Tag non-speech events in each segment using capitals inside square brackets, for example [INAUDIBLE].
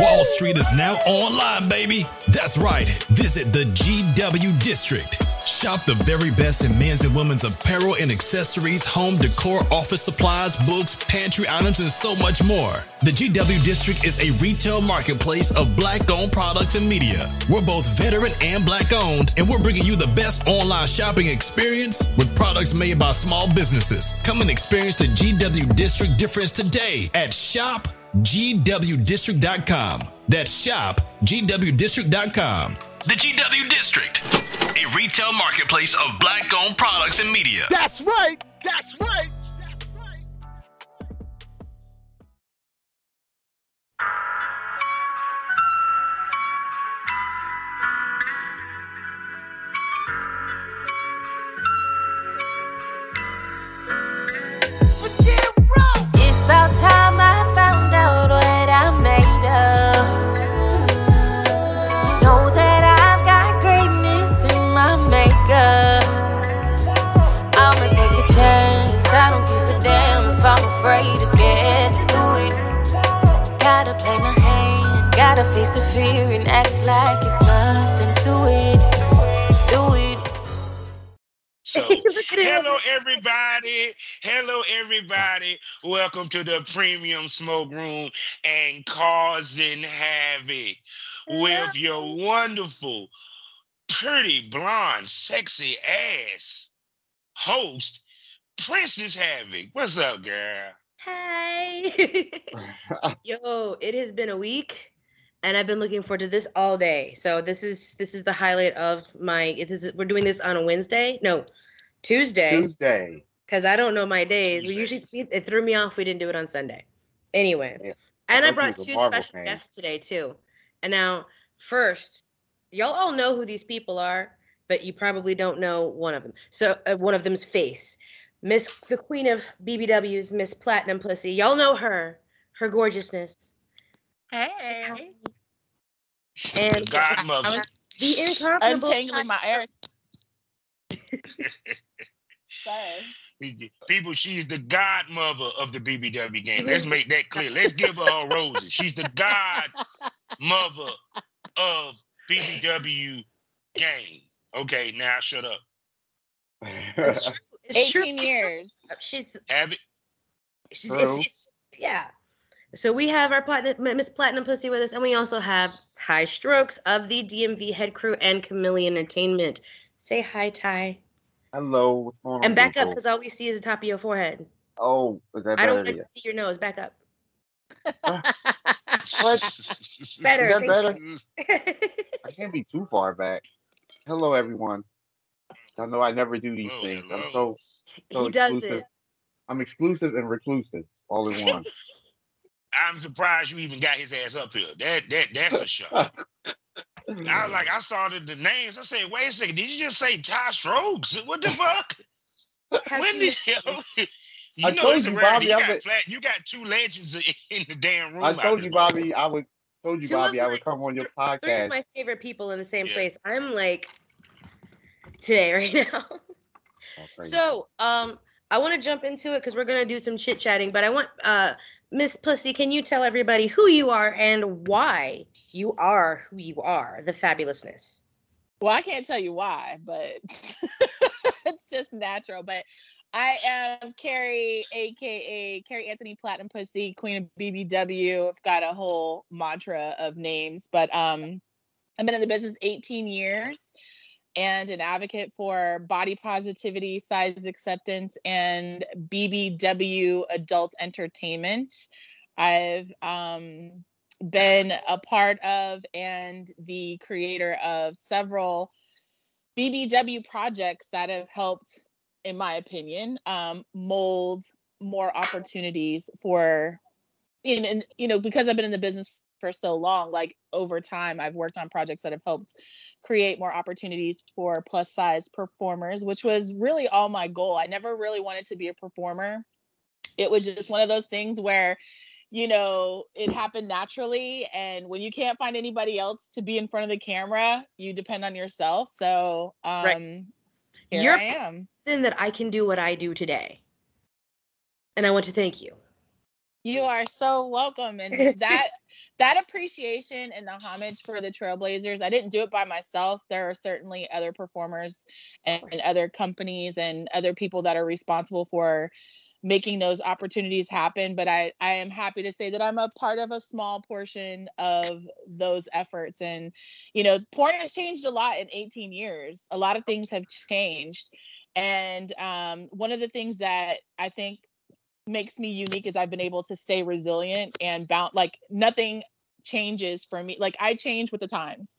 Wall Street is now online, baby. That's right. Visit the GW District. Shop the very best in men's and women's apparel and accessories, home decor, office supplies, books, pantry items, and so much more. The GW District is a retail marketplace of black owned products and media. We're both veteran and black owned, and we're bringing you the best online shopping experience with products made by small businesses. Come and experience the GW District difference today at shopgwdistrict.com. That's shop gwdistrict.com. The GW District, a retail marketplace of black owned products and media. That's right. That's right. Gotta face the fear and act like it's nothing to it. Do it. So, [LAUGHS] Look at him. hello everybody. Hello everybody. Welcome to the Premium Smoke Room and causing havoc with your wonderful, pretty, blonde, sexy ass host, Princess Havoc. What's up, girl? Hey. [LAUGHS] [LAUGHS] Yo, it has been a week and I've been looking forward to this all day. So this is this is the highlight of my it is we're doing this on a Wednesday? No, Tuesday. Tuesday. Because I don't know my days. We usually see it threw me off we didn't do it on Sunday. Anyway. Yeah. And I Loki brought two Marvel special fan. guests today too. And now first, y'all all know who these people are, but you probably don't know one of them. So uh, one of them's face. Miss the queen of BBWs, Miss Platinum Pussy. Y'all know her, her gorgeousness. Hey. And Godmother. I was the incomparable untangling my ears. People, she's the godmother of the BBW game. Let's [LAUGHS] make that clear. Let's give her her roses. She's the godmother of BBW game. Okay, now shut up. It's true. It's true. 18 years. She's, Abby, she's it's, it's, yeah. So we have our platinum Miss Platinum Pussy with us, and we also have Ty Strokes of the DMV head crew and Chameleon Entertainment. Say hi, Ty, Hello, what's going on? and back up because all we see is the top of your forehead. Oh, is that I don't better? want to see your nose. Back up. what? [LAUGHS] [LAUGHS] Better. Is better? [LAUGHS] I can't be too far back. Hello, everyone. I know I never do these things. I'm so, so he does exclusive. it. I'm exclusive and reclusive all in one. I'm surprised you even got his ass up here. That that that's a shock. [LAUGHS] I was like, I saw the, the names. I said, wait a second, did you just say Ty Strokes? What the fuck? When did [LAUGHS] you? You I know told it's a you. Bobby, You I'm got, a- flat, you got two legends in the damn room. I out told you. Bobby. I would told you, Two of Bobby. I would come on your podcast. Three of podcast. my favorite people in the same Yeah. place. I'm like today [LAUGHS] right now. Oh. So, um, I want to jump into it because we're gonna do some chit chatting. But I want, uh, Miss Pussy, can you tell everybody who you are and why you are who you are? The fabulousness. Well, I can't tell you why, but [LAUGHS] it's just natural. But I am Carrie, aka Carrie Anthony Platinum Pussy, Queen of BBW. I've got a whole mantra of names, but um, I've been in the business 18 years and an advocate for body positivity, size acceptance, and BBW adult entertainment. I've um, been a part of and the creator of several BBW projects that have helped, in my opinion, um, mold more opportunities for, and, and you know, because I've been in the business for so long, like over time, I've worked on projects that have helped create more opportunities for plus size performers, which was really all my goal. I never really wanted to be a performer. It was just one of those things where you know, it happened naturally. And when you can't find anybody else to be in front of the camera, you depend on yourself. So, um, Right. here You're- I am. That I can do what I do today, and I want to thank you. You are so welcome. And [LAUGHS] that that appreciation and the homage for the Trailblazers, I didn't do it by myself. There are certainly other performers and, and other companies and other people that are responsible for making those opportunities happen but i i am happy to say that i'm a part of a small portion of those efforts and you know porn has changed a lot in 18 years a lot of things have changed and um, one of the things that i think makes me unique is i've been able to stay resilient and bound like nothing changes for me like i change with the times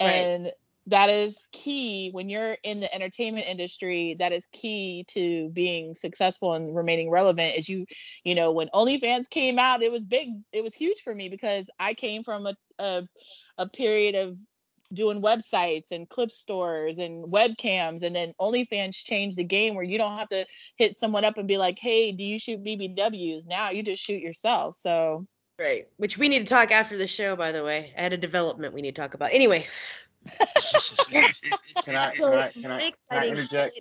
Right. and that is key when you're in the entertainment industry that is key to being successful and remaining relevant is you you know when onlyfans came out it was big it was huge for me because i came from a a, a period of doing websites and clip stores and webcams and then onlyfans changed the game where you don't have to hit someone up and be like hey do you shoot bbws now you just shoot yourself so Right. Which we need to talk after the show, by the way. I had a development we need to talk about. Anyway. Can I, so can I, can I, can I interject?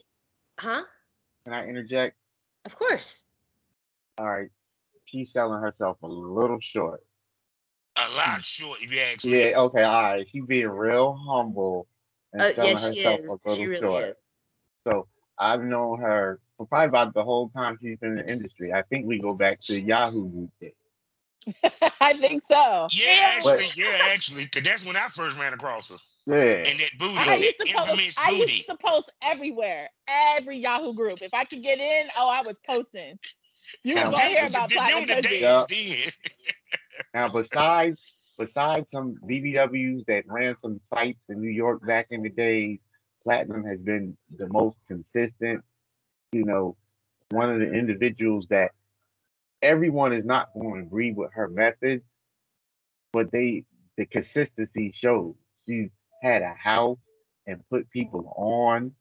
Huh? Can I interject? Of course. All right. She's selling herself a little short. A lot short, if you ask me. Yeah, okay, all right. She's being real humble and Uh, selling yes, she herself is. a little She really short. is. So I've known her for probably about the whole time she's been in the industry. I think we go back to Yahoo Group [LAUGHS] i think so Yeah, But- actually, yeah, actually, because that's when I first ran across her. Yeah. And that booty, I that used to infamous post. I booty. used to post everywhere, every Yahoo group. If I could get in, oh, I was posting. You were gonna hear about the- them platinum the pussy. days Yeah. then. [LAUGHS] Now, besides besides some BBWs that ran some sites in New York back in the day, Platinum has been the most consistent. You know, one of the individuals that everyone is not going to agree with her methods, but they the consistency shows. She's had a house and put people on.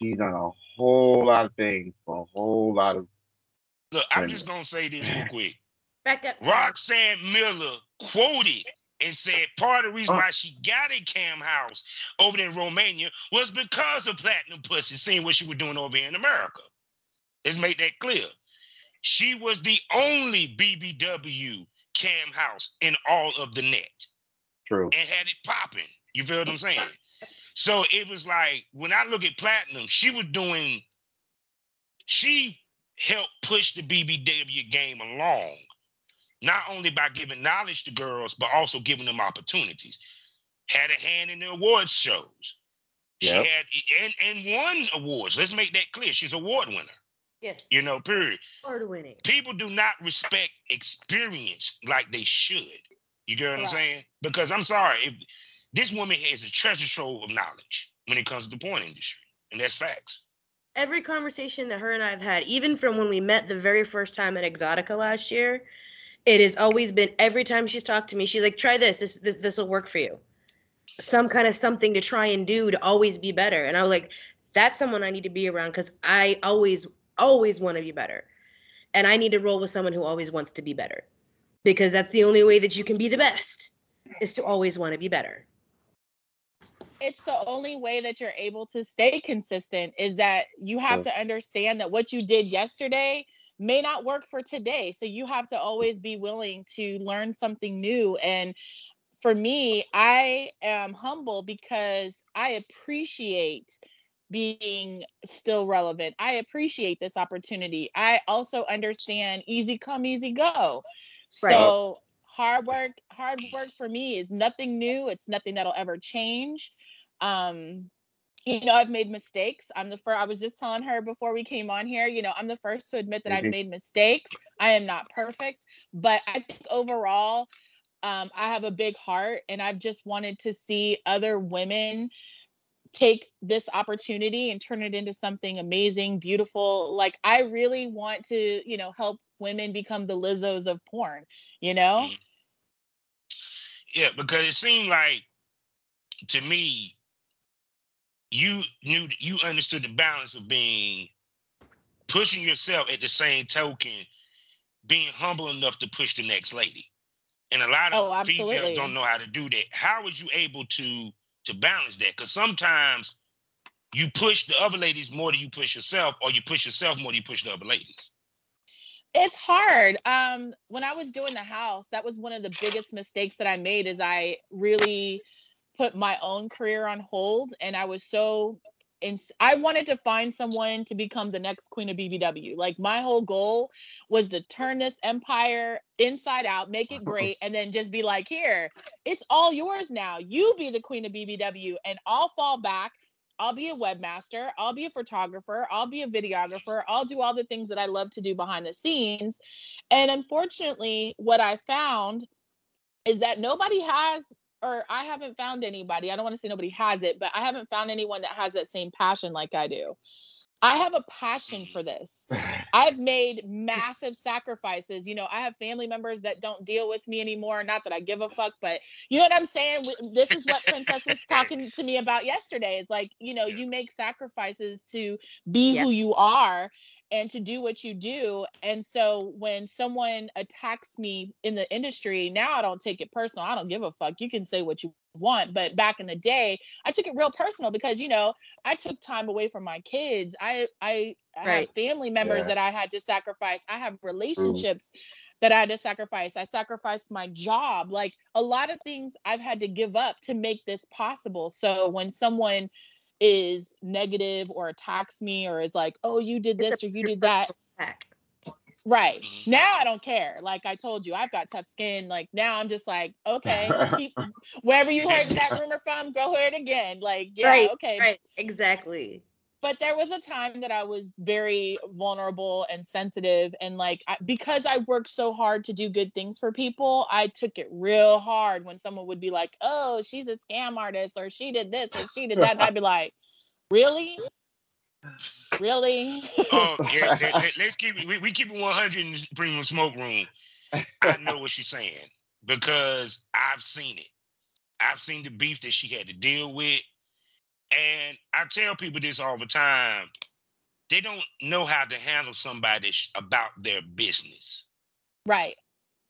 She's done a whole lot of things for a whole lot of Look, I'm just gonna say this real [LAUGHS] quick. Back up. Roxanne Miller quoted and said part of the reason Oh. why she got a cam house over there in Romania was because of platinum pussy, seeing what she was doing over here in America. Let's make that clear. She was the only BBW cam house in all of the net true. and had it popping. You feel what I'm saying? So it was like when I look at platinum, she was doing, she helped push the BBW game along, not only by giving knowledge to girls, but also giving them opportunities. Had a hand in the awards shows. She Yep. had and and won awards. Let's make that clear. She's an award winner. Yes. You know, period. Award winning. People do not respect experience like they should. You get what I'm saying? Because I'm sorry, if this woman has a treasure trove of knowledge when it comes to the porn industry, and that's facts. Every conversation that her and I have had, even from when we met the very first time at Exxxotica last year, it has always been every time she's talked to me, she's like, try this, this this this will work for you. Some kind of something to try and do to always be better. And I was like, that's someone I need to be around because I always, always want to be better. And I need to roll with someone who always wants to be better. Because that's the only way that you can be the best is to always want to be better. It's the only way that you're able to stay consistent is that you have True. to understand that what you did yesterday may not work for today. So you have to always be willing to learn something new. And for me, I am humble because I appreciate being still relevant. I appreciate this opportunity. I also understand easy come, easy go. Right. So hard work, hard work for me is nothing new. It's nothing that'll ever change. Um, you know, I've made mistakes. I'm the first, I was just telling her before we came on here, you know, I'm the first to admit that I've Mhm. made mistakes. I am not perfect, but I think overall, um, I have a big heart and I've just wanted to see other women take this opportunity and turn it into something amazing, beautiful. Like I really want to, you know, help women become the Lizzos of porn, you know? Mhm. Yeah, because it seemed like to me, you knew you understood the balance of being pushing yourself at the same token, being humble enough to push the next lady. And a lot of Oh, females don't know how to do that. How was you able to to balance that? Because sometimes you push the other ladies more than you push yourself, or you push yourself more than you push the other ladies. It's hard. Um, when I was doing the house, that was one of the biggest mistakes that I made. Is I really put my own career on hold, and I was so. ins- I wanted to find someone to become the next queen of BBW. Like my whole goal was to turn this empire inside out, make it [LAUGHS] great, and then just be like, "Here, it's all yours now. You be the queen of BBW, and I'll fall back." I'll be a webmaster. I'll be a photographer. I'll be a videographer. I'll do all the things that I love to do behind the scenes. And unfortunately, what I found is that nobody has, or I haven't found anybody. I don't want to say nobody has it, but I haven't found anyone that has that same passion like I do. I have a passion mm-hmm. for this. [LAUGHS] I've made massive sacrifices. You know, I have family members that don't deal with me anymore. Not that I give a fuck, but you know what I'm saying? This is what Princess was [LAUGHS] talking to me about yesterday. It's like, you know, you make sacrifices to be who you are and to do what you do. And so when someone attacks me in the industry, now I don't take it personal. I don't give a fuck. You can say what you want. But back in the day, I took it real personal because, you know, I took time away from my kids. I I, I have family members Yeah. that I had to sacrifice. I have mm. relationships that I had to sacrifice. I sacrificed my job. Like a lot of things I've had to give up to make this possible. So when someone is negative or attacks me or is like, "Oh, you did this or you did that." [LAUGHS] attack. Right. Mhm. Now I don't care. Like I told you, I've got tough skin. Like now I'm just like, [LAUGHS] okay, keep wherever you heard that rumor from, go hear it again. Like, [LAUGHS] yeah, Right, okay. Right, exactly. But there was a time that I was very vulnerable and sensitive. And like, I, because I worked so hard to do good things for people, I took it real hard when someone would be like, oh, she's a scam artist or she did this or she did that. And I'd be like, really? Really? Oh, yeah, let, us keep it. We, we keep it 100 in premium smoke room. I know what she's saying because I've seen it. I've seen the beef that she had to deal with. And I tell people this all the time. They don't know how to handle somebody sh- about their business. right.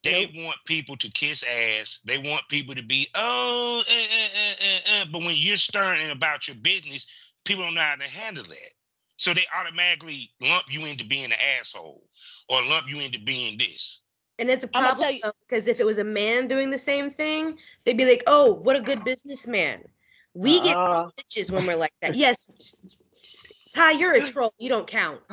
They want people to kiss ass. They want people to be, oh, eh, eh, eh, eh, eh. but when you're stern about your business, people don't know how to handle that. So they automatically lump you into being an asshole or lump you into being this. And it's a I'ma problem tell you- because if it was a man doing the same thing, they'd be like, "Oh, what a good businessman." We get Uh-uh. bitches when we're like that. Yes, Ty, you're a troll. You don't count. [LAUGHS]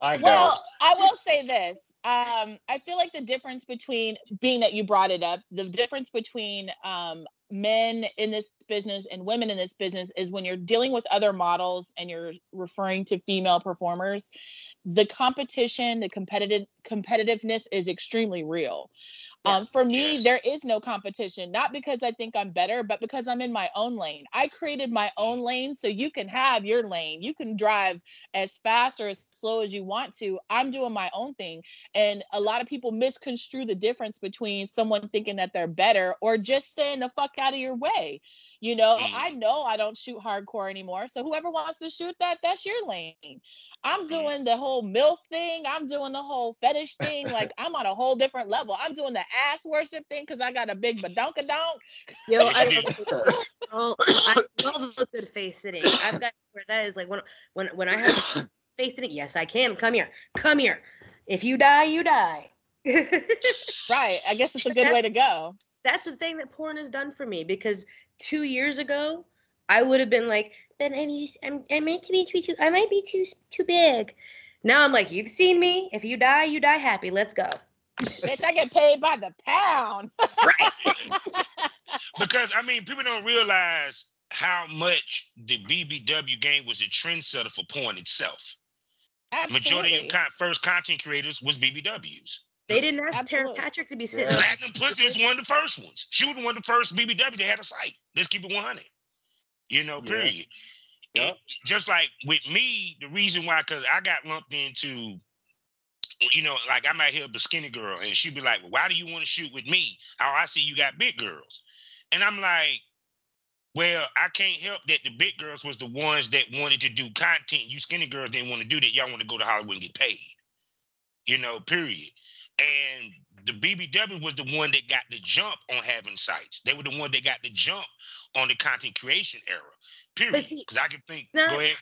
I. Well, I will say this. Um, I feel like the difference between being that you brought it up, the difference between um, men in this business and women in this business is when you're dealing with other models and you're referring to female performers, the competition, the competitive competitiveness is extremely real. Yeah. Um, for me, Yes. there is no competition, not because I think I'm better, but because I'm in my own lane. I created my own lane so you can have your lane. You can drive as fast or as slow as you want to. I'm doing my own thing. And a lot of people misconstrue the difference between someone thinking that they're better or just staying the fuck out of your way. You know, Mm. I know I don't shoot hardcore anymore. So whoever wants to shoot that, that's your lane. I'm Mm. doing the whole MILF thing. I'm doing the whole fetish thing. Like [LAUGHS] I'm on a whole different level. I'm doing the ass worship thing because I got a big badonkadonk. Yo, Yes, I you love, do. [LAUGHS] the- oh, I love the good face sitting. I've got where that is like when when when I have [COUGHS] face sitting. Yes, I can. Come here. Come here. If you die, you die. Right. I guess it's a [LAUGHS] good way to go. That's the thing that porn has done for me because two years ago, I would have been like, but I mean, I'm, I might be too, too, I might be too too big. Now I'm like, you've seen me. If you die, you die happy. Let's go. Bitch, I get paid by the pound. right. [LAUGHS] because I mean, people don't realize how much the BBW game was a trendsetter for porn itself. Majority of con- first content creators was BBWs. They didn't ask Tara Absolutely. Patrick to be sitting. Yeah. on Platinum Pussy is one of the first ones. She was one of the first BBW that had a site. Let's keep it 100. You know, period. Yeah. And just like with me, the reason why, because I got lumped into, you know, like I might hear a skinny girl and she'd be like, well, why do you want to shoot with me? Oh, I see you got big girls. And I'm like, well, I can't help that the big girls was the ones that wanted to do content. You skinny girls didn't want to do that. Y'all want to go to Hollywood and get paid. You know, period. And the BBW was the one that got the jump on having sites. They were the one that got the jump on the content creation era. Period. Because I can think. not- go ahead.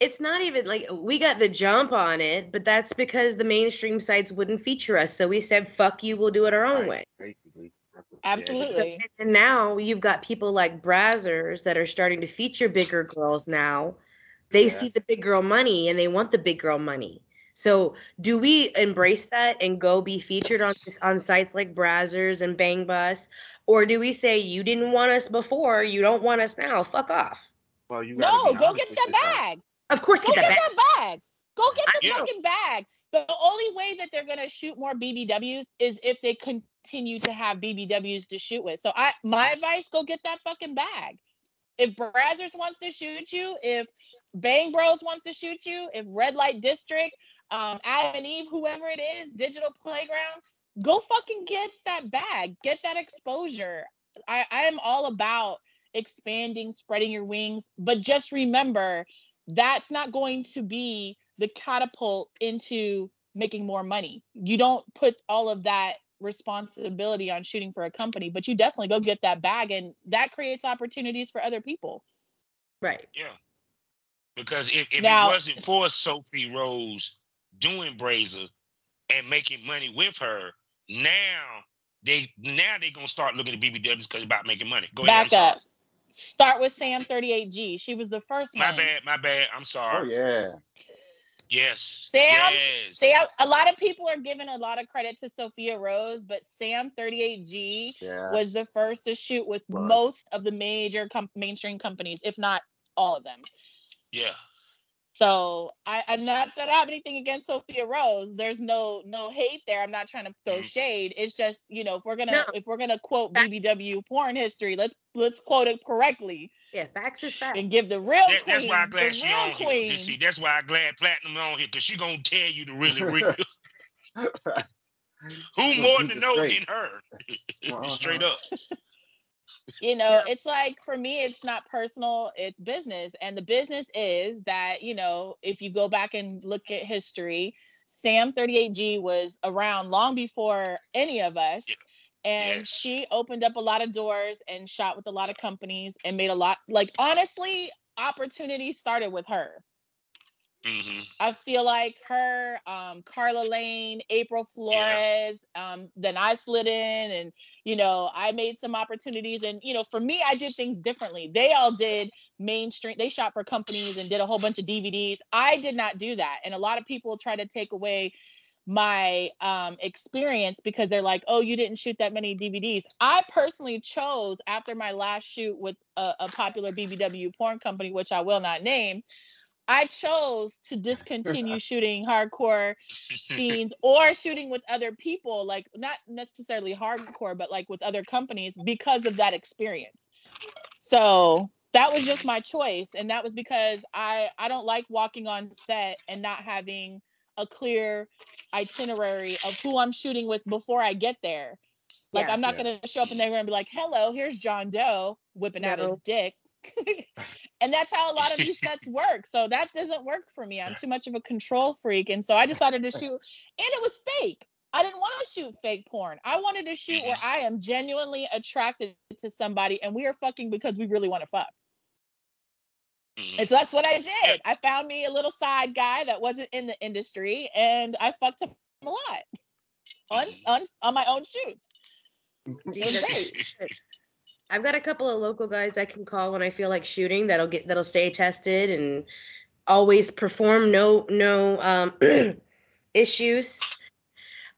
it's not even like we got the jump on it, but that's because the mainstream sites wouldn't feature us. So we said, "Fuck you, we'll do it our own Right, way." Basically. Yeah, Absolutely. And now you've got people like Brazzers that are starting to feature bigger girls now. They Yeah. see the big girl money and they want the big girl money. So do we embrace that and go be featured on this on sites like Brazzers and Bang Bus? Or do we say you didn't want us before, you don't want us now? Fuck off. Well, you No, go get with that yourself. bag. Of course, Go get get that that bag. Go get the Yeah. fucking bag. The only way that they're gonna shoot more BBWs is if they continue to have BBWs to shoot with. So I my advice, go get that fucking bag. If Brazzers wants to shoot you, if Bang Bros wants to shoot you, if Red Light District, um, Adam and Eve, whoever it is, Digital Playground, go fucking get that bag. Get that exposure. I, I am all about expanding, spreading your wings, but just remember that's not going to be the catapult into making more money. You don't put all of that responsibility on shooting for a company, but you definitely go get that bag and that creates opportunities for other people. Right. Yeah. Because if, if Now- it wasn't for Sophie Rose doing Brazzers and making money with her, now they now they're gonna start looking at BBWs because about making money. Go ahead. Back I'm up. Start with Sam 38G. She was the first My one. bad. My bad. I'm sorry. Oh sorry. yeah. Yes. Sam- Yes. Sam, a lot of people are giving a lot of credit to Sophia Rose, but Sam 38G Yeah. was the first to shoot with Was. most of the major com- mainstream companies, if not all of them. Yeah. So I, I'm not that I have anything against Sophia Rose. There's no no hate there. I'm not trying to throw Mhm. shade. It's just you know if we're gonna No. if we're gonna quote Fact. BBW porn history, let's let's quote it correctly Yeah, facts is facts. and give the real That- queen that's why I'm glad she real on queen. here. See, that's why I'm glad Platinum on here because she gonna tell you the really real. [LAUGHS] [LAUGHS] Who more keep to know straight. than her? [LAUGHS] Uh-huh. Straight up. You know Yeah. it's like for me it's not personal it's business and the business is that you know if you go back and look at history sam 38g was around long before any of us Yeah. and Yes. she opened up a lot of doors and shot with a lot of companies and made a lot like honestly opportunity started with her hmm I feel like her, um, Karla Lane, April Flores, um, then I slid in and, you know, I made some opportunities. And, you know, for me, I did things differently. They all did mainstream, they shot for companies and did a whole bunch of DVDs. I did not do that. And a lot of people try to take away my um, experience because they're like, oh, you didn't shoot that many DVDs. I personally chose after my last shoot with a, a popular BBW porn company, which I will not name. I chose to discontinue [LAUGHS] shooting hardcore scenes or shooting with other people, like not necessarily hardcore, but like with other companies because of that experience. So that was just my choice. And that was because I I don't like walking on set and not having a clear itinerary of who I'm shooting with before I get there. Like Yeah. I'm not Yeah. gonna show up and they're gonna be like, hello, here's John Doe whipping out his dick. [LAUGHS] and that's how a lot of these [LAUGHS] sets work. So that doesn't work for me. I'm too much of a control freak. And so I [LAUGHS] decided to shoot, and it was fake. I didn't want to shoot fake porn. I wanted to shoot where mm-hmm. I am genuinely attracted to somebody and we are fucking because we really want to fuck. And so mm-hmm. that's what I did. I found me a little side guy that wasn't in the industry and I fucked him a lot on, on, mm-hmm. on my own shoots. It was great. I've got a couple of local guys I can call when I feel like shooting that'll get that'll stay tested and always perform no no um [CLEARS THROAT] issues.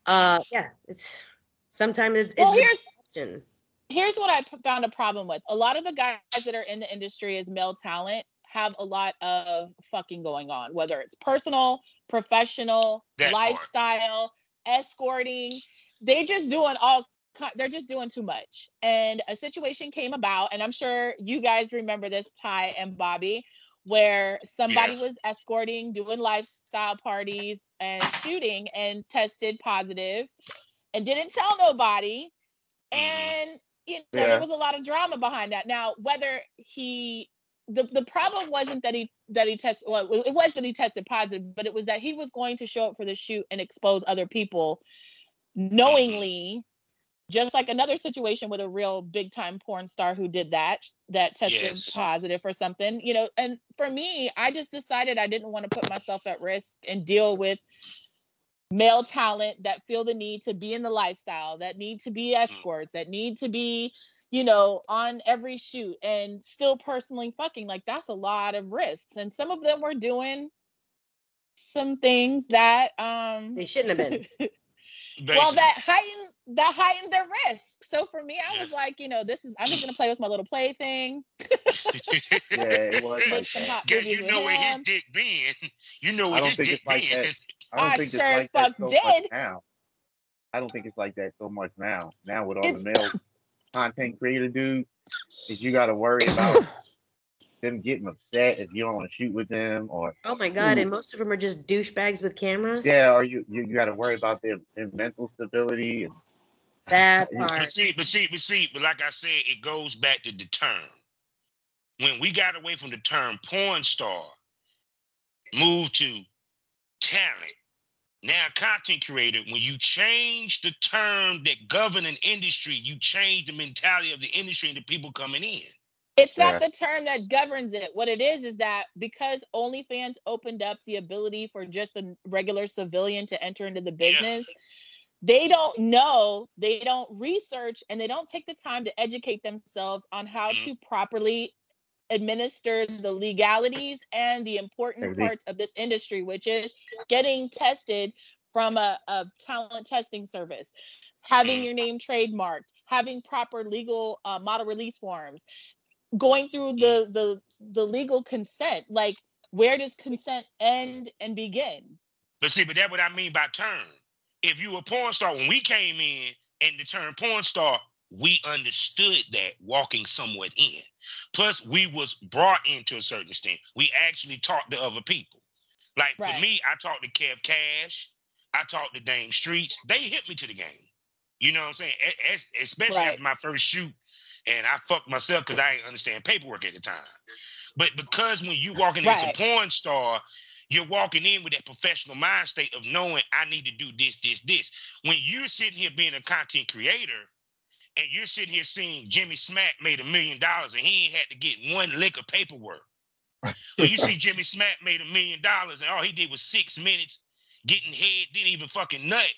Uh yeah, it's sometimes it's, Well, it's here's question. here's what I found a problem with. A lot of the guys that are in the industry as male talent have a lot of fucking going on, whether it's personal, professional, That part. lifestyle, escorting. They just doing all ki- they're just doing too much. And a situation came about, and I'm sure you guys remember this, Ty and Bobby, where somebody was escorting, doing lifestyle parties and shooting and tested positive and didn't tell nobody Mhm. and you know Yeah. there was a lot of drama behind that now whether he the, the problem wasn't that he that he tested well it was that he tested positive but it was that he was going to show up for the shoot and expose other people knowingly just like another situation with a real big time porn star who did that that tested Yes. positive for something you know and for me i just decided i didn't want to put myself at risk and deal with male talent that feel the need to be in the lifestyle that need to be escorts that need to be you know on every shoot and still personally fucking like that's a lot of risks and some of them were doing some things that um They shouldn't have been. [LAUGHS] well that heightened that heightened their risk so for me i Yeah. was like you know this is i'm just gonna play with my little play thing [LAUGHS] Yeah, it was make like some that. hot Yeah, you know where his dick been. [LAUGHS] You know I where don't his think dick it's like been. that. I don't I think sure it's as like that fuck so did. much now. I don't think it's like that so much now. Now with all It's- the male [COUGHS] content creator dudes, is you got to worry about [COUGHS] them getting upset if you don't want to shoot with them, or Oh my god! And most of them are just douchebags with cameras. yeah, or you you, you got to worry about their, their mental stability. And, [SIGHS] that part. But see, but see, but see, but like I said, it goes back to the term. When we got away from the term porn star, moved to talent. Now, content creator, when you change the term that govern an industry, you change the mentality of the industry and the people coming in. It's Yeah. not the term that governs it. What it is is that because OnlyFans opened up the ability for just a regular civilian to enter into the business, they don't know, they don't research, and they don't take the time to educate themselves on how Mhm. to properly administer the legalities and the important Everything. parts of this industry, which is getting tested from a, a talent testing service, having Mhm. your name trademarked, having proper legal uh, model release forms, going through mm. the the the legal consent like where does consent end and begin But see, but that's what I mean by term. If you a porn star, when we came in and the term porn star, we understood that walking somewhat in. Plus, we was brought in to a certain extent. We actually talked to other people. Like for me, I talked to Kev Cash, I talked to Dame Streets. They hit me to the game. You know what I'm saying? Especially Right. after my first shoot, and I fucked myself because I didn't understand paperwork at the time. But because when you walking in as a porn star, you're walking in with that professional mind state of knowing I need to do this, this, this. When you're sitting here being a content creator and you're sitting here seeing Jimmy Smack made a million dollars and he ain't had to get one lick of paperwork. When you see [LAUGHS] Jimmy Smack made a million dollars and all he did was six minutes getting head, didn't even fucking nut.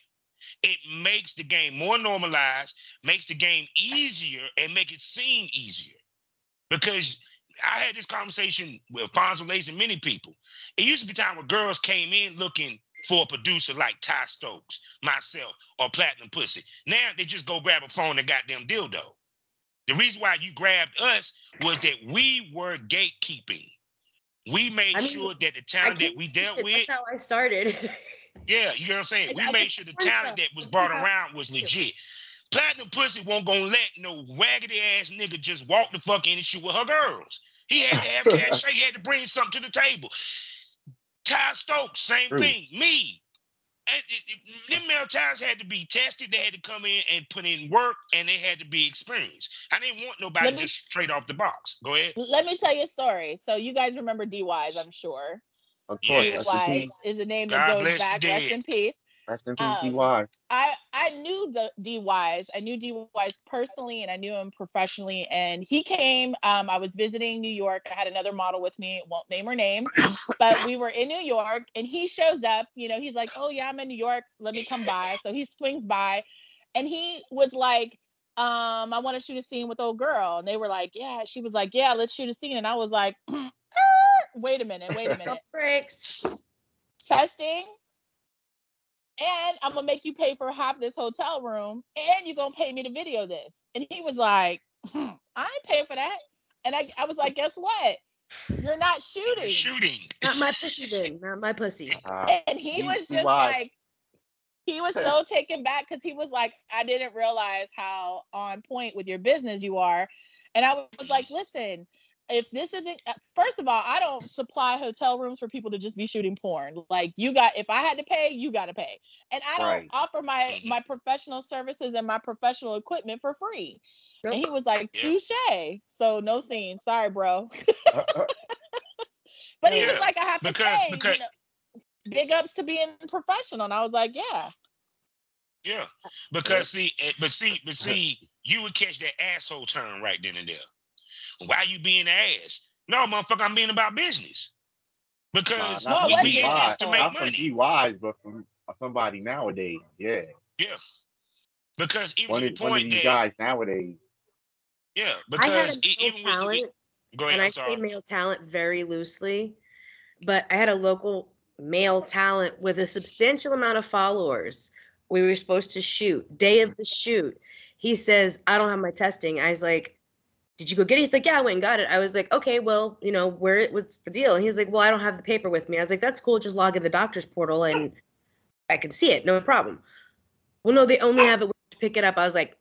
It makes the game more normalized, makes the game easier, and make it seem easier. Because I had this conversation with Fonzo Lace and many people. It used to be time where girls came in looking for a producer like Ty Stokes, myself, or Platinum Pussy. Now they just go grab a phone and goddamn dildo. The reason why you grabbed us was that we were gatekeeping. We made I mean, sure that the talent that we dealt it. with, That's how I started. [LAUGHS] yeah, you know what I'm saying? We I made sure the talent that was brought around was legit. Platinum Pussy won't gonna let no raggedy ass nigga just walk the fuck in and shoot with her girls. He had to have cash. [LAUGHS] He had to bring something to the table. Ty Stokes, same True. thing. Me. And it, it, them male ties had to be tested. They had to come in and put in work, and they had to be experienced. I didn't want nobody me- just straight off the box. Go ahead. let me tell you a story so you guys remember d wise i'm sure of course, d rest wise is a name God that goes bless the back rest in peace Rest in peace, Um, D-Wise. I I knew D- D Wise. I knew D Wise personally, and I knew him professionally. And he came. Um, I was visiting New York. I had another model with me. Won't name her name, but we were in New York, and he shows up. You know, he's like, "Oh yeah, I'm in New York. Let me come by." So he swings by, and he was like, um, "I want to shoot a scene with old girl." And they were like, "Yeah." She was like, "Yeah, let's shoot a scene." And I was like, [CLEARS THROAT] "Wait a minute, wait a minute." [LAUGHS] Pump brakes. testing and i'm gonna make you pay for half this hotel room and you're gonna pay me to video this and he was like "Hmm, i ain't paying for that and I, I was like guess what you're not shooting Shooting. [LAUGHS] Not my pussy then. Not my pussy. [LAUGHS] Uh, and he was just D-Wise. like he was so taken back because he was like i didn't realize how on point with your business you are and i was like listen if this isn't uh, first of all i don't supply hotel rooms for people to just be shooting porn. Like you got if i had to pay you got to pay. And i don't Right. offer my Mhm. my professional services and my professional equipment for free. And he was like Yeah. touche. So no scene. Sorry bro. Uh, uh, [LAUGHS] but he Yeah, was like i have to because- say because- you know. Big ups to being professional. And i was like yeah. Yeah, because see, eh, but see, but [LAUGHS] see, you would catch that asshole turn right then and there. Why you being an ass? No, motherfucker, I'm being about business. Because Nah, not No, from we, it we in this to asshole. make not from money. G Wise, but from somebody nowadays. Yeah, Yeah. Because even one to of, the one of point these that, guys nowadays. yeah, I had because a even with, talent, with go ahead, and I'm I say male talent very loosely, but I had a local male talent with a substantial amount of followers. We were supposed to shoot. Day of the shoot, he says, "I don't have my testing." I was like, "Did you go get it?" He's like, "Yeah, I went and got it." I was like, "Okay, well, you know, where? What's the deal?" And he's like, "Well, I don't have the paper with me." I was like, "That's cool. Just log in the doctor's portal and I can see it. No problem." Well, no, they only have it to pick it up. I was like,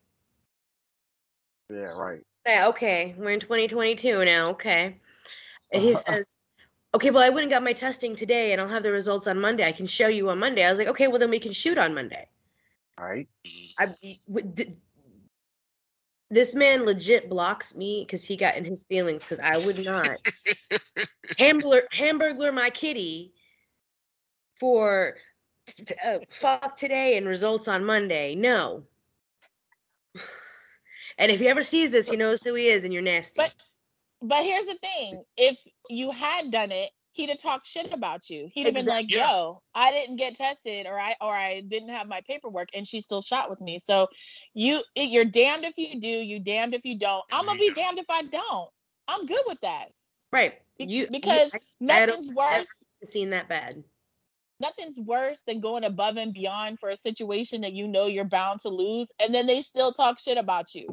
Yeah, right. Yeah, okay. We're in 2022 now. Okay. And he uh-huh. says, okay, well, I went and got my testing today and I'll have the results on Monday. I can show you on Monday. I was like, okay, well, then we can shoot on Monday. All right. I, this man legit blocks me because he got in his feelings because I would not [LAUGHS] hamburger, hamburglar my kitty for uh, fuck today and results on Monday. No. [SIGHS] And if he ever sees this, he knows who he is, and you're nasty. But But here's the thing: if you had done it, he'd have talked shit about you. He'd have been like, Exact- yeah. "Yo, I didn't get tested, or I or I didn't have my paperwork, and she still shot with me." So you you're damned if you do, you damned if you don't. I'm gonna be damned if I don't. I'm good with that right. Be- You because I, I nothing's I've worse. seen that bad. Nothing's worse than going above and beyond for a situation that you know you're bound to lose, and then they still talk shit about you.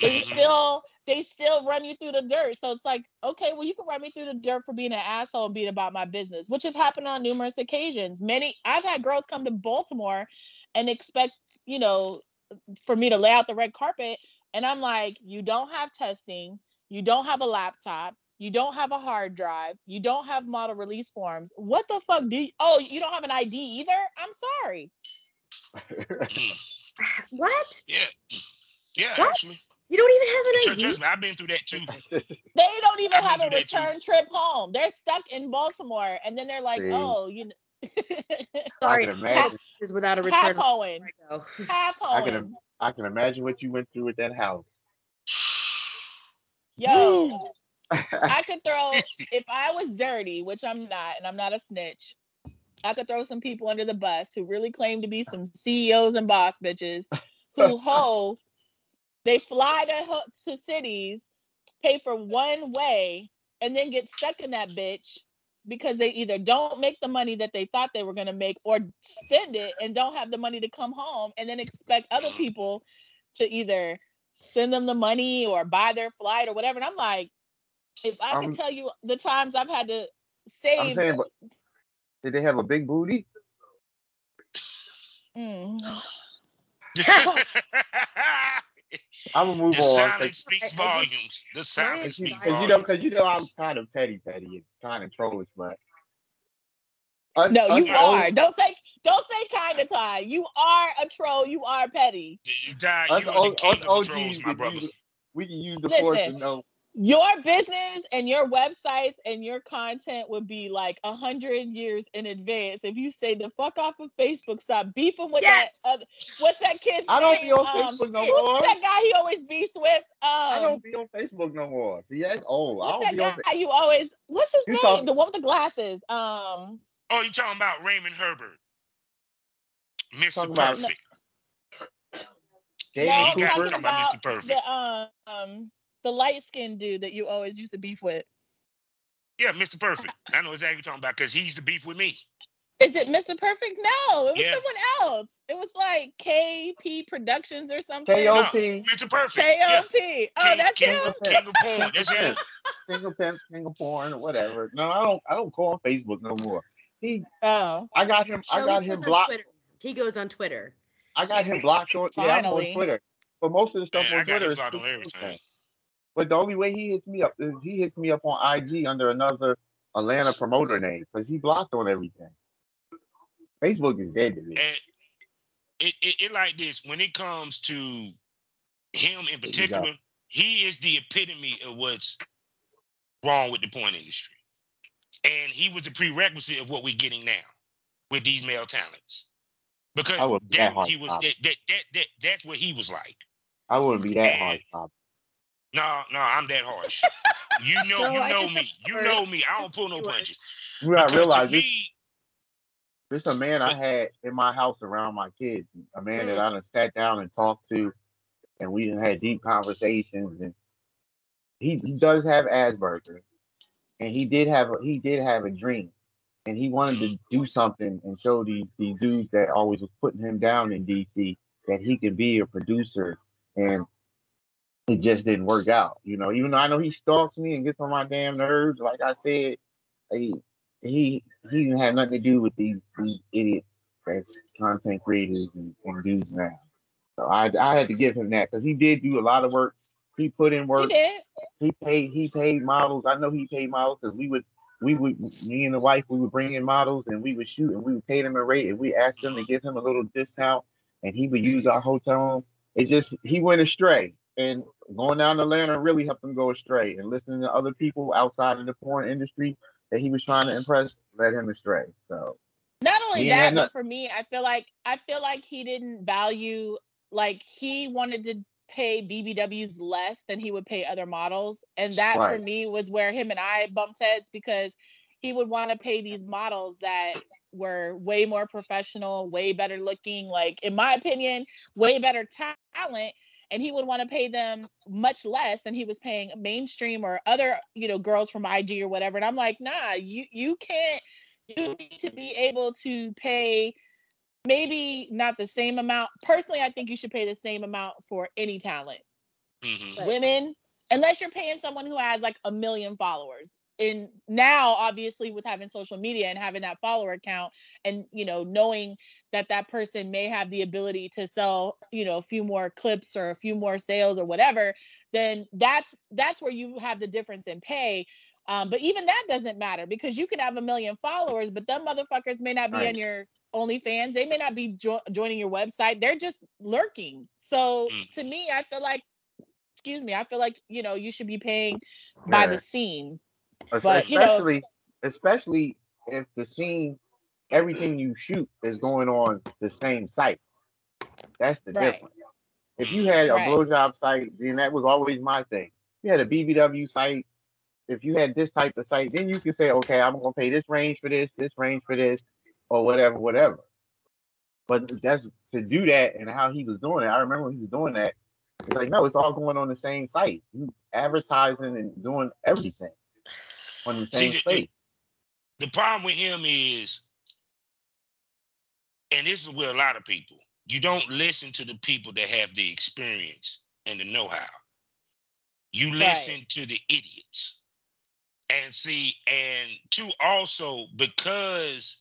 They [CLEARS THROAT] still they still run you through the dirt. So it's like, okay, well, you can run me through the dirt for being an asshole and being about my business, which has happened on numerous occasions. Many I've had girls come to Baltimore and expect, you know, for me to lay out the red carpet. And I'm like, you don't have testing, you don't have a laptop, you don't have a hard drive, you don't have model release forms. What the fuck do you oh, you don't have an ID either? I'm sorry. [LAUGHS] Mm. [SIGHS] What? Yeah. Yeah, What? actually. You don't even have an Trust, ID? trust me, I've been through that too. [LAUGHS] They don't even I've have a through that too. return trip home. They're stuck in Baltimore, and then they're like, See. "Oh, you know, [LAUGHS] Sorry, can imagine. is without a return. Hapoing, [LAUGHS] Go. I can, I can imagine what you went through with that house. yo." I could throw if I was dirty, which I'm not, and I'm not a snitch. I could throw some people under the bus who really claim to be some CEOs and boss bitches who ho they fly to, to cities, pay for one way, and then get stuck in that bitch because they either don't make the money that they thought they were going to make or spend it and don't have the money to come home and then expect other people to either send them the money or buy their flight or whatever. And I'm like, if I could I'm- tell you the times I've had to I'm save, saying, but did they have a big booty? Mm. [LAUGHS] [LAUGHS] I'm gonna move the on. silence speaks I- I volumes. The silence Because you, you know, because you know, I'm kind of petty, petty, and kind of trollish, but us, no, you us old- are. Don't say don't say kind of Ty. You are a troll. You are petty. Di, us, you are old, the king us of the OGs trolls, my brother. use we can use the force to know. Your business and your websites and your content would be like a hundred years in advance if you stayed the fuck off of Facebook. Stop beefing with Yes. that. Other, what's that kid's name? I don't name? be on Um, Facebook no who's more. that guy he always beefs with? I Um, don't be on Facebook no more. See, that's old. I don't that be on. guy you always? What's his You name? talk- The one with the glasses. Um, Oh, you talking about Raymond Herbert, Mr. Talking about- Perfect? Jamie no, he I'm got- Cooper. talking talking about Mr. Perfect. the um, um the light skinned dude that you always used to beef with. Yeah, Mr. Perfect. I know exactly what you're talking about because he used to beef with me. Is it Mr. Perfect? No, it was Yeah. someone else. It was like KP Productions or something. K.O.P. Mr. Perfect. Yeah. KOP. Oh, King, that's king, him. of, king of porn. That's him. [LAUGHS] Single pimp, single porn, or whatever. No, I don't. I don't call on Facebook no more. He, Oh, I got him. I No, got him blocked. Twitter. He goes on Twitter. I got him blocked on. Yeah, I'm on Finally. Twitter. But most of the stuff Yeah, I on got Twitter him is But the only way he hits me up is he hits me up on IG under another Atlanta promoter name because he blocked on everything. Facebook is dead to me. And it, it, it like this when it comes to him in particular, he is the epitome of what's wrong with the porn industry. And he was the prerequisite of what we're getting now with these male talents. because I wouldn't be that that he was that, that that that that's what he was like. I wouldn't be that And- hard. To stop. No, no, I'm that harsh. You [LAUGHS] know, No, you know me. You know me. I don't pull no punches. You gotta realize this, me, this a man I had in my house around my kids. A man that I done sat down and talked to, and we had deep conversations. And he he does have Asperger's, and he did have a, he did have a dream, and he wanted to do something and show these these dudes that always was putting him down in DC that he could be a producer, and it just didn't work out. You know, even though I know he stalks me and gets on my damn nerves, like I said, he he he didn't have nothing to do with these these idiots as content creators and, and dudes now. So I I had to give him that because he did do a lot of work. He put in He work. did. He paid he paid models. I know he paid models because we would we would me and the wife we would bring in models and we would shoot and we would pay them a rate and we asked them to give him a little discount and he would use our hotel room. It just he went astray and going down to Atlanta really helped him go astray and listening to other people outside of the porn industry that he was trying to impress led him astray. So Not only that, but for me, I feel like I feel like he didn't value like he wanted to pay BBWs less than he would pay other models, and that for me was where him and I bumped heads because he would want to pay these models that were way more professional, way better looking, like in my opinion, way better talent. And he would want to pay them much less than he was paying mainstream or other, you know, girls from IG or whatever. And I'm like, nah, you you can't you need to be able to pay maybe not the same amount. Personally, I think you should pay the same amount for any talent. mhm. Women, unless you're paying someone who has like a million followers. And now, obviously, with having social media and having that follower count, and you know, knowing that that person may have the ability to sell, you know, a few more clips or a few more sales or whatever, then that's that's where you have the difference in pay. Um, but even that doesn't matter because you can have a million followers, but them motherfuckers may not be Right. on your OnlyFans. They may not be jo- joining your website. They're just lurking. So Mm. to me, I feel like, excuse me, I feel like you know you should be paying by Yeah. the scene. But, you know- especially especially if the scene everything you shoot is going on the same site. That's the Right. difference. If you had a Right. blowjob site, then that was always my thing. You had a BBW site. If you had this type of site, then you can say, okay, I'm gonna pay this range for this, this range for this, or whatever, whatever. But that's to do that and how he was doing it. I remember he was doing that. It's like, no, it's all going on the same site. You advertising and doing everything on the See, same the- the problem with him is, and this is with a lot of people, you don't listen to the people that have the experience and the know-how. You Right. listen to the idiots. And see, and two, also because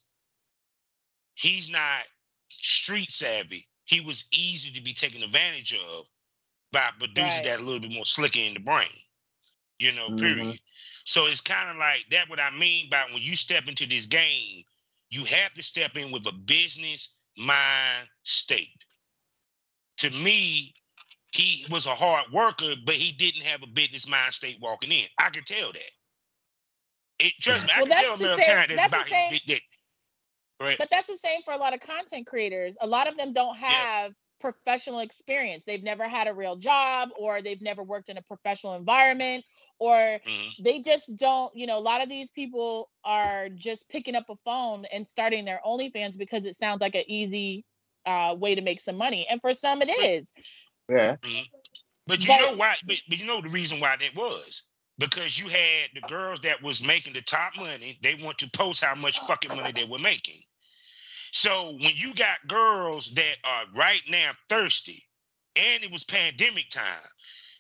he's not street savvy, he was easy to be taken advantage of by producers Right. that a little bit more slicker in the brain. You know, Mhm. period. So it's kind of like that. What I mean by when you step into this game, you have to step in with a business mind state. To me, he was a hard worker, but he didn't have a business mind state walking in. I can tell that. It trust me, I Well, can that's tell the Mel same- that's about same- his that, right. But that's the same for a lot of content creators. A lot of them don't Yeah. have professional experience. They've never had a real job or they've never worked in a professional environment or Mhm. they just don't, you know, a lot of these people are just picking up a phone and starting their OnlyFans because it sounds like an easy uh, way to make some money. And for some it is. Yeah. But you But- know why? But, but you know the reason why that was because you had the girls that was making the top money. They want to post how much fucking money they were making. So when you got girls that are right now thirsty, and it was pandemic time,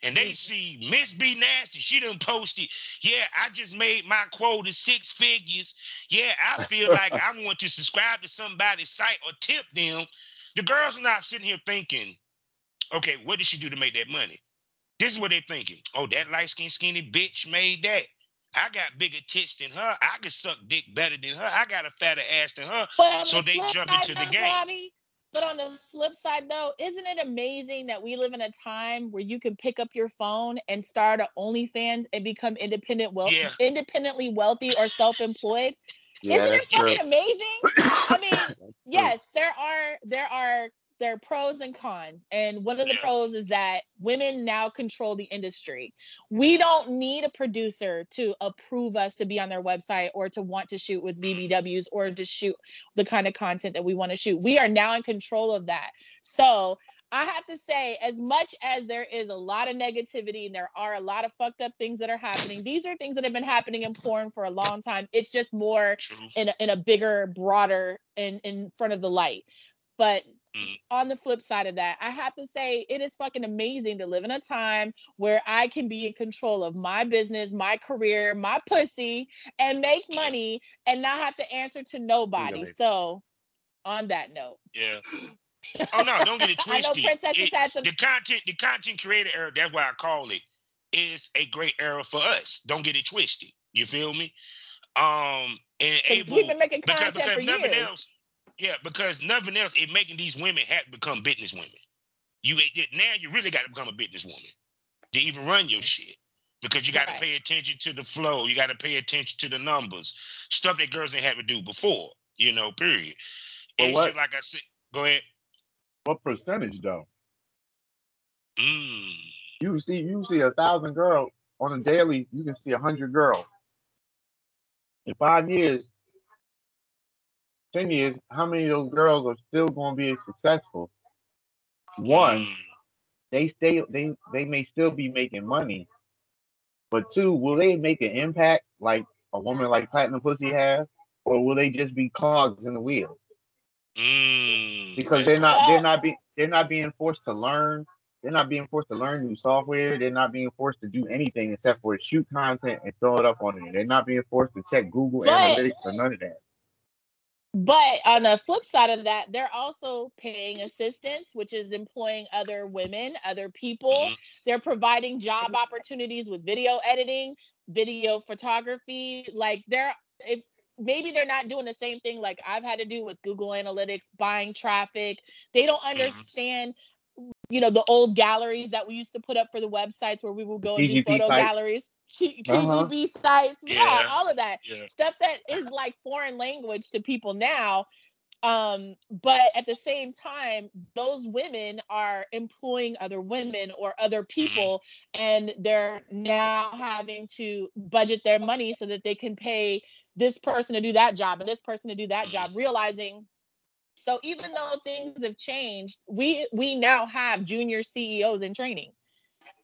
and they see Miss B Nasty, she done posted, yeah, I just made my quota six figures. Yeah, I feel like [LAUGHS] I want to subscribe to somebody's site or tip them. The girls are not sitting here thinking, okay, what did she do to make that money? This is what they're thinking. Oh, that light skinned skinny bitch made that. I got bigger tits than her. I can suck dick better than her. I got a fatter ass than her. But So the they jump into the game. Bobby, but on the flip side though, isn't it amazing that we live in a time where you can pick up your phone and start a OnlyFans and become independent well Yeah. independently wealthy or self-employed? Yeah, isn't it that's true. fucking amazing? I mean, [COUGHS] yes, there are there are there are pros and cons. And one of the pros is that women now control the industry. We don't need a producer to approve us to be on their website or to want to shoot with BBWs or to shoot the kind of content that we want to shoot. We are now in control of that. So I have to say, as much as there is a lot of negativity and there are a lot of fucked up things that are happening, these are things that have been happening in porn for a long time. It's just more True. in a, in a bigger, broader, in in front of the light. But. On the flip side of that, I have to say it is fucking amazing to live in a time where I can be in control of my business, my career, my pussy, and make money and not have to answer to nobody. Legally. So, on that note, Yeah. [LAUGHS] Oh no, don't get it I know twisted. Princess It- had some. the content, the content creator era, that's why I call it, is a great era for us. Don't get it twisted. You feel me? Um, and able We've been making because, content because for nothing years. else. Yeah, because nothing else is making these women have to become business women. You now you really got to become a business woman to even run your shit. Because you got to Right. pay attention to the flow. You got to pay attention to the numbers. Stuff that girls didn't have to do before. You know, period. But it's what- just like I said. Go ahead. What percentage though? Mm. You see, you see a thousand girls on a daily. You can see a hundred girls. In five years, ten is, how many of those girls are still going to be successful? One, Mm. they stay. They they may still be making money, but two, will they make an impact like a woman like Platinum Pussy has, or will they just be cogs in the wheel? Mm. because they're not they're not being they're not being forced to learn they're not being forced to learn new software they're not being forced to do anything except for shoot content and throw it up on it they're not being forced to check google But- analytics or none of that But on the flip side of that, they're also paying assistants, which is employing other women, other people. Mhm. They're providing job opportunities with video editing, video photography. Like they're if maybe they're not doing the same thing like I've had to do with Google Analytics, buying traffic. They don't understand you know the old galleries that we used to put up for the websites where we would go and do photo galleries, T- Uh-huh. TGP sites, yeah, Yeah. all of that Yeah. stuff that is like foreign language to people now um but at the same time those women are employing other women or other people and they're now having to budget their money so that they can pay this person to do that job and this person to do that Mhm. job realizing so even though things have changed we we now have junior ceos in training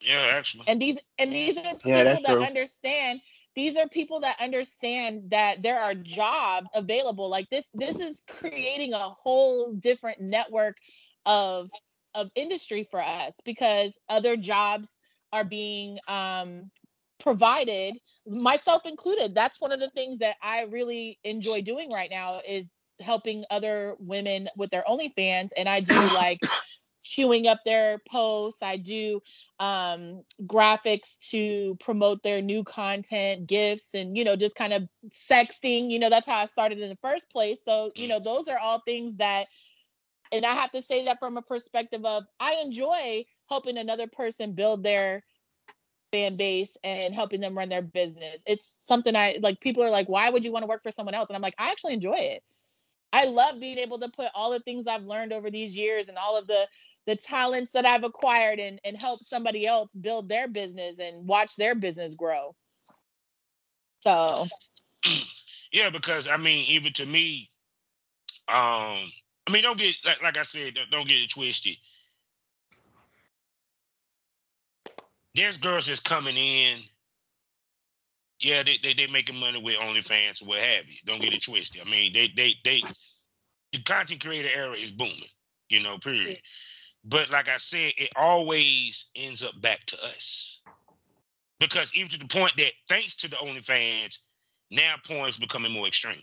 Yeah, actually. and these and these are people Yeah, that true. understand these are people that understand that there are jobs available like this this is creating a whole different network of of industry for us because other jobs are being um provided myself included that's one of the things that i really enjoy doing right now is helping other women with their OnlyFans and I do like [COUGHS] queuing up their posts. I do um graphics to promote their new content, gifts and you know just kind of sexting, you know that's how I started in the first place. So, you Mm. know, those are all things that and I have to say that from a perspective of I enjoy helping another person build their fan base and helping them run their business. It's something I like people are like why would you want to work for someone else? And I'm like I actually enjoy it. I love being able to put all the things I've learned over these years and all of the the talents that I've acquired and and help somebody else build their business and watch their business grow. So, [CLEARS THROAT] Yeah, because I mean, even to me, um, I mean, don't get like, like I said, don't, don't get it twisted. There's girls that's coming in. Yeah, they they they making money with OnlyFans or what have you. Don't get it twisted. I mean, they they they the content creator era is booming. You know, period. But like I said, it always ends up back to us. Because even to the point that thanks to the OnlyFans, now porn is becoming more extreme.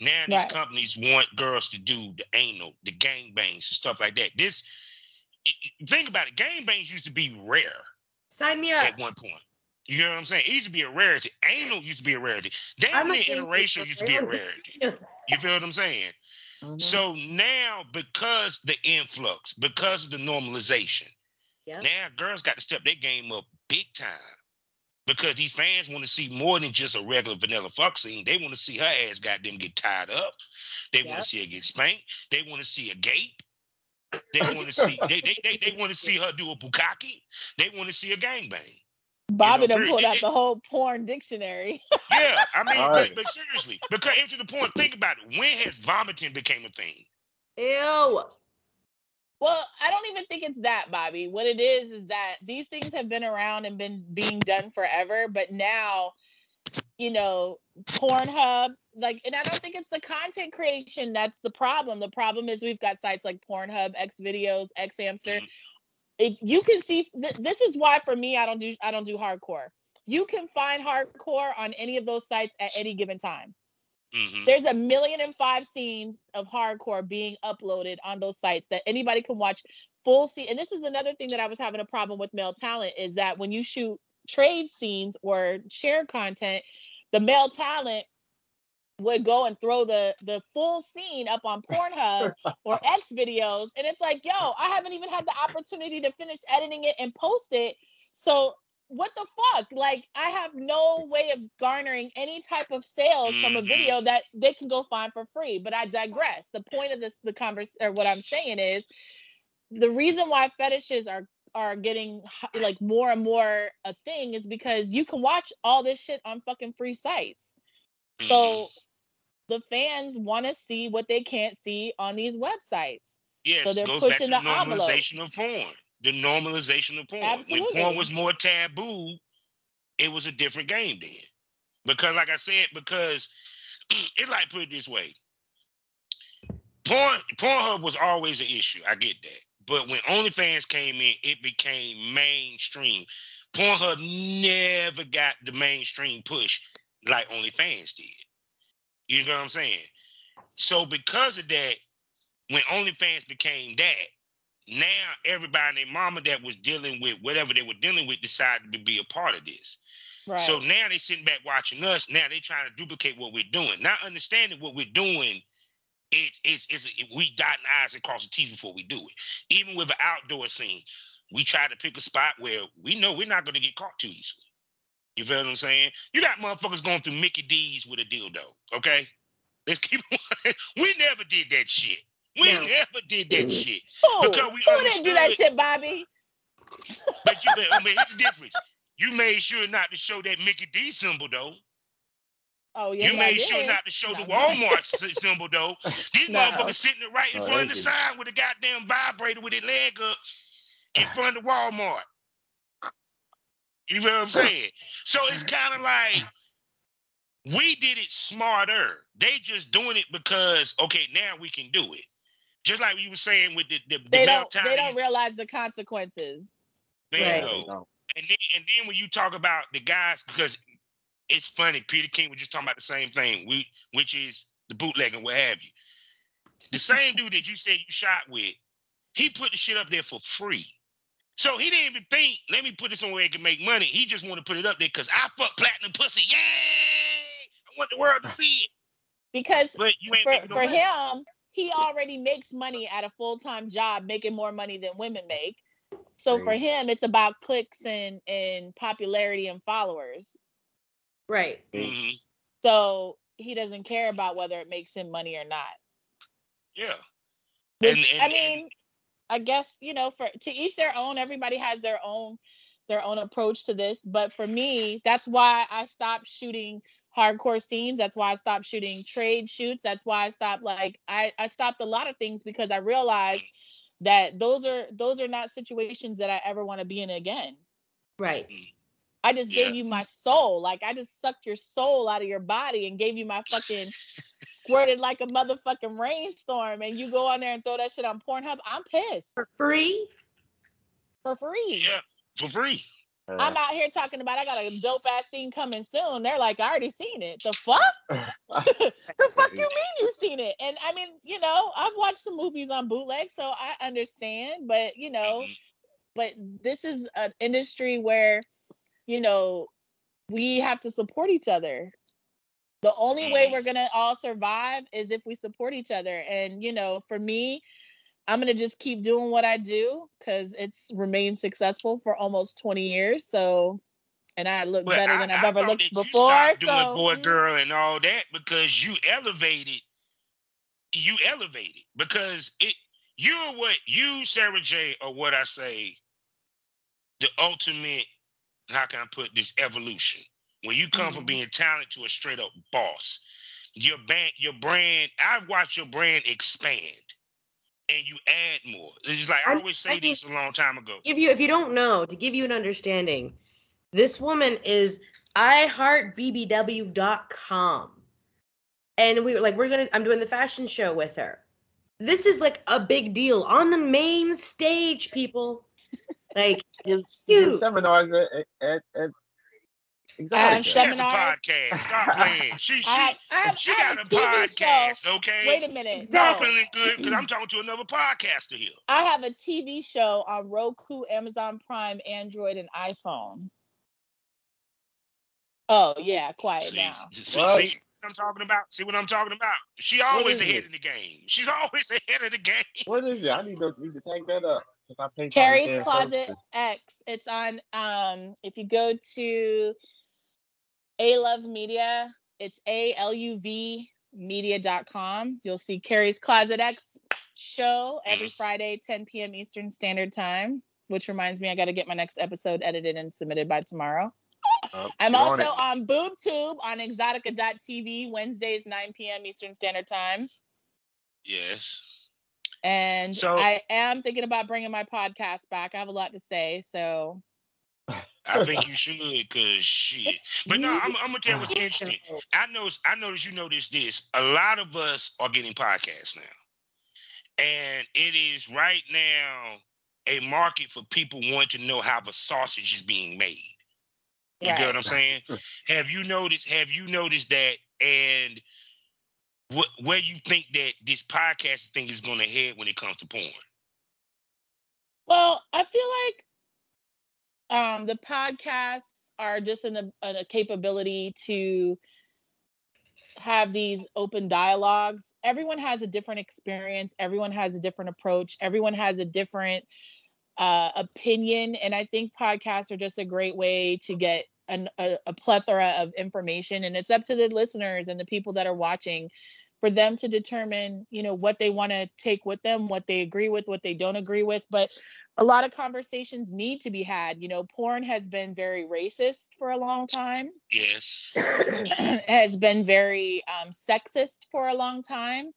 Now these Right. companies want girls to do the anal, the gangbangs, and stuff like that. This it- think about it, gangbangs used to be rare Sign me up. at one point. You know what I'm saying? It used to be a rarity. Anal used to be a rarity. Damn near interracial used to be a rarity. [LAUGHS] You feel what I'm saying? Mm-hmm. So now, because the influx, because of the normalization, yeah. now girls got to step their game up big time. because these fans want to see more than just a regular vanilla fuck scene. They want to see her ass goddamn get tied up. They want to see her get spanked. They want to see a gape. They [LAUGHS] want to see they they, they, they want to see her do a bukkake. They want to see a gangbang. Bobby done period. pulled It- out it- the whole porn dictionary. [LAUGHS] Yeah, I mean, Right. but, but seriously, because and to the point, think about it. When has vomiting became a thing? Ew. Well, I don't even think it's that, Bobby. What it is is that these things have been around and been being done forever, but now, you know, Pornhub, like, and I don't think it's the content creation that's the problem. The problem is we've got sites like Pornhub, X Videos, X Hamster. Mhm. If you can see, th- this is why for me, I don't do I don't do hardcore. You can find hardcore on any of those sites at any given time hmm there's a million and five scenes of hardcore being uploaded on those sites that anybody can watch full scene and this is another thing that i was having a problem with male talent is that when you shoot trade scenes or share content the male talent would go and throw the the full scene up on Pornhub or [LAUGHS] X videos and it's like yo I haven't even had the opportunity to finish editing it and post it so what the fuck like I have no way of garnering any type of sales from a Mhm. video that they can go find for free but I digress the point of this the converse or what I'm saying is the reason why fetishes are are getting like more and more a thing is because you can watch all this shit on fucking free sites Mm-hmm. so the fans want to see what they can't see on these websites. yes, so they're goes back to pushing the the envelope. normalization of porn. The normalization of porn. Absolutely. When porn was more taboo, it was a different game then. Because, like I said, because [CLEARS THROAT] it like put it this way. Porn Pornhub was always an issue. I get that. But when OnlyFans came in, it became mainstream. Pornhub never got the mainstream push like OnlyFans did. You know what I'm saying? So because of that, when OnlyFans became that, now everybody and mama that was dealing with whatever they were dealing with decided to be a part of this. Right. So now they sitting back watching us. Now they trying to duplicate what we're doing, not understanding what we're doing. It's it's it's we dotting i's and crossing t's before we do it. Even with an outdoor scene, we try to pick a spot where we know we're not going to get caught too easily. You feel what I'm saying? You got motherfuckers going through Mickey D's with a dildo. Okay, let's keep. [LAUGHS] we never did that shit. We No. never did that shit. Who? because we Who didn't do that shit, Bobby? But you, I mean, here's the difference. You made sure not to show that Mickey D symbol though. Oh yeah, you made sure not to show the Walmart [LAUGHS] symbol though. These No. motherfuckers sitting right in Oh, front of the did. sign with a goddamn vibrator with their leg up in front of Walmart. You know what I'm saying? So it's kind of like we did it smarter. They just doing it because okay, now we can do it. Just like you were saying with the the, the They male don't. They don't realize the consequences. there you Right. go. They don't. And then, and then when you talk about the guys, because it's funny, Peter King was just talking about the same thing, we, which is the bootleg and what have you. The same dude that you said you shot with, he put the shit up there for free. So he didn't even think, let me put this somewhere it can make money. He just wanted to put it up there because I fuck platinum pussy. Yay! I want the world to see it. Because you for no for him, he already makes money at a full time job, making more money than women make. So for him, it's about clicks and and popularity and followers. Right. Mhm. So he doesn't care about whether it makes him money or not. Yeah. Which and- I and- mean, I guess you know, for to each their own. Everybody has their own their own approach to this. But for me, that's why I stopped shooting hardcore scenes. That's why I stopped shooting trade shoots. That's why I stopped like I I stopped a lot of things because I realized that those are those are not situations that I ever want to be in again. Right. Mm-hmm. I just Yeah. gave you my soul. Like I just sucked your soul out of your body and gave you my fucking squirted like a motherfucking rainstorm. And you go on there and throw that shit on Pornhub. I'm pissed For free. for free. Yeah. For free. I'm out here talking about I got a dope ass scene coming soon. They're like, I already seen it. The fuck? [LAUGHS] the fuck you mean you [LAUGHS] seen it? And I mean, you know, I've watched some movies on bootleg, so I understand. But you know, Mhm. but this is an industry where you know we have to support each other the only way Mhm. we're gonna all survive is if we support each other and you know for me i'm gonna just keep doing what i do because it's remained successful for almost 20 years so and I look better I- than I I've ever looked you before. stopped So doing boy, mm, girl, and all that because you elevated. You elevated because it. You're what you, Sarah J, are what I say. The ultimate. How can I put this evolution? When you come from Mhm. being talented to a straight up boss, your band, your brand. I've watched your brand expand, and you add more. It's like I I'm- always say think- this a long time ago. If you if you don't know, to give you an understanding, this woman is iHeartBBW.com. And we were like, we're gonna I'm doing the fashion show with her. This is like a big deal on the main stage, people. Like [LAUGHS] Give, Huge. give seminars at at, at Um, Exxxotica. She has a Seminars. podcast. Stop [LAUGHS] playing. She she I I she I got have a a show. podcast. Okay. Wait a minute. Exactly. No. good because I'm talking to another podcaster here. I have a TV show on Roku, Amazon Prime, Android, and iPhone. Oh yeah, quiet See, now. see, What? see what I'm talking about? See what I'm talking about? She always ahead it? in the game. She's [LAUGHS] always ahead of the game. What is it? I need to need to take that up. 'cause I pay Carrie's Closet. X. It's on um if you go to A Love Media, it's A L U V media.com. You'll see Carrie's Closet X show every Friday, 10 p.m. Eastern Standard Time. Which reminds me, I got to get my next episode edited and submitted by tomorrow. Uh, [LAUGHS] I'm also on on BoobTube on Exxxotica.tv Wednesdays, 9 p.m. Eastern Standard Time. Yes. And So- I am thinking about bringing my podcast back. I have a lot to say. So I think you should because shit. [LAUGHS] But no, I'm, I'm gonna tell you what's interesting. I know I notice you notice this. A lot of us are getting podcasts now. And it is right now a market for people wanting to know how the sausage is being made. You get what I'm saying? [LAUGHS] have you noticed? Have you noticed that? And what where you think that this podcast thing is going to head when it comes to porn? Well, I feel like um, the podcasts are just an, a, a capability to have these open dialogues. Everyone has a different experience. Everyone has a different approach. Everyone has a different uh, opinion, and I think podcasts are just a great way to get an, a, a plethora of information. And it's up to the listeners and the people that are watching for them to determine, you know, what they want to take with them, what they agree with, what they don't agree with. But a lot of conversations need to be had. You know, porn has been very racist for a long time, Yes. [CLEARS THROAT] has been very um, sexist for a long time.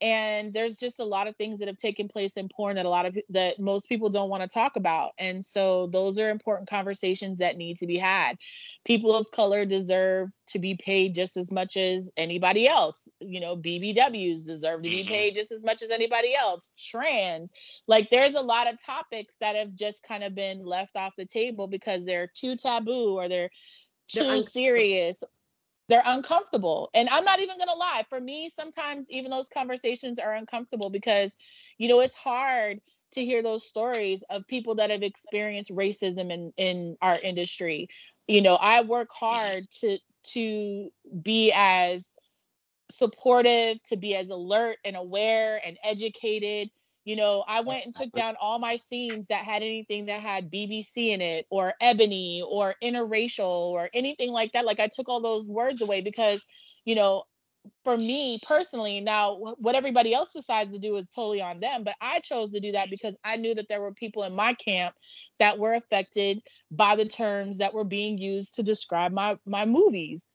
And there's just a lot of things that have taken place in porn that a lot of that most people don't want to talk about. And so those are important conversations that need to be had. People of color deserve to be paid just as much as anybody else. You know, BBWs deserve to be Mhm. paid just as much as anybody else. Trans, like there's a lot of topics that have just kind of been left off the table because they're too taboo or they're too serious they're uncomfortable and i'm not even gonna lie for me sometimes even those conversations are uncomfortable because you know it's hard to hear those stories of people that have experienced racism in in our industry. You know i work mm-hmm. hard to to be as supportive to be as alert and aware and educated you know i went and took down all my scenes that had anything that had bbc in it or ebony or interracial or anything like that like i took all those words away because you know for me personally now what everybody else decides to do is totally on them but i chose to do that because i knew that there were people in my camp that were affected by the terms that were being used to describe my my movies.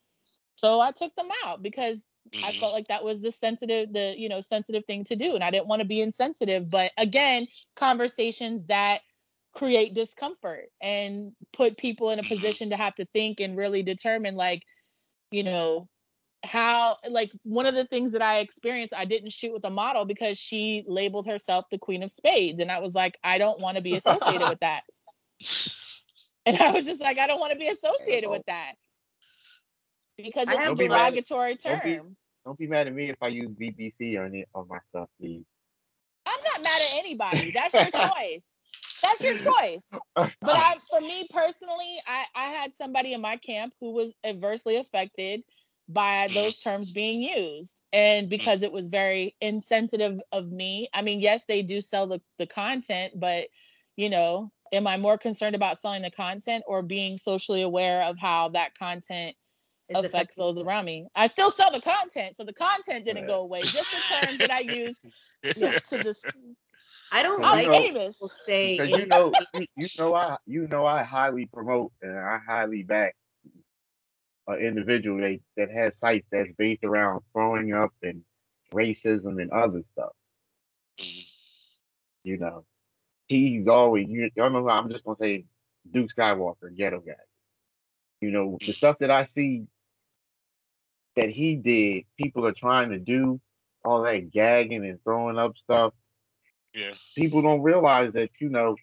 So i took them out because I Mhm. felt like that was the sensitive, the you know, sensitive thing to do. And I didn't want to be insensitive. But again, conversations that create discomfort and put people in a Mhm. position to have to think and really determine like, you know, how like one of the things that I experienced, I didn't shoot with a model because she labeled herself the queen of spades. And I was like, I don't want to be associated with that. [LAUGHS] And I was just like, I don't want to be associated with that. Because it's a have Don't be mad at- derogatory don't be- term. Don't be mad at me if I use BBC on it on my stuff, please. I'm not mad at anybody. That's your choice. That's your choice. But I, for me personally, I, I had somebody in my camp who was adversely affected by Mhm. those terms being used. And because it was very insensitive of me, I mean, yes, they do sell the, the content, but you know, am I more concerned about selling the content or being socially aware of how that content It's affects affecting- those around me? I still sell the content, so the content didn't Yeah. go away. Just the terms that I [LAUGHS] use to, to just I don't I'm You like know- famous. people say Because you know, you, you know, I you know, I highly promote and I highly back an individual that, that has sites that's based around growing up and racism and other stuff. Mhm. You know, he's always you. Y'all know. I'm just gonna say Duke Skywalker, ghetto guy. You know, the Mhm. stuff that I see that he did, people are trying to do all that gagging and throwing up stuff. Yeah. people don't realize that you know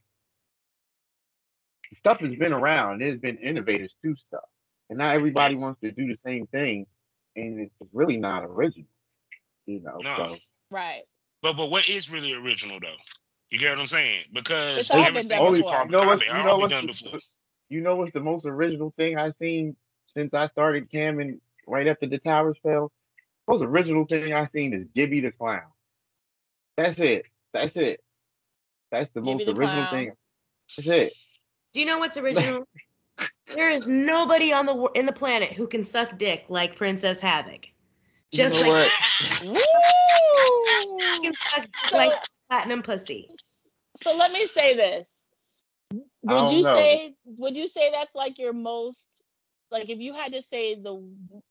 stuff has been around. There's been innovators to stuff, and not everybody Yes. wants to do the same thing, and it's really not original. You know, No. so Right. But but what is really original though? You get what I'm saying? Because It's all been everything done is before. you know what's you know what's done the- before. you know what's the most original thing I've seen since I started camming right after the towers fell. Most original thing I've seen is Gibby the clown. That's it. That's it. That's the Gibby most the original Clown. thing. That's it. Do you know what's [LAUGHS] original? there is nobody on the in the planet who can suck dick like Princess Havoc. Just know like [LAUGHS] can suck dick So- like platinum pussy. So let me say this. Would you know. say would you say that's like your most like if you had to say the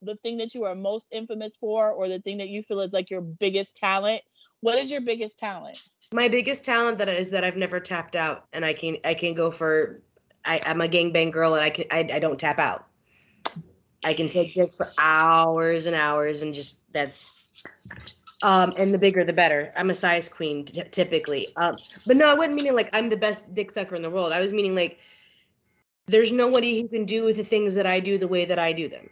the thing that you are most infamous for or the thing that you feel is like your biggest talent, what is your biggest talent? My biggest talent that is that I've never tapped out, and I can I can go for. I, I'm a gangbang girl, and I can I, I don't tap out. I can take dick for hours and hours, and just that's. Um, and the bigger the better. I'm a size queen t- typically. Um, but no, I wasn't meaning like I'm the best dick sucker in the world. I was meaning like there's nobody who can do the things that I do the way that I do them.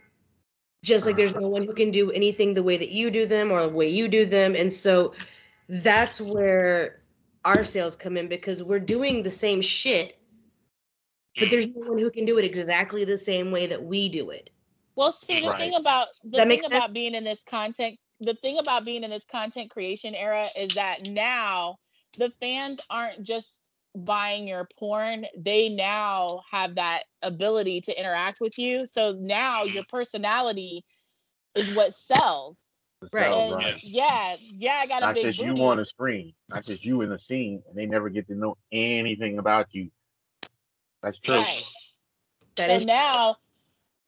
Just like there's no one who can do anything the way that you do them or the way you do them. And so that's where our sales come in because we're doing the same shit, but there's no one who can do it exactly the same way that we do it. Well, see, the Right. thing about the that thing about sense? being in this content, the thing about being in this content creation era is that now the fans aren't just buying your porn; they now have that ability to interact with you. So now Mhm. your personality is what sells. Right. So, And right. yeah, yeah, I got a Not big just booty. you on a screen, not just you in the scene, and they never get to know anything about you. That's true. Right. That so is now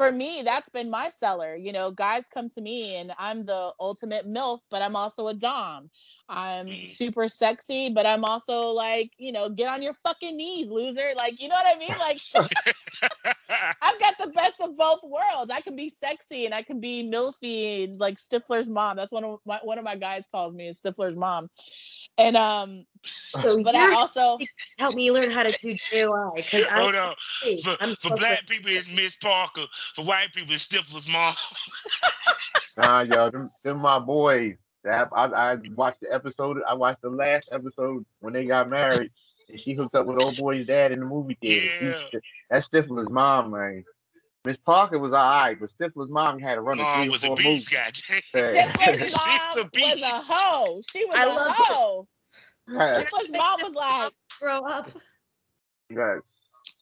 for me that's been my seller you know guys come to me and i'm the ultimate milf but i'm also a dom. I'm Mhm. super sexy but i'm also like you know get on your fucking knees loser like you know what i mean? Like [LAUGHS] i've got the best of both worlds. I can be sexy and i can be milfy and like stifler's mom. That's one of my one of my guys calls me is stifler's mom and um so but i also [LAUGHS] help me learn how to do JOI because Hold on. I'm, For, I'm for so black people, it's Miss Parker. For white people, it's Stifler's mom. Nah, yo, them, them my boys. That I, I watched the episode. I watched the last episode when they got married, and she hooked up with old boy's dad in the movie theater. She- Yeah. that's Stifler's mom, man. Miss Parker was alright, but Stifler's mom had to run a Mom three or was a beast, movies. goddamn. Yeah. Stifler's [LAUGHS] mom a was a hoe she was I a hoe Yes, Stifler's mom was like grow up. yes.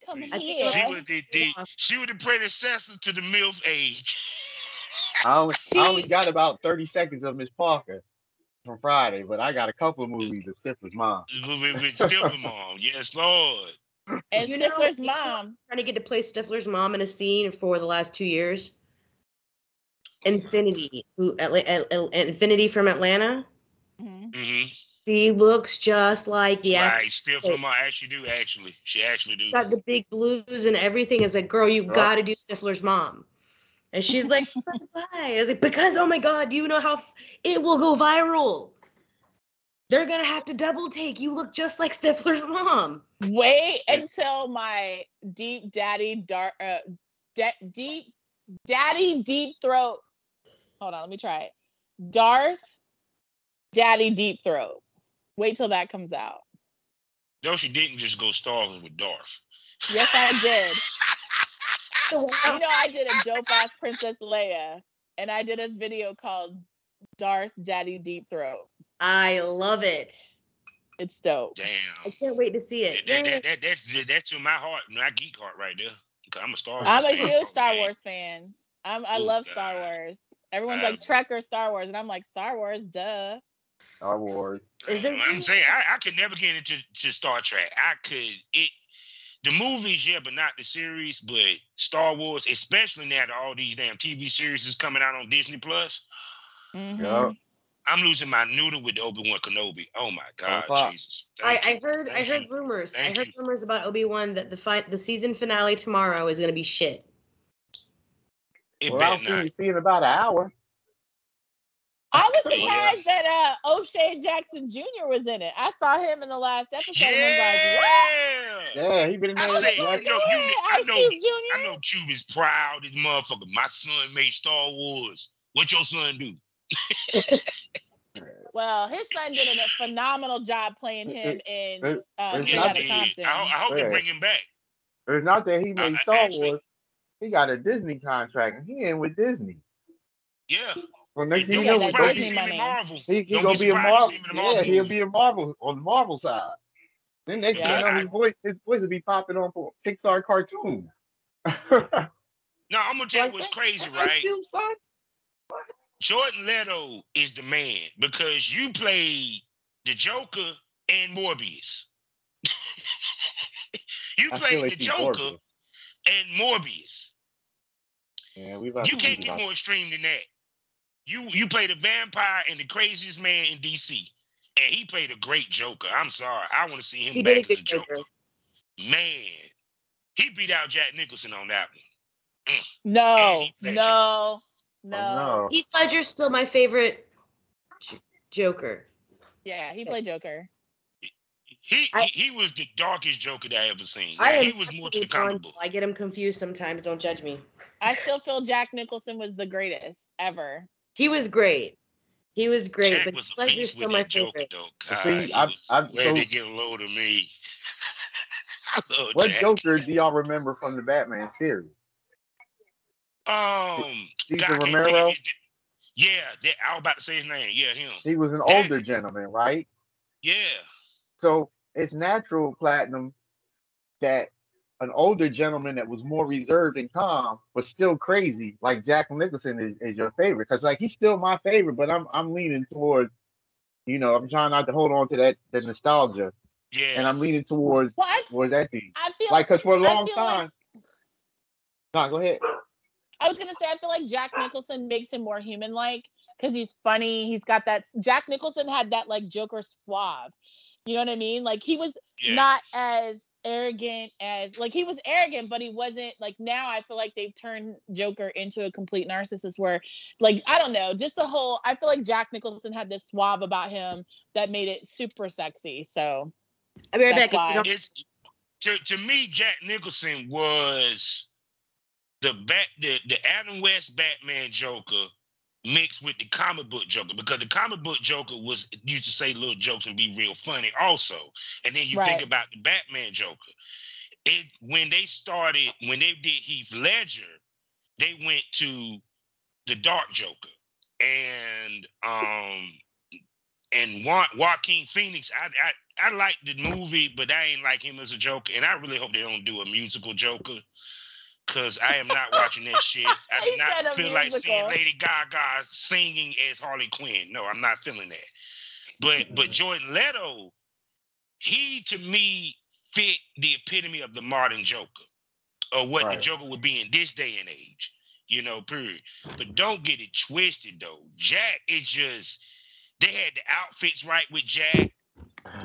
come here She was the, the she was the predecessor to the MILF age. I only, I only got about thirty seconds of Miss Parker from Friday, but I got a couple of movies of Stifler's mom. with, with, with Stifler mom. Yes, Lord. And You Stifler's know- mom, Trying to get to play Stifler's mom in a scene for the last two years. Infinity, who Atla- At- At- Infinity from Atlanta. Mhm. hmm She looks just like the actor. Right, Stifler mom actually do actually. She actually do. got the big blues and everything. Is like, girl, you Yup. got to do Stifler's mom. And she's like, [LAUGHS] why? I was like, because oh my god, do you know how f- it will go viral? They're gonna have to double take. You look just like Stifler's mom. wait until my deep daddy dark, uh, de- deep daddy deep throat. Hold on, let me try it. Darth, daddy deep throat. Wait till that comes out. No, she didn't just go stalking with Darth. Yes, I did. [LAUGHS] You know, I did a dope ass [LAUGHS] Princess Leia, and I did a video called Darth Daddy Deep Throat. I love it. It's dope. Damn. I can't wait to see it. that, Yay. that, that, that's that's in my heart, my geek heart right there. 'Cause I'm a Star Wars. I'm a fan. huge Star Man. Wars fan. I'm I Oh, love Star Wars. Everyone's Um, like Trek or Star Wars, and I'm like Star Wars, duh. Star Wars. Is there I'm saying I, I could never get into to Star Trek. I could it the movies, yeah, but not the series. But Star Wars, especially now that all these damn TV series is coming out on Disney Plus, Mhm. Yup. I'm losing my noodle with Obi Wan Kenobi. Oh my God, fuck. Jesus! I, Thank I you. heard I heard you. rumors. I heard you. rumors about Obi Wan that the fi- the season finale tomorrow is gonna be shit. It Well, I'll better see you see in about an hour. I was Yeah. surprised that uh O'Shea Jackson Jr. was in it. I saw him in the last episode and was like, what? Yeah. Yeah, he been in I there. say, yeah, you know, you, Hey, I know, Cube Jr. I know, Cuba's proud. This motherfucker. My son made Star Wars. What your son do? [LAUGHS] Well, his son did a phenomenal job playing him in it- uh, it's Straight Yes, not- Outta he did. Compton. I, I hope Yeah. they bring him back. It's not that he made I- Star actually- Wars. He got a Disney contract, and he in with Disney. Yeah. So next thing you know, be that surprised he, to Disney see him in money. Marvel. he, he Don't gonna be be a surprised to Marvel. see him in the Yeah, Marvel he'll be a Marvel on the Marvel side. Then next thing you know, his voice his voice will be popping on for Pixar cartoon. [LAUGHS] No, I'm gonna tell you Like what's crazy, right? Cube, son. Jordan Leto is the man because you played the Joker and Morbius. [LAUGHS] you I played ain't the Joker Morbius. and Morbius. Yeah, we about You can't get about- more extreme than that. You you played a vampire and the craziest man in DC, and he played a great Joker. I'm sorry, I want to see him He back as a Joker. Joker. Man, he beat out Jack Nicholson on that one. Mm. No, no, no. Oh, no. Heath Ledger's still my favorite J- Joker. Yeah, he played Yes. Joker. He, I- he he was the darkest Joker that I ever seen. I Like, am he was more to the comic book. I get him confused sometimes. Don't judge me. I still feel Jack Nicholson was the greatest ever. He was great. He was great, Jack but was Heath a Ledger's still my that Joker, favorite. though. But God, see, I- was, I- where so- they get low to me. [LAUGHS] I love What Jack. Joker do y'all remember from the Batman series? Um, Cesar God, I can't think Romero. Yeah, that, I was about to say his name. Yeah, him. He was an That- older gentleman, right? Yeah, So it's natural, Platinum, that an older gentleman that was more reserved and calm, but still crazy, like Jack Nicholson is, is your favorite. Because like he's still my favorite, but I'm I'm leaning towards, you know, I'm trying not to hold on to that the nostalgia, yeah. and I'm leaning towards Well, I, towards that thing. I feel Like, cause for a long feel like- time. Nah, go ahead. I was gonna say I feel like Jack Nicholson makes him more human like because he's funny. He's got that Jack Nicholson had that like Joker suave. You know what I mean? Like he was yeah. not as arrogant as like he was arrogant, but he wasn't like now I feel like they've turned Joker into a complete narcissist where like I don't know, just the whole I feel like Jack Nicholson had this suave about him that made it super sexy. So I'll be right back. If you why. don't- it's to to me, Jack Nicholson was the bat the, the Adam West Batman Joker mixed with the comic book Joker because the comic book Joker was used to say little jokes and be real funny also. And then you Right. think about the Batman Joker. It when they started when they did Heath Ledger, they went to the Dark Joker and um and Wa- Joaquin Phoenix. I I I like the movie, but I ain't like him as a Joker, and I really hope they don't do a musical Joker. Cause I am not watching that shit. [LAUGHS] I He do not a feel like seeing. Lady Gaga singing as Harley Quinn. No, I'm not feeling that. But but Jordan Leto, he to me fit the epitome of the modern Joker, or what the Joker would be in this day and age. You know, period. But don't get it twisted though. Jack is just they had the outfits right with Jack. [LAUGHS]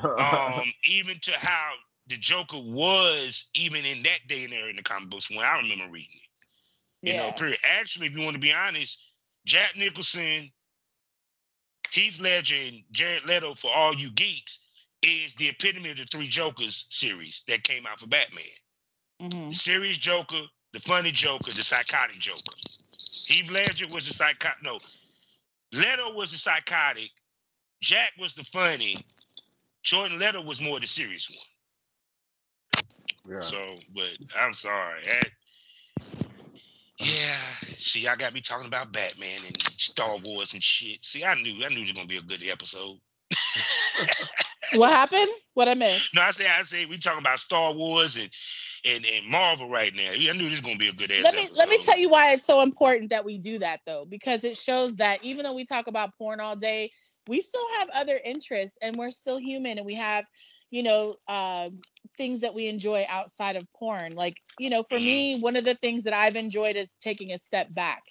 Um, even to how the Joker was even in that day and era in the comic books when I remember reading it. You know, period. Actually, if you want to be honest, Jack Nicholson, Heath Ledger, and Jared Leto, for all you geeks, is the epitome of the three Jokers series that came out for Batman. Mhm. The serious Joker, the funny Joker, the psychotic Joker. Heath Ledger was the psychotic. No, Leto was the psychotic. Jack was the funny. Jordan Leto was more the serious one. Yeah. So, but I'm sorry. That, yeah, see, I got me talking about Batman and Star Wars and shit. See, I knew, I knew it was gonna be a good episode. [LAUGHS] What happened? What I missed? No, I say I say we talking about Star Wars and and, and Marvel right now. I knew this was gonna be a good ass. let me let me tell you why it's so important that we do that though because it shows that even though we talk about porn all day we still have other interests and we're still human and we have you know uh, things that we enjoy outside of porn like you know for me one of the things that i've enjoyed is taking a step back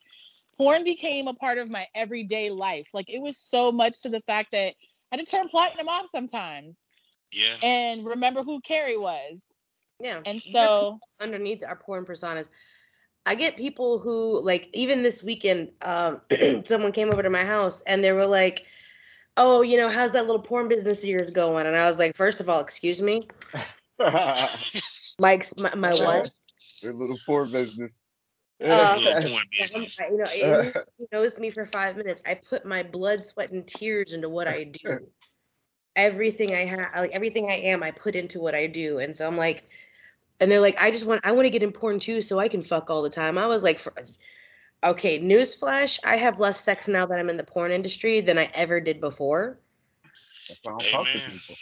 porn became a part of my everyday life like it was so much to the fact that i had to turn platinum off sometimes Yeah. and remember who carrie was Yeah. and so [LAUGHS] underneath our porn personas. I get people who like even this weekend, um, [CLEARS THROAT] someone came over to my house and they were like, "Oh, you know, how's that little porn business of yours going?" And I was like, first of all, excuse me, [LAUGHS] Mike's my, my what? Their little poor business. Uh, Little porn business. I- [LAUGHS] you know, anyone who [LAUGHS] knows me for five minutes, I put my blood, sweat, and tears into what I do. Everything I have, like everything I am, I put into what I do. And so I'm like, and they're like, I just want, I want to get in porn too, so I can fuck all the time. I was like, for, okay, newsflash, I have less sex now that I'm in the porn industry than I ever did before. That's why I don't talk to people.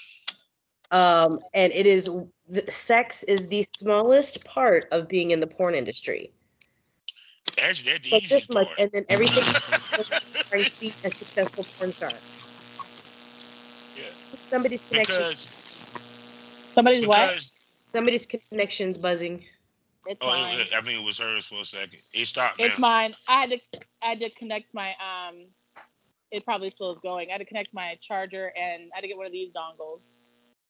Um, and it is the sex is the smallest part of being in the porn industry. Actually, that's the Like easiest this much, and then everything trying to be a successful porn star. Yeah. Somebody's connection, because somebody's what because somebody's connections buzzing. It's oh, mine it, I mean it was hers for a second. It stopped It's now. mine. I had to I had to connect my um it probably still is going. I had to connect my charger and I had to get one of these dongles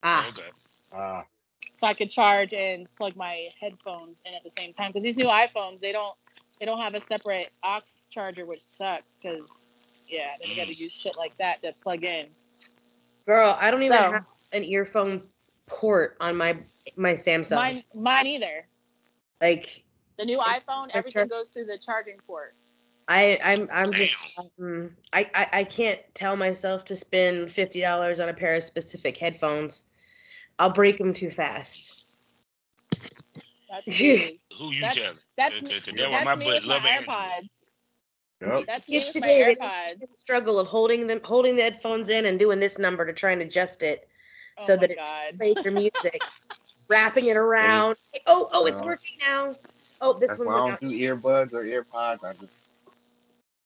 Ah, okay. Ah, so I could charge and plug my headphones in at the same time because these new iPhones they don't they don't have a separate aux charger which sucks because yeah then you got to use shit like that to plug in. girl, I don't even So- have an earphone port on my my Samsung. Mine mine either. Like The new iPhone everything goes through the charging port. I, I'm I'm just um, I, I I can't tell myself to spend fifty dollars on a pair of specific headphones. I'll break them too fast. That's what it is. Who you That's- telling? That's Okay, me. 'cause that was That's my me butt with my love Android. AirPods. yep. That's me with my today, AirPods. the struggle of holding them, holding the headphones in, and doing this number to try and adjust it Oh so my that it's God. play your music, [LAUGHS] wrapping it around. Oh, oh, it's working now. Oh, this That's one why I went don't out. do earbuds or earpods. I just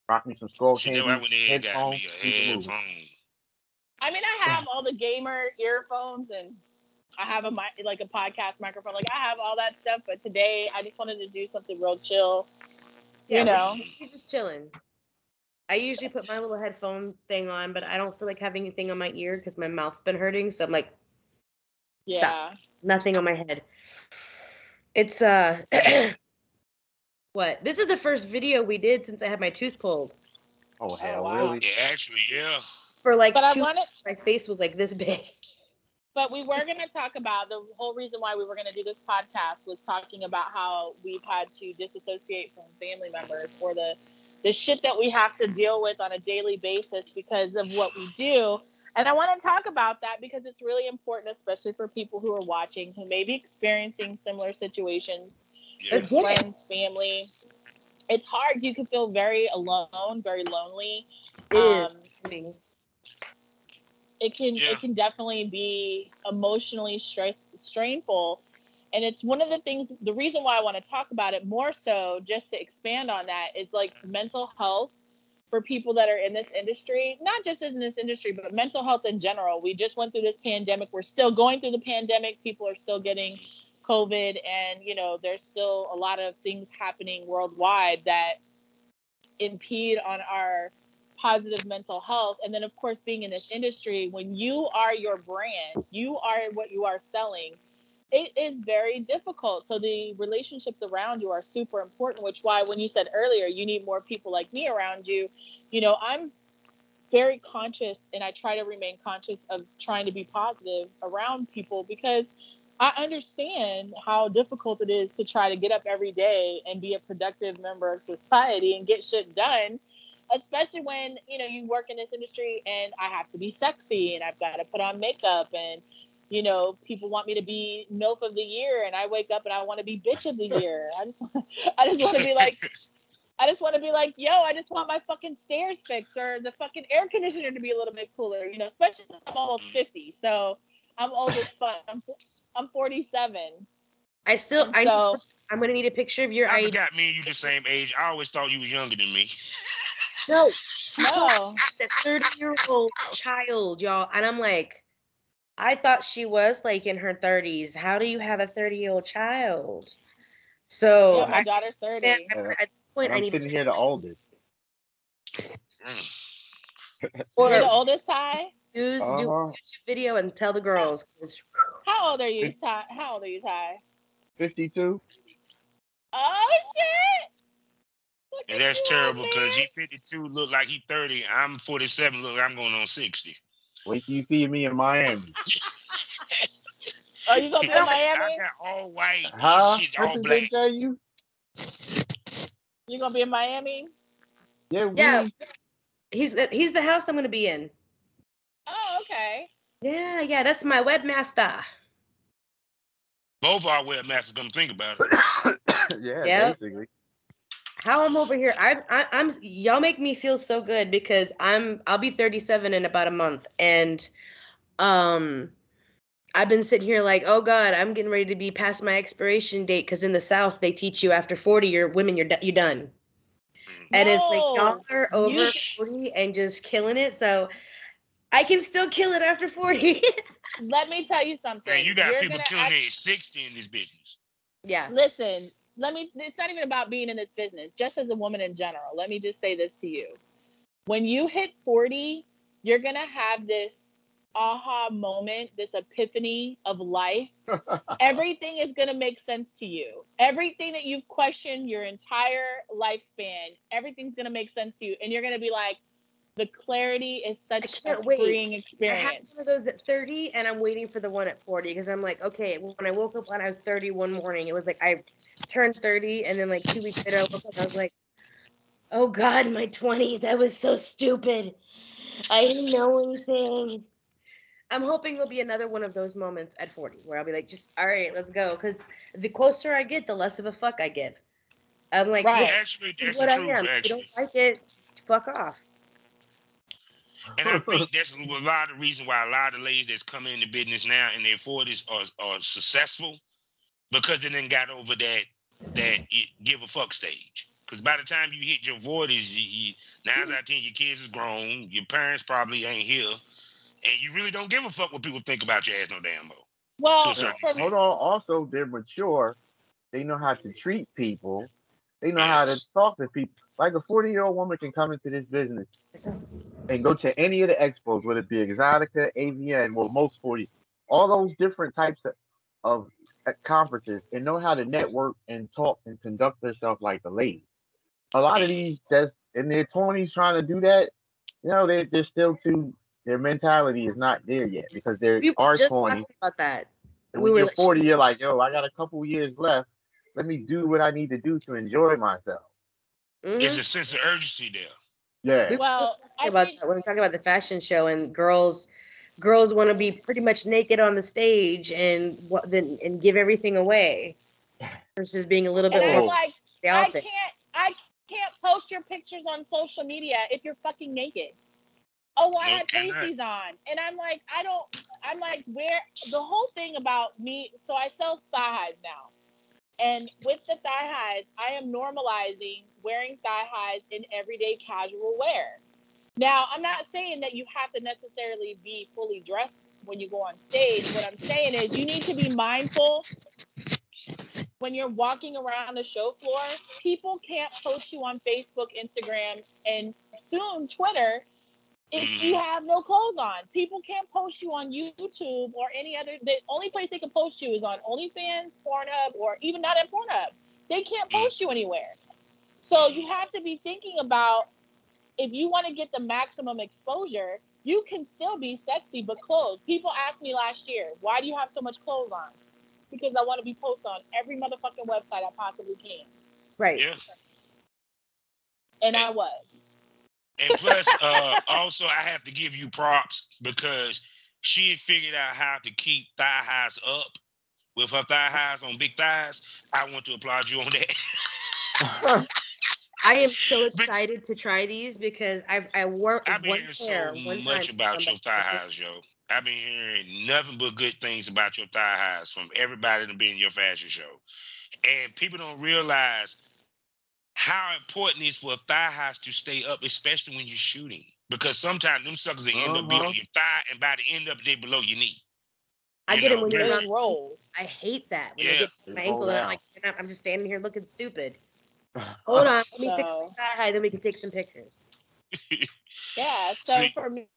rock me some skull See, candy that why I went got headphones. me a keep it moving. headphone. I mean, I have all the gamer earphones and I have a mi- like a podcast microphone. Like I have all that stuff, but today I just wanted to do something real chill. Yeah, you we're know. just- [LAUGHS] He's just chilling. I usually put my little headphone thing on, but I don't feel like having anything on my ear because my mouth's been hurting. So I'm like, Yeah. Nothing on my head. It's uh, [CLEARS THROAT] what? This is the first video we did since I had my tooth pulled. Oh hell, wow. really? Yeah, actually, yeah. For like But I two, wanted my face was like this big. but we were going to talk about the whole reason why we were going to do this podcast was talking about how we've had to disassociate from family members or the the shit that we have to deal with on a daily basis because of what we do. And I want to talk about that because it's really important, especially for people who are watching who may be experiencing similar situations yeah. Let's get it. friends, family. It's hard. You can feel very alone, very lonely. It is. Um, I it can Yeah. it can definitely be emotionally stress strainful and it's one of the things the reason why i want to talk about it more so just to expand on that is like mental health for people that are in this industry not just in this industry but mental health in general. We just went through this pandemic. We're still going through the pandemic. People are still getting covid and you know there's still a lot of things happening worldwide that impede on our positive mental health. And then of course being in this industry when you are your brand you are what you are selling it is very difficult. So the relationships around you are super important which why when you said earlier you need more people like me around you you know i'm very conscious and i try to remain conscious of trying to be positive around people because i understand how difficult it is to try to get up every day and be a productive member of society and get shit done especially when you know you work in this industry and I have to be sexy and I've got to put on makeup and you know people want me to be milf of the year and I wake up and I want to be bitch of the [LAUGHS] year. I just I just want to be like I just want to be like, yo, I just want my fucking stairs fixed or the fucking air conditioner to be a little bit cooler, you know, especially since I'm almost mm-hmm. 50. So I'm old as fuck. I'm, I'm 47. I still, And I, so I'm gonna need a picture of your I ID. forgot me and you the same age. I always thought you was younger than me. No, no. the 30 year old child, y'all. And I'm like, I thought she was like in her 30s. How do you have a 30 year old child? So Yeah, my I daughter's 30. man, at this point, point, I I'm need sitting to here the oldest. Or [LAUGHS] You're the oldest, Ty? use do a Uh-huh. YouTube video and tell the girls. 'cause How old are you, Ty? How old are you, Ty? 52. Oh, shit. Look And that's terrible because he 52, look like he 30. I'm 47, look, I'm going on 60. Wait till you see me in Miami. Oh, you gonna be in Miami? all white, Huh? shit, all black. they tell you? You gonna be in Miami? Yeah, Yeah. we- he's uh, he's the house I'm gonna be in. Oh, okay. Yeah, yeah, that's my webmaster. Both our webmasters gonna think about it. [COUGHS] yeah, Yep. basically. How I'm over here, I, I I'm y'all make me feel so good because I'm I'll be 37 in about a month, and um, I've been sitting here like, oh God, I'm getting ready to be past my expiration date because in the South they teach you after 40, you're women, you're do- you done, and it's like y'all are over you- 40 and just killing it, so I can still kill it after 40. Let me tell you something. Man, you got You're people killing act- it at 60 in this business. yeah, Listen, let me. It's not even about being in this business. Just as a woman in general, let me just say this to you: when you hit forty, you're gonna have this aha moment, this epiphany of life. [LAUGHS] Everything is gonna make sense to you. Everything that you've questioned your entire lifespan, everything's gonna make sense to you, and you're gonna be like, the clarity is such a can't wait. freeing experience. I had one of those at 30, and I'm waiting for the one at 40 because I'm like, okay, when I woke up when I was 30 one morning, it was like I turned 30, and then like two weeks later, I woke up, I was like, oh God, my 20s, I was so stupid. I didn't know anything. I'm hoping there'll be another one of those moments at 40 where I'll be like, just all right, let's go. Because the closer I get, the less of a fuck I give. I'm like, Right. this Actually, is that's what the I truth, am. If you don't like it, fuck off. And I think that's a lot of reason why a lot of ladies that's coming into business now in their 40s are, are successful because they then got over that that it, give a fuck stage. Because by the time you hit your 40s, you, you, nine out of ten, your kids is grown, your parents probably ain't here, and you really don't give a fuck what people think about your ass no damn more. Well, To a certain for extent. Hold on. Also, they're mature. They know how to treat people. They know how to talk to people. Like a 40 year old woman can come into this business and go to any of the expos, whether it be Exxxotica, AVN, well, most 40, all those different types of, of uh, conferences and know how to network and talk and conduct themselves like a lady. A lot of these that's in their 20s trying to do that, you know, they, they're still too, their mentality is not there yet because they We are were just 20. talking about that. And we when were you're 40, you're like, yo, I got a couple years left. Let me do what I need to do to enjoy myself. Mhm. There's a sense of urgency there. Yeah. We were Well, just talking about think- that when we talk about the fashion show and girls girls want to be pretty much naked on the stage and what then and give everything away [LAUGHS] versus being a little and bit I'm more like, the I can't I can't post your pictures on social media if you're fucking naked. Oh, I No, had cannot. pasties on. And I'm like, I don't I'm like, where the whole thing about me, so I sell thigh highs now. And with the thigh highs, I am normalizing wearing thigh highs in everyday casual wear. Now, I'm not saying that you have to necessarily be fully dressed when you go on stage. What I'm saying is you need to be mindful when you're walking around the show floor, people can't post you on Facebook, Instagram, and soon Twitter if you have no clothes on. People can't post you on YouTube or any other. The only place they can post you is on OnlyFans, Pornhub, or even not at Pornhub. They can't Mm. post you anywhere. So you have to be thinking about if you want to get the maximum exposure, you can still be sexy but clothed. People asked me last year, why do you have so much clothes on? Because I want to be posted on every motherfucking website I possibly can. right. Yeah. And I was. And plus, uh, also, I have to give you props because she had figured out how to keep thigh highs up with her thigh highs on big thighs. I want to applaud you on that. [LAUGHS] I am so [LAUGHS] But- excited to try these because I've I wore I've been one hearing pair so one much time. about your thigh highs, yo. I've been hearing nothing but good things about your thigh highs from everybody that been in your fashion show. And people don't realize how important it is for thigh highs to stay up, especially when you're shooting. Because sometimes them suckers they end up being Uh-huh. on your thigh and by the end up they below your knee. I you get know, it when Get you're it not. rolled. I hate that when Yeah. they get my ankle roll and I'm like, I'm just standing here looking stupid. [LAUGHS] Hold on, let me fix my So- high, then we can take some pictures. [LAUGHS] Yeah. So See- for me,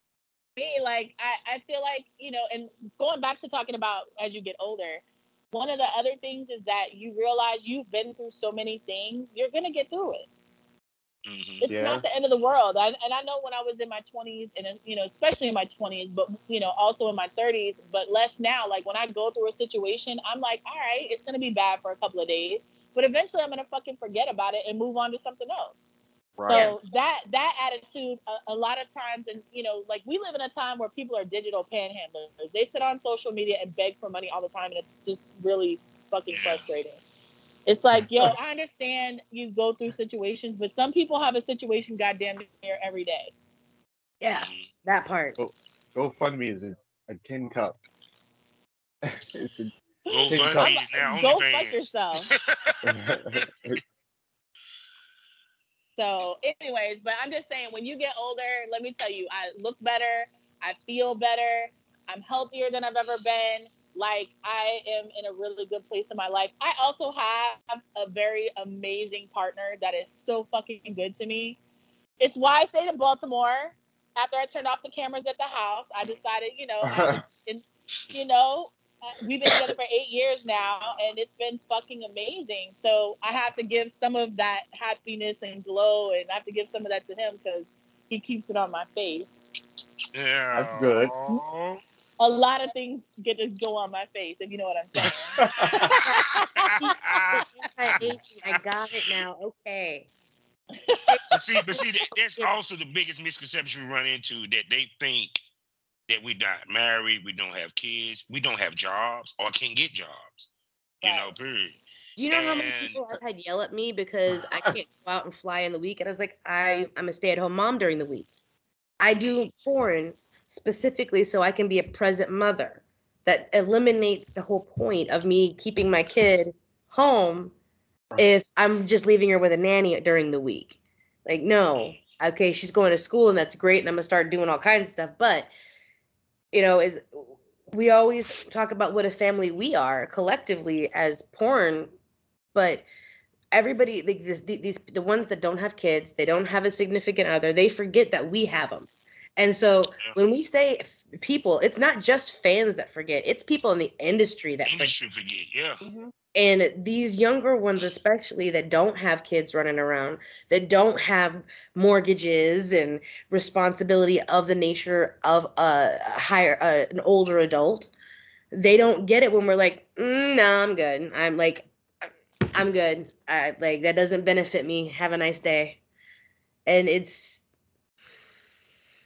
me, like I, I feel like, you know, and going back to talking about as you get older, one of the other things is that you realize you've been through so many things, you're gonna get through it. Mhm. It's Yeah. not the end of the world. I, and I know when I was in my 20s, and you know, especially in my 20s, but you know, also in my 30s, but less now. Like when I go through a situation, I'm like, all right, it's gonna be bad for a couple of days, but eventually I'm gonna fucking forget about it and move on to something else. Right. So that that attitude, a, a lot of times, and you know, like we live in a time where people are digital panhandlers. They sit on social media and beg for money all the time, and it's just really fucking frustrating. It's like, yo, [LAUGHS] I understand you go through situations, but some people have a situation goddamn near every day. Yeah, Mhm. that part. Oh. GoFundMe is a, a tin cup. [LAUGHS] It's a- Go fund me now Go OnlyFans. fuck yourself. [LAUGHS] So, anyways, but I'm just saying, when you get older, let me tell you, I look better, I feel better, I'm healthier than I've ever been. Like, I am in a really good place in my life. I also have a very amazing partner that is so fucking good to me. It's why I stayed in Baltimore. After I turned off the cameras at the house, I decided, you know, I was [LAUGHS] in, you know, we've been together for eight years now, and it's been fucking amazing. So I have to give some of that happiness and glow, and I have to give some of that to him because he keeps it on my face. Yeah. That's good. A lot of things get to go on my face, if you know what I'm saying. Anti-aging, I got it now. Okay. but see, but see, that's also the biggest misconception we run into that they think that we're not married, we don't have kids, we don't have jobs, or can't get jobs. You know, period. Do you know how many people I've had yell at me because I [LAUGHS] can't go out and fly in the week? And I was like, I, I'm a stay at home mom during the week. I do porn specifically so I can be a present mother. That eliminates the whole point of me keeping my kid home if I'm just leaving her with a nanny during the week. Like, no, mm. okay, she's going to school and that's great, and I'm gonna start doing all kinds of stuff. But you know, is we always talk about what a family we are collectively as porn, but everybody this, these the ones that don't have kids, they don't have a significant other, they forget that we have them. And so Yeah. when we say f- people, it's not just fans that forget; it's people in the industry that forget. Industry forget, yeah. And these younger ones, especially that don't have kids running around, that don't have mortgages and responsibility of the nature of a higher, uh, an older adult, they don't get it when we're like, mm, "No, I'm good. I'm like, I'm good. I, like that doesn't benefit me. Have a nice day." And it's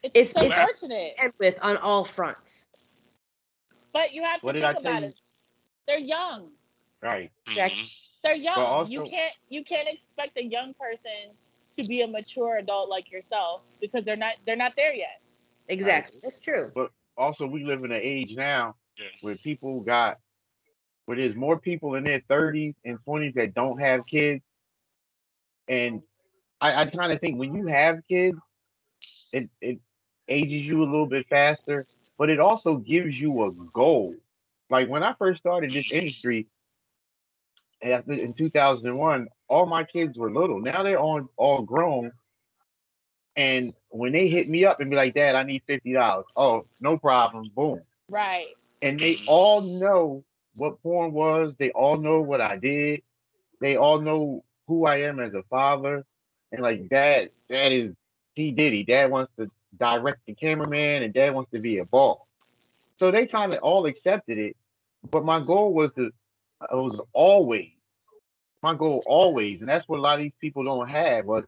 It's, It's- it's it's- unfortunate, with on all fronts. but you have to What did think I about you? it. They're young. right. Exactly. Mhm. They're young. you can't you can't expect a young person to be a mature adult like yourself because they're not they're not there yet. Exactly. That's true. But also, we live in an age now Yeah. where people got, where there's more people in their 30s and 20s that don't have kids. And I, I kind of think when you have kids, it, it ages you a little bit faster, but it also gives you a goal. Like when I first started this industry after in 2001, all my kids were little. Now they're on all grown. And when they hit me up and be like, Dad, I need $50. Oh, no problem. Boom Right. and they Mhm. all know what porn was. They all know what I did. They all know who I am as a father. And like dad, dad is P Diddy. Dad wants to direct the cameraman, and dad wants to be a boss. So they kind of all accepted it. But my goal was to, it was always my goal always, and that's what a lot of these people don't have. Was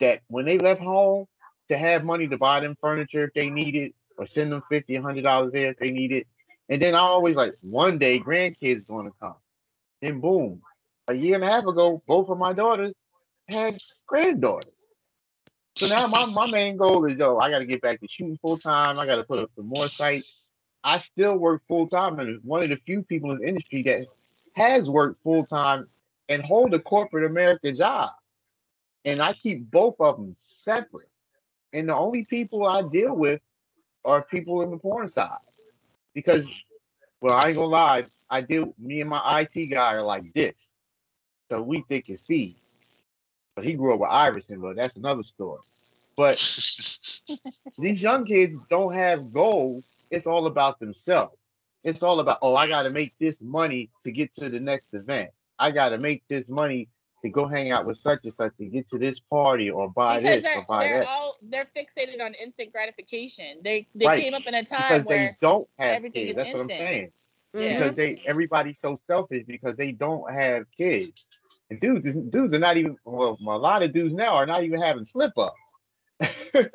that when they left home to have money to buy them furniture if they need it, or send them fifty, a hundred dollars there if they need it. And then I always like one day grandkids gonna come. Then boom. A year and a half ago, both of my daughters had granddaughters. So now my, my main goal is yo, I gotta get back to shooting full time. I gotta put up some more sites. I still work full time and one of the few people in the industry that has worked full time and hold a corporate America job. And I keep both of them separate. And the only people I deal with are people in the porn side. Because, well, I ain't gonna lie, I deal me and my IT guy are like this. So we think it's thieves. But he grew up with Iverson, but that's another story. But [LAUGHS] these young kids don't have goals. It's all about themselves. It's all about, oh, I got to make this money to get to the next event. I got to make this money to go hang out with such and such to get to this party or buy because this or they're buy they're that. all they're fixated on instant gratification. They they Right. came up in a time because where they don't have everything kids. That's what I'm saying. Yeah. Because they everybody's so selfish because they don't have kids. And dudes, is- dudes are not even well. A lot of dudes now are not even having slip ups. [LAUGHS]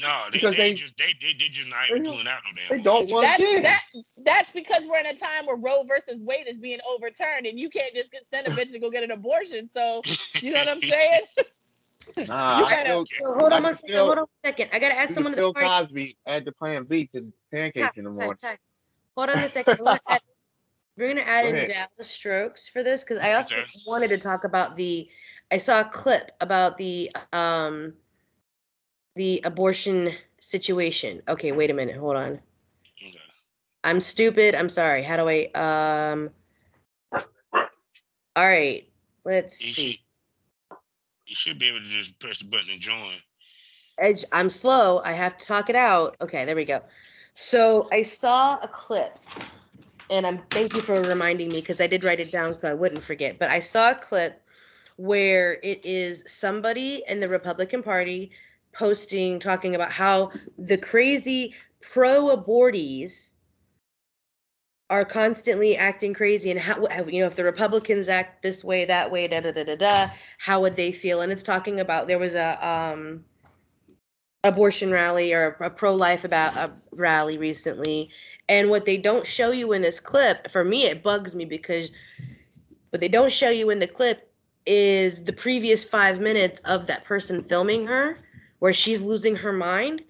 No, they, Because they, they- just they they, they just not even pulling out no damn. they damn. don't want that, kids. that that's because we're in a time where Roe versus Wade is being overturned, and you can't just send a bitch to go get an abortion. So you know what I'm [LAUGHS] saying? Nah, [LAUGHS] I gotta- still So hold I on one can second. still Hold on one second. I gotta add do someone to the Bill party. Cosby add the plan B to pancakes Ty- in the Ty- morning. Ty. Hold on a second. We're gonna add, we're gonna add Go in ahead. Dallas Strokes for this because I also Okay. wanted to talk about the. I saw a clip about the um. The abortion situation. Okay, wait a minute. Hold on. Okay. I'm stupid. I'm sorry. How do I um. All right. Let's You see. should, you should be able to just press the button and join. Edge, I'm slow. I have to talk it out. Okay, there we go. So I saw a clip, and I'm thank you for reminding me because I did write it down so I wouldn't forget. But I saw a clip where it is somebody in the Republican Party posting talking about how the crazy pro-abortees are constantly acting crazy and how you know if the republicans act this way that way da da da da da how would they feel and it's talking about there was a um abortion rally or a pro-life about a rally recently and what they don't show you in this clip for me it bugs me because what they don't show you in the clip is the previous five minutes of that person filming her where she's losing her mind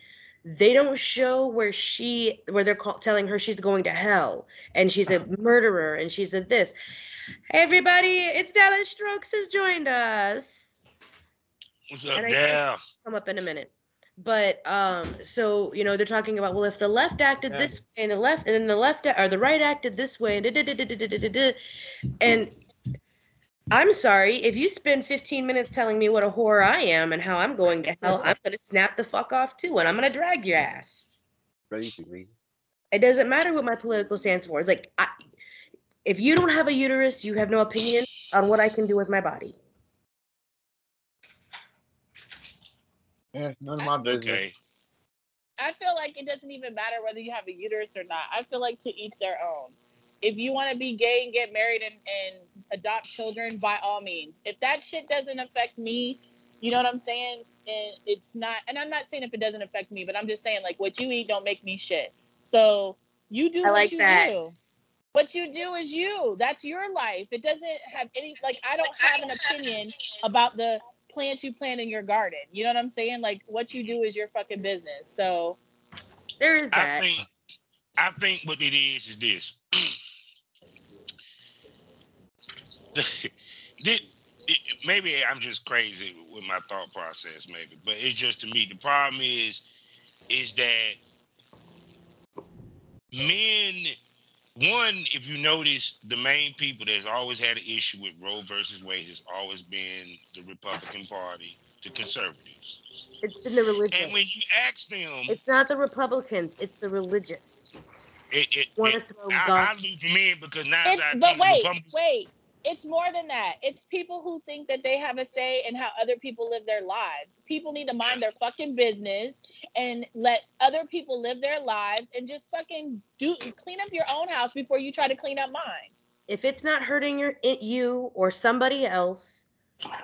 they don't show where she where they're call, telling her she's going to hell and she's a uh-huh. murderer and she's a this hey everybody it's dallas strokes has joined us What's up, And I- Dal? come up in a minute but um so you know they're talking about well if the left acted yeah. this way and the left and then the left or the right acted this way and da, da, da, and i'm sorry if you spend 15 minutes telling me what a whore i am and how i'm going to hell i'm going to snap the fuck off too and i'm going to drag your ass. Basically. It doesn't matter what my political stance for it's like I, if you don't have a uterus you have no opinion on what i can do with my body. Yeah, none of my business. Okay. I feel like it doesn't even matter whether you have a uterus or not. I feel like to each their own. If you want to be gay and get married and, and adopt children, by all means. If that shit doesn't affect me, you know what I'm saying? And it's not, and I'm not saying if it doesn't affect me, but I'm just saying like what you eat don't make me shit. So you do I what like you that. do. What you do is you. That's your life. It doesn't have any like I don't have an opinion about the plants you plant in your garden. You know what I'm saying? Like what you do is your fucking business. So There is I that. think I think what it is is this. [CLEARS THROAT] Thi- it- maybe I'm just crazy with my thought process, maybe, but it's just to me. The problem is, is that men. One, if you notice, the main people that's always had an issue with Roe versus Wade has always been the Republican Party, the conservatives. It's been the religious. And when you ask them, It's not the Republicans, it's the religious. it, it, Want to it- throw I, God. I leave them in because now It's, I but think the wait, wait. It's more than that. It's people who think that they have a say in how other people live their lives. People need to mind their fucking business and let other people live their lives and just fucking do clean up your own house before you try to clean up mine. if it's not hurting your it, you or somebody else,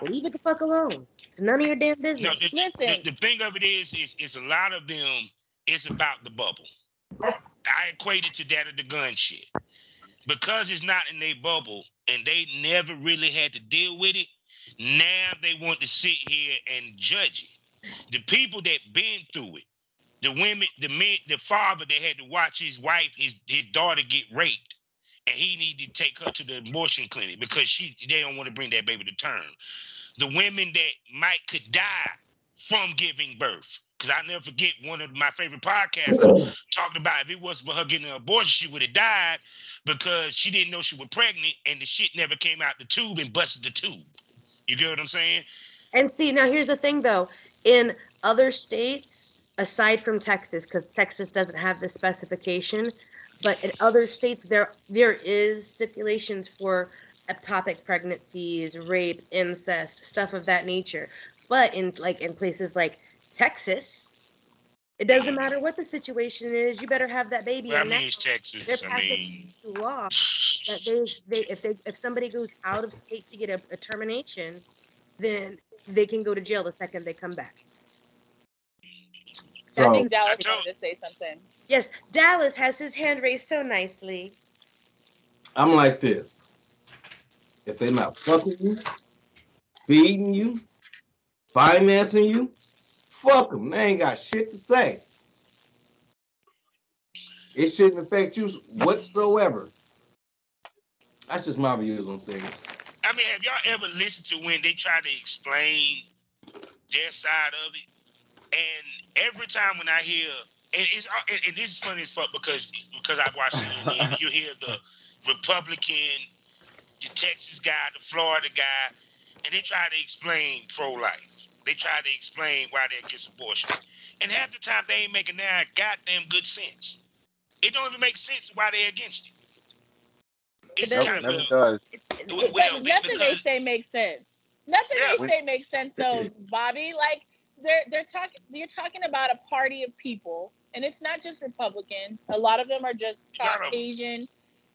leave it the fuck alone. It's none of your damn No, business. the, Listen. the, the thing of it is, is, is a lot of them. It's about the bubble. I equate it to that of the gun shit because it's not in their bubble and they never really had to deal with it. Now they want to sit here and judge it. The people that been through it, the women, the men, the father that had to watch his wife, his his daughter get raped, and he needed to take her to the abortion clinic because she they don't want to bring that baby to term. The women that might could die from giving birth. Because I never forget one of my favorite podcasts [CLEARS THROAT] talked about if it wasn't for her getting an abortion, she would have died because she didn't know she was pregnant and the shit never came out the tube and busted the tube. You get what I'm saying? And see, now here's the thing though. In other states, aside from Texas, because Texas doesn't have this specification, but in other states there there is stipulations for ectopic pregnancies, rape, incest, stuff of that nature. But in like in places like Texas, it doesn't matter what the situation is, you better have that baby. Well, I and mean, now it's they're Texas. I mean, law that they, they if they if somebody goes out of state to get a, a termination, then they can go to jail the second they come back. I think Dallas I wanted to say something. Yes, Dallas has his hand raised so nicely. I'm like this. If they're not fucking you, feeding you, financing you, fuck them. They ain't got shit to say. It shouldn't affect you whatsoever. That's just my views on things. I mean, have y'all ever listened to when they try to explain their side of it? And every time when I hear, and, it's, uh, and, and this is funny as fuck because because I watch CNN, you hear the Republican, the Texas guy, the Florida guy, and they try to explain pro-life. They try to explain why they're against abortion, and half the time they ain't making that goddamn good sense. It don't even make sense why they're against it. It's doesn't. kind Never of does. It's, Well, well, But nothing they say makes sense. Nothing Yeah. they say makes sense though, Bobby. Like they're they're talking you're talking about a party of people, and it's not just Republicans. A lot of them are just Lot. Caucasian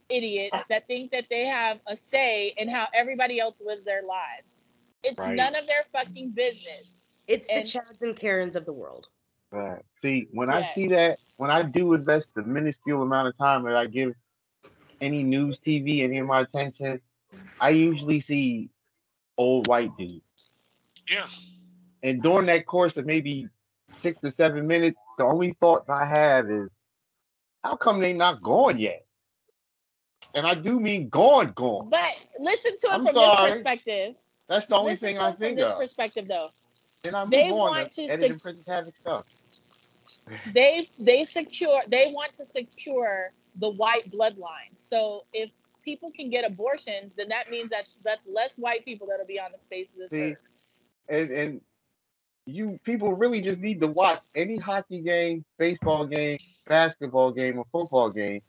idiots that think that they have a say in how everybody else lives their lives. It's Right. none of their fucking business. it's the Chads and Karens of the world. Right. See, when I see that, when I do invest the minuscule amount of time that I give any news TV any of my attention, I usually see old white dudes. yeah. And during that course of maybe six to seven minutes, the only thoughts I have is, how come they not gone yet? And I do mean gone, gone. But listen to it I'm from sorry. this perspective. That's the only listen thing I it from think this of. perspective though. Then I move they want to to editing sec- Princess Havoc stuff. [LAUGHS] they they secure they want to secure the white bloodline. So if people can get abortions, then that means that that's less white people that'll be on the face of this See, earth. and and you people really just need to watch any hockey game, baseball game, basketball game, or football game,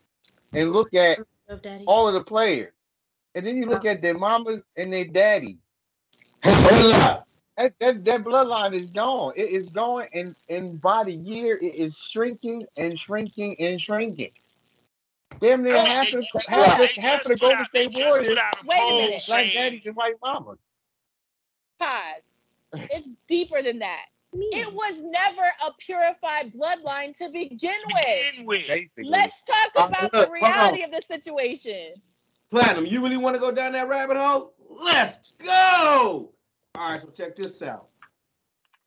and look at Love all of the players, and then you look at their mamas and their daddy. Hell That, that, that bloodline is gone. It is gone, and and by the year, it is shrinking and shrinking and shrinking. Damn near half of the, they- half, they half of the Golden State just Warriors put Wait a minute. black daddies and white mamas. Pause. It's deeper than that. [LAUGHS] It was never a purified bloodline to begin with. begin with. Basically, Let's talk Uh, about look, the reality of the situation. Platinum, you really want to go down that rabbit hole? Let's go. All right, so check this out.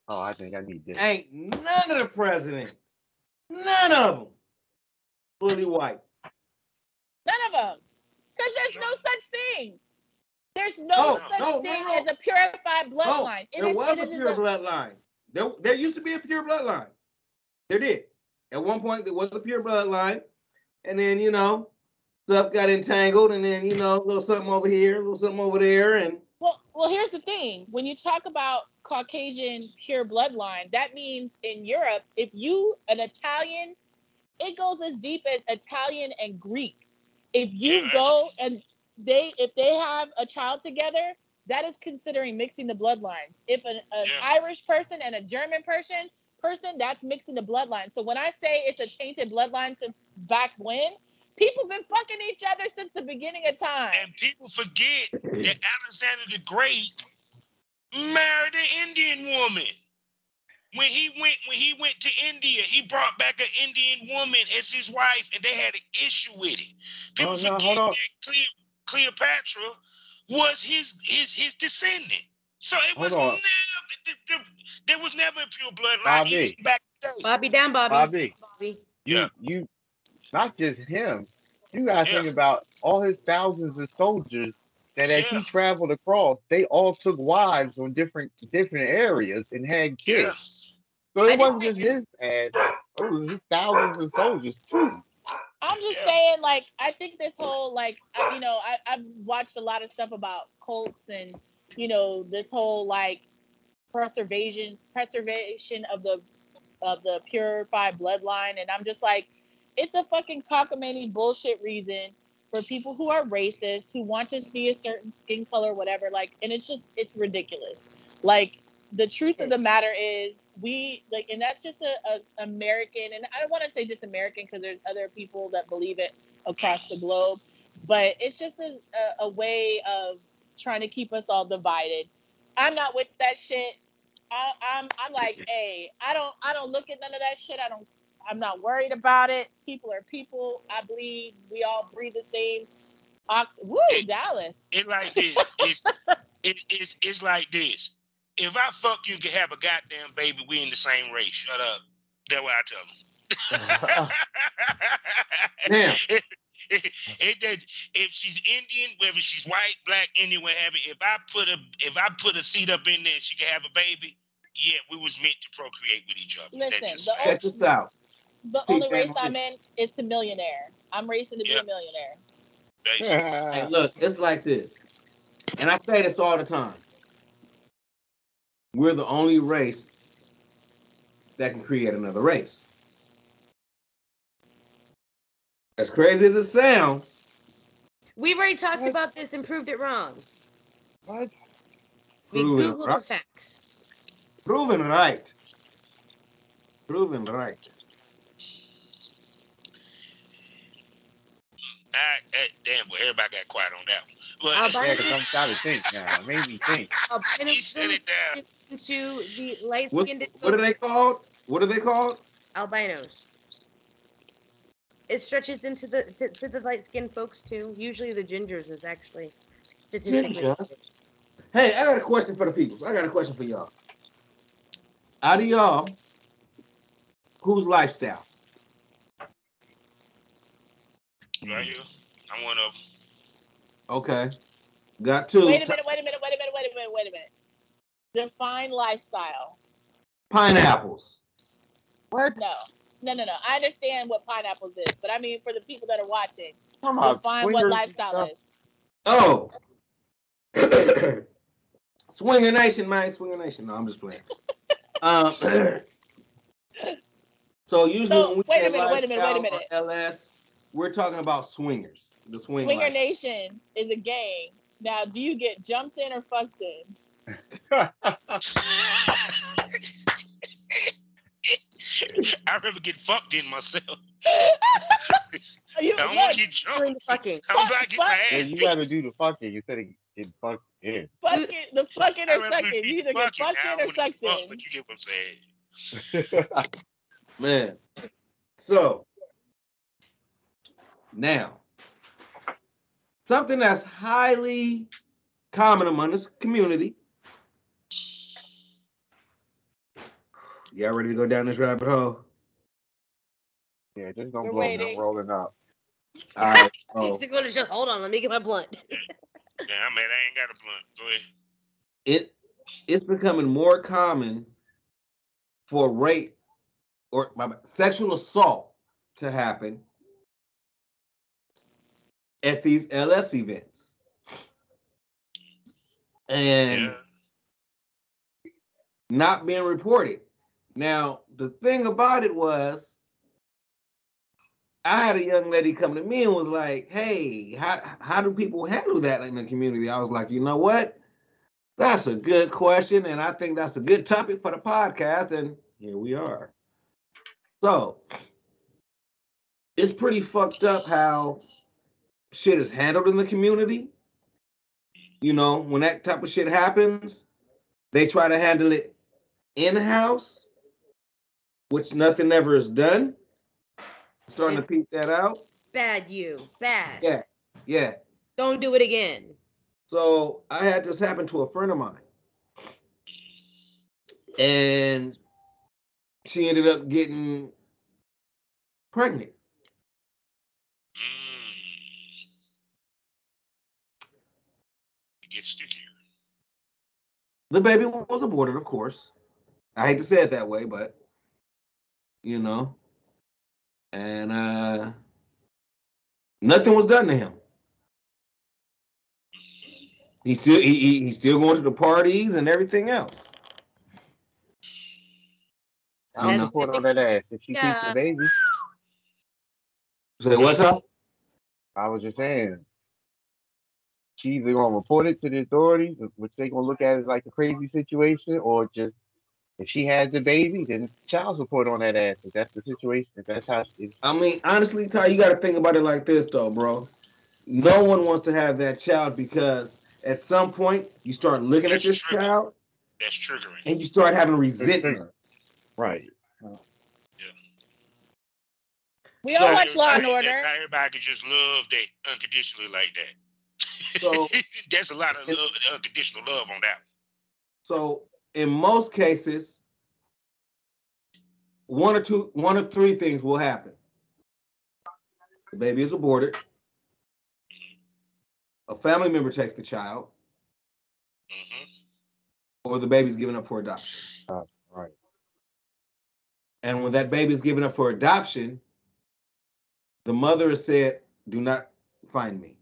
oh, I think I need this. Ain't none of the presidents, none of them, fully white. None of them. Because there's no such thing. There's no No, such no, no, thing no. as a purified No, bloodline. It there is- was it a pure a- bloodline. There, there used to be a pure bloodline. There did. At one point, there was a pure bloodline, and then you know, stuff got entangled, and then you know, a little something over here, a little something over there, and Well, well, here's the thing. When you talk about Caucasian pure bloodline, that means in Europe, if you an Italian, it goes as deep as Italian and Greek. If you Yeah. go and they if they have a child together, that is considering mixing the bloodlines. If an, an Yeah. Irish person and a German person person, that's mixing the bloodline. So when I say it's a tainted bloodline since back when, people been fucking each other since the beginning of time. And people forget that [CLEARS THROAT] Alexander the Great married an Indian woman. When he went, when he went to India, he brought back an Indian woman as his wife, and they had an issue with it. People Oh, no, forget hold that Cle- Cleopatra was his his his descendant. So it was on. never th- th- there was never a pure bloodline Bobby. back in. Bobby down, Bobby. Bobby, Bobby. you Yeah. you not just him. You gotta Yeah. think about all his thousands of soldiers that as Yeah. he traveled across, they all took wives on different different areas and had kids. Yeah. So it didn't wasn't just his dad. It was his thousands of soldiers too. I'm just Yeah. saying, like, I think this whole, like, I, you know, I, I've watched a lot of stuff about cults and, you know, this whole like preservation, preservation of the of the purified bloodline, and I'm just like, it's a fucking cockamamie bullshit reason for people who are racist who want to see a certain skin color, whatever. Like, and it's just it's ridiculous. Like, the truth of the matter is we like and that's just a, a american and i don't want to say just american because there's other people that believe it across the globe but it's just a, a, a way of trying to keep us all divided i'm not with that shit I, i'm i'm like [LAUGHS] hey i don't i don't look at none of that shit i don't i'm not worried about it people are people i believe we all breathe the same ox woo dallas It like [LAUGHS] this. It's it, it's it's like this. If I fuck you, can have a goddamn baby. We in the same race. Shut up. That's what I tell them. [LAUGHS] Now, [LAUGHS] it, it, it- if she's Indian, whether she's white, black, Indian, whatever, if I put a if I put a seed up in there, she can have a baby. Yeah, we was meant to procreate with each other. That's Listen, just the fact. check this out. The only Hey, race i'm in is to millionaire i'm racing to be a millionaire Hey, look, it's like this, and I say this all the time. We're the only race that can create another race. As crazy as it sounds, We've already talked What? about this and proved it wrong. what? We Proven Googled right. the facts. proven right. Proven right. I, I, damn, well, everybody got quiet on that one. But Albino- Yeah, because I'm starting to think now. It made me think. He shut it down. into the light What, skinned what are they called? What are they called? albinos. It stretches into the to, to the light skinned folks too. Usually the gingers is actually statistically. Gingers? Hey, I got a question for the people. I got a question for y'all. Out of y'all, whose lifestyle? Right here, I'm one of them. Okay. Got two. Wait a minute, wait a minute, wait a minute, wait a minute, wait a minute. Define lifestyle. Pineapples. What? No, no, no, no. I understand what pineapples is, but I mean for the people that are watching, Talking about define what lifestyle stuff. is. Oh. [COUGHS] Swinger Nation, man. Swinger Nation. No, I'm just playing. um, [LAUGHS] [COUGHS] so usually So, when we wait a minute, wait a minute, wait a lifestyle or LS, we're talking about swingers. The swing Swinger life. Nation is a gang. Now, do you get jumped in or fucked in? [LAUGHS] I remember getting fucked in myself. [LAUGHS] You, I don't look, want to get jumped. Doing the fucking. I was like, get my Fuck, yeah, you gotta do the fucking instead of getting fucked in. fucking, the fucking I or rather sucking. be You either get fucked in or wanna sucked fucked, in. But you get what I'm saying. [LAUGHS] Man. So now something that's highly common among this community. Y'all ready to go down this rabbit hole? yeah, just don't We're blow me. I'm waiting. rolling up. [LAUGHS] All right. So It's [LAUGHS] gonna just hold on. Let me get my blunt. [LAUGHS] Yeah, I mean, I ain't got a blunt. Go ahead. it it's becoming more common for rape or my sexual assault to happen at these LS events. And Yeah. not being reported. Now, the thing about it was, I had a young lady come to me and was like, "Hey, how how do people handle that in the community?" I was like, "You know what? That's a good question, and I think that's a good topic for the podcast." And here we are. So, it's pretty fucked up how shit is handled in the community. You know, when that type of shit happens, they try to handle it in house, which nothing ever is done. Starting to peek that out. Bad you. Bad. Yeah, yeah. Don't do it again. So I had this happen to a friend of mine. and she ended up getting pregnant. It gets stickier. The baby was aborted, of course. I hate to say it that way, but you know, and uh nothing was done to him. He's still he, he he's still going to the parties and everything else. I'm You gonna know. put on that ass if she keeps the baby. Say what, Tom? I was just saying. She either gonna report it to the authorities, which they gonna look at it like a crazy situation, or just if she has the baby, then child support on that ass. If that's the situation, if that's how she, I mean, honestly, Ty, you got to think about it like this, though, bro. No one wants to have that child because at some point you start looking at this true. child That's triggering. and you start having resentment. right. We all So- watch Law and Order. Not everybody can just love that unconditionally like that. So- [LAUGHS] That's a lot of love, unconditional love on that. So in most cases, one or two, one or three things will happen. The baby is aborted. A family member takes the child, hmm or the baby's given up for adoption. Right. And when that baby is given up for adoption, the mother has said, "Do not find me."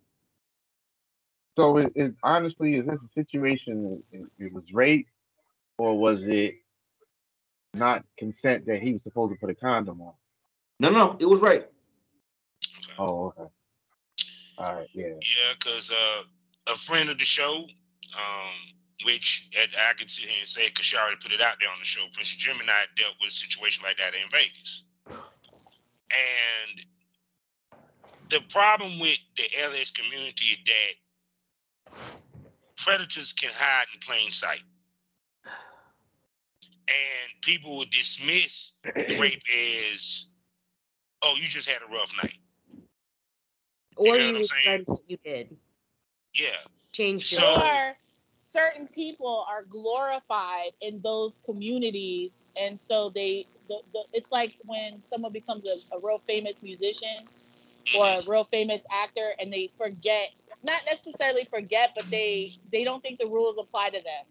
So it, it honestly is this a situation? It, it was rape, or was it not consent that he was supposed to put a condom on? No, no, it was rape. Okay. Oh, okay. All right, yeah. Yeah, because uh, a friend of the show, um, which at, I can sit here and say, because she already put it out there on the show, Prince Gemini dealt with a situation like that in Vegas. And the problem with the LS community is that predators can hide in plain sight. And people will dismiss rape [CLEARS THROAT] as, oh, you just had a rough night. Or know you what I'm what you did. Yeah. Change your So- or certain people are glorified in those communities and so they the, the, it's like when someone becomes a, a real famous musician or a real famous actor and they forget not necessarily forget but they they don't think the rules apply to them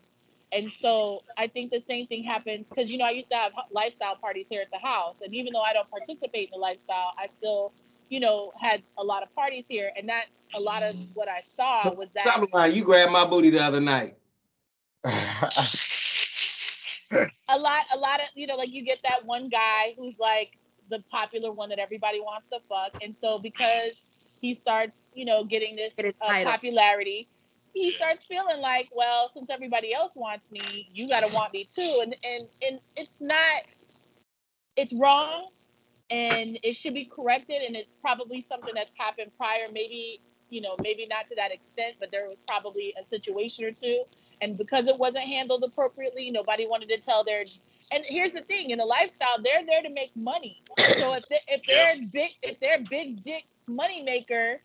and so i think the same thing happens because you know i used to have lifestyle parties here at the house and even though i don't participate in the lifestyle i still you know had a lot of parties here and that's a lot of what i saw was that Stop lying. You grabbed my booty the other night. [LAUGHS] a lot a lot of you know like you get that one guy who's like the popular one that everybody wants to fuck. And so because he starts you know getting this uh, popularity he starts feeling like well since everybody else wants me you got to want me too. And and and it's not it's wrong and it should be corrected. And it's probably something that's happened prior maybe you know maybe not to that extent but there was probably a situation or two and because it wasn't handled appropriately nobody wanted to tell their and here's the thing in the lifestyle they're there to make money. So if they, if their big if their big dick money maker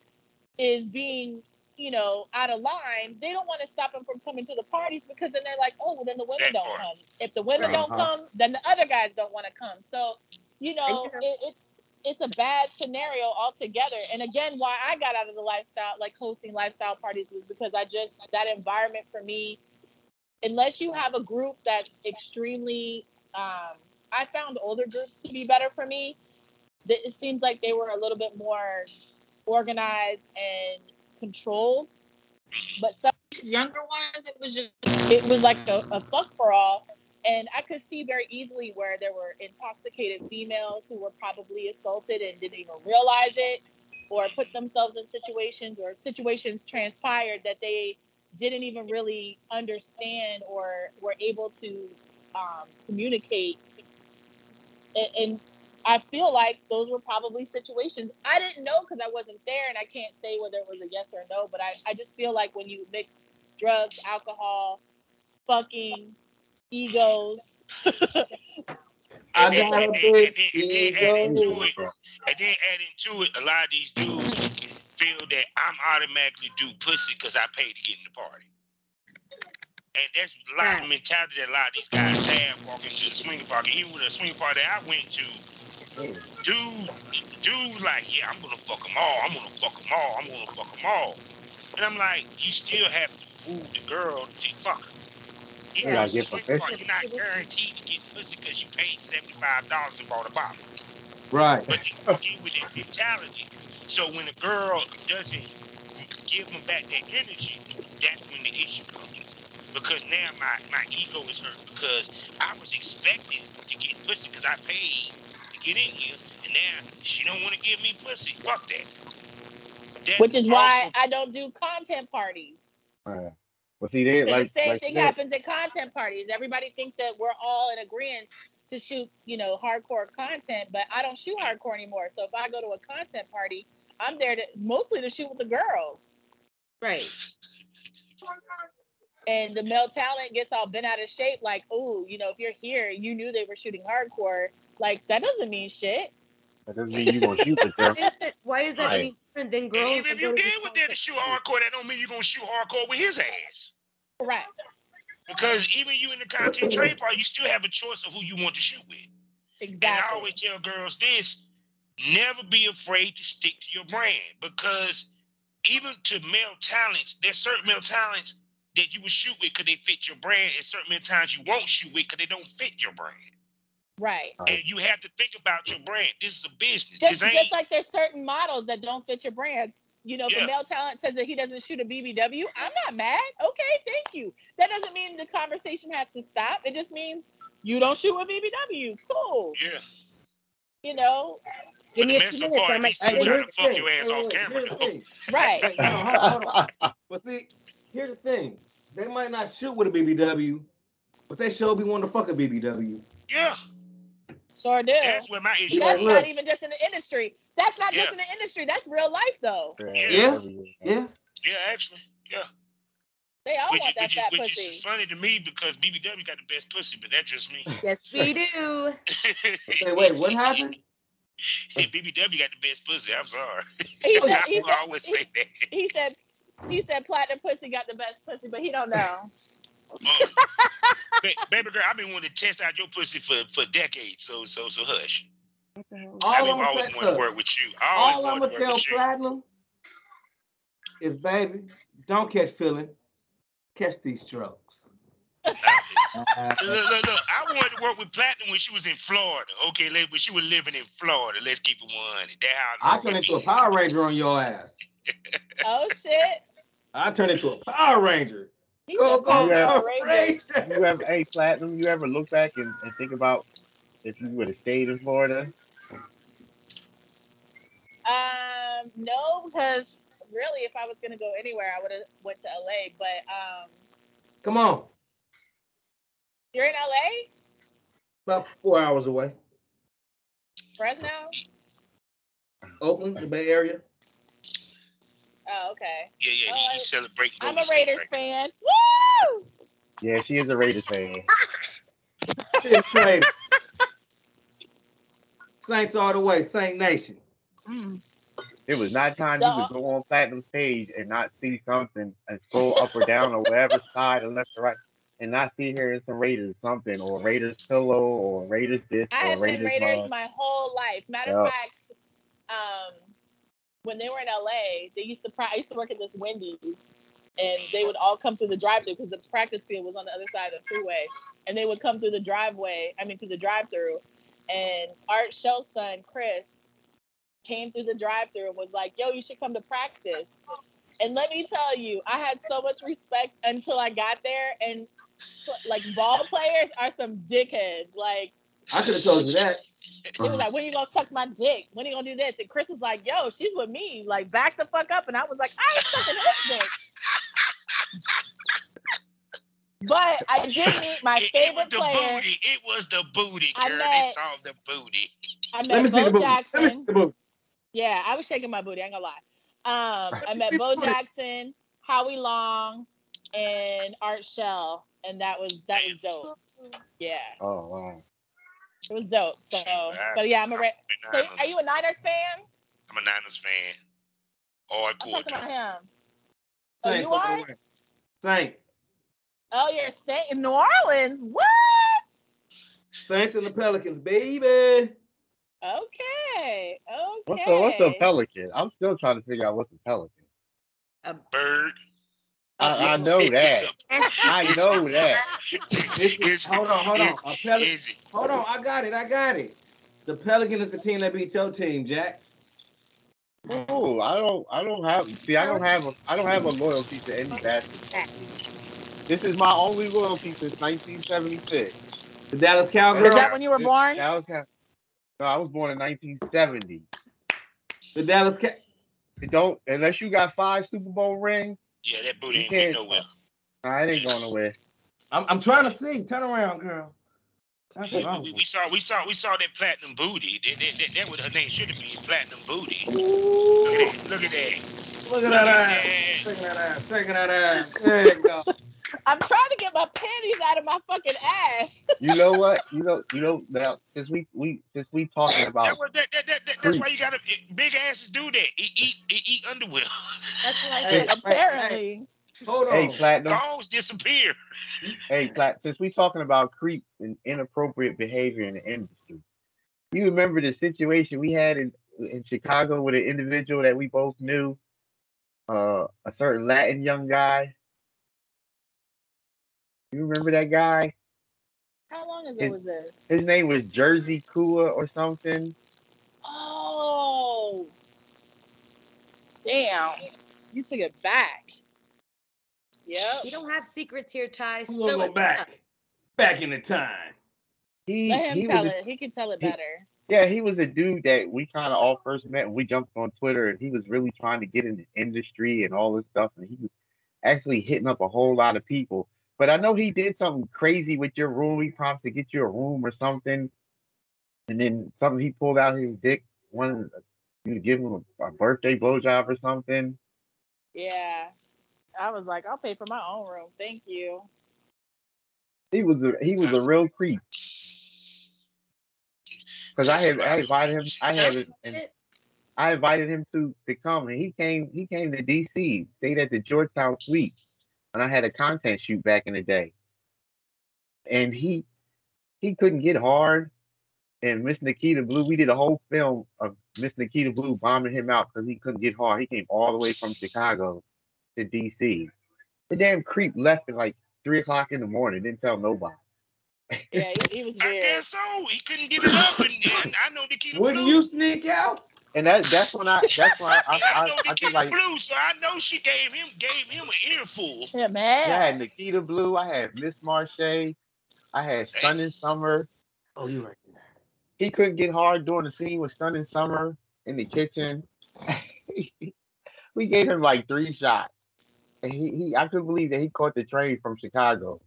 is being you know out of line they don't want to stop them from coming to the parties because then they're like oh well then the women don't come. If the women don't Uh-huh. come then the other guys don't want to come. So you know you know- it, it's it's a bad scenario altogether. And again why i got out of the lifestyle like hosting lifestyle parties was because i just that environment for me unless you have a group that's extremely um, i found older groups to be better for me. It seems like they were a little bit more organized and controlled but some of these younger ones it was just it was like a, a fuck for all. And i could see very easily where there were intoxicated females who were probably assaulted and didn't even realize it or put themselves in situations or situations transpired that they didn't even really understand or were able to um, communicate. And, and I feel like those were probably situations I didn't know because I wasn't there, and I can't say whether it was a yes or a no. But I, I just feel like when you mix drugs, alcohol, fucking, egos, I And then- got a big and then- and then add into ego. and then add into it, a lot of these dudes feel that I'm automatically do pussy because I paid to get in the party. And that's a lot of mentality that a lot of these guys have walking to the swing party. Even with a swing party I went to, dude, dude, like, yeah, I'm gonna fuck them all. I'm gonna fuck them all. I'm gonna fuck them all. And I'm like, you still have to woo the girl to fuck her. Even Yeah, at a get swing permission. party, you're not guaranteed to get pussy because you paid seventy-five dollars and bought a bottle. Right. But you get with that mentality. So when a girl doesn't give them back that energy, that's when the issue comes. Because now my, my ego is hurt because I was expecting to get pussy because I paid to get in here, and now she don't want to give me pussy. Fuck that. That's Which is why I don't do content parties. Uh, well, see, they 'Cause like the same like thing that. happens at content parties. Everybody thinks that we're all in agreement to shoot, you know, hardcore content, but I don't shoot hardcore anymore. So if I go to a content party, I'm there to mostly to shoot with the girls. Right. And the male talent gets all bent out of shape, like, oh, you know, if you're here, you knew they were shooting hardcore. Like that doesn't mean shit. That doesn't mean you gonna shoot with them. Why is that, why is that Right. any different than And girls? even if you go to did these with that to shoot hardcore, that don't mean you're gonna shoot hardcore with his ass. Correct. Because even you in the content trade part, you still have a choice of who you want to shoot with. Exactly. And I always tell girls this: never be afraid to stick to your brand because even to male talents, there's certain male talents that you would shoot with because they fit your brand, and certain male talents you won't shoot with because they don't fit your brand. Right. And you have to think about your brand. This is a business. Just just like there's certain models that don't fit your brand. You know, if Yeah. the male talent says that he doesn't shoot a BBW, I'm not mad. Okay, thank you. That doesn't mean the conversation has to stop. It just means you don't shoot a BBW. Cool. yeah. You know, Give But me the a messed two minutes. part I'm like, Hey, trying to fuck the your ass Wait, off wait, camera. here's the though. thing. right. Hey, hold on, hold on, hold on. But see, here's the thing. They might not shoot with a BBW, but they sure be wanting to fuck a BBW. Yeah, Sure do. that's where my issue That's is. look. not even just in the industry. That's not just Yeah. in the industry. That's real life though. Yeah. Yeah. Yeah, actually, yeah. They all Which, want that which, is, fat which pussy. is funny to me because BBW got the best pussy, but that's just me. yes, we do. [LAUGHS] Hey, wait, what happened? BBW got the best pussy. I'm sorry. He [LAUGHS] said, I he said, always he, say that. he said, he said, platinum pussy got the best pussy, but he don't know. Uh, baby girl, I've been wanting to test out your pussy for, for decades. So so so hush. I've been I'm always saying, wanting to work with you. I all I'm gonna to tell with you. Platinum is, baby, don't catch feeling, catch these strokes. Look, [LAUGHS] look, look, look, I wanted to work with Platinum when she was in Florida. Okay, let- when she was living in Florida. Let's keep it one. That how I I turn into a Power Ranger on your ass. [LAUGHS] Oh shit. I turn into a Power Ranger. He's Go, go, Yeah. Power Power Ranger. Ranger. You ever, hey, platinum? You ever look back and, and think about if you would have stayed in Florida? Um, no, because really, if I was gonna go anywhere, I would have went to LA. But um, Come on, you're in LA, about four hours away. Fresno. Oakland, the Bay Area. Oh, okay. Yeah, yeah, he, he's celebrating. I'm a Raiders right fan. Woo! Yeah, she is a Raiders fan. Still trade. Saints all the way, Saint Nation. Mm. It was not time you would go on Platinum's page and not see something and scroll up or down or whatever side or left or right and not see here is some Raiders something or Raiders pillow or Raiders this I or have been Raiders Raiders mug. my whole life. Matter Yeah. of fact, um, when they were in LA, they used to. Pra- I used to work at this Wendy's, and they would all come through the drive-through because the practice field was on the other side of the freeway, and they would come through the driveway. I mean, through the drive-through, and Art Shell's son Chris came through the drive-through and was like, "Yo, you should come to practice." And let me tell you, I had so much respect until I got there, and like ball players are some dickheads. Like I could have told you that. he was like, "When are you gonna suck my dick? When are you gonna do this?" And Chris was like, "Yo, she's with me. Like, back the fuck up." And I was like, "I ain't sucking his dick." But I did meet my It, it was favorite the player. booty. It was the booty, I girl. met- They saw the booty. I Let met me see the Bo booty. Let me see Jackson. the booty. Yeah, I was shaking my booty. I ain't gonna lie. Um, I me met Bo. Jackson, Howie Long, and Art Shell, and that was that was dope. Yeah, Oh wow. it was dope. So, but yeah, I'm a. Ra- so, are you a Niners fan? I'm a Niners fan. Oh, I'm Hardcore. talking about him. Oh, Saints you are. Saints. Oh, you're saying New Orleans? What? Saints and the Pelicans, baby. Okay. Okay. What's a what's a pelican? I'm still trying to figure out what's a pelican. A Bird. I, I know that. I know that. Is- Hold on, hold on. A pelican. is it- Hold on, I got it. I got it. The Pelican is the team that beat your team, Jack. Oh, I don't I don't have see I don't have a I don't have a loyalty to any basketball. This is my only loyalty since 1976. The Dallas Cowgirls. Is that when you were born? That was kind no, I was born in 1970. the Dallas Cow. It don't unless you got five Super Bowl rings, Yeah, that booty ain't went can't. nowhere. Nah, it ain't going nowhere. I'm, I'm trying to see. Turn around, girl. That's We, we, we saw we saw we saw that platinum booty. That, that, that, that what her name should have been platinum booty. Look at that. Look at that. Look at that ass. Yeah. Shaking that ass. Shaking that ass. There you go. I'm trying to get my panties out of my fucking ass. You know [LAUGHS] what? You know you know now since we we since we talking about That, that, that, that, that, that's why you gotta big asses do that. Eat eat eat, eat underwear. That's what I Hey, said. Apparently. Hold on. hey platinum Dogs disappear. hey plat since we talking about creeps and inappropriate behavior in the industry. You remember the situation we had in in Chicago with an individual that we both knew, uh, a certain Latin young guy. You remember that guy? How long ago It- was this? His name was Jersey Kua or something. Oh. Damn. You took it back. Yep. We don't have secrets here, Ty. We'll Spill go it. back. Back in the time. He Let him he tell was a, it. He can tell it he- better. yeah he was a dude that we kind of all first met and we jumped on Twitter and he was really trying to get in the industry and all this stuff and he was actually hitting up a whole lot of people. But I know he did something crazy with your room. He promised to get you a room or something, and then something he pulled out his dick, wanted you to give him a, a birthday blowjob or something. Yeah. I was like, I'll pay for my own room. Thank you. He was a he was a real creep. Because I had I invited him. I had and I invited him to to come, and he came. He came to DC, stayed at the Georgetown Suite, and I had a content shoot back in the day. And he he couldn't get hard, and Miss Nikita Blue. We did a whole film of Miss Nikita Blue bombing him out because he couldn't get hard. He came all the way from Chicago to DC. The damn creep left at like three o'clock in the morning. Didn't tell nobody. Yeah, he, he was I guess so. He couldn't get it up, and, and I know the kid. Wouldn't you sneak out? And that that's when I that's when I I, I I, know the I kid like blue, so I know she gave him gave him an earful. Yeah, man. Yeah, I had Nikita Blue. I had Miss Marche. I had Stunning Summer. Oh, you right there. He couldn't get hard during the scene with Stunning Summer in the kitchen. [LAUGHS] we gave him like three shots. And he, he I couldn't believe that he caught the train from Chicago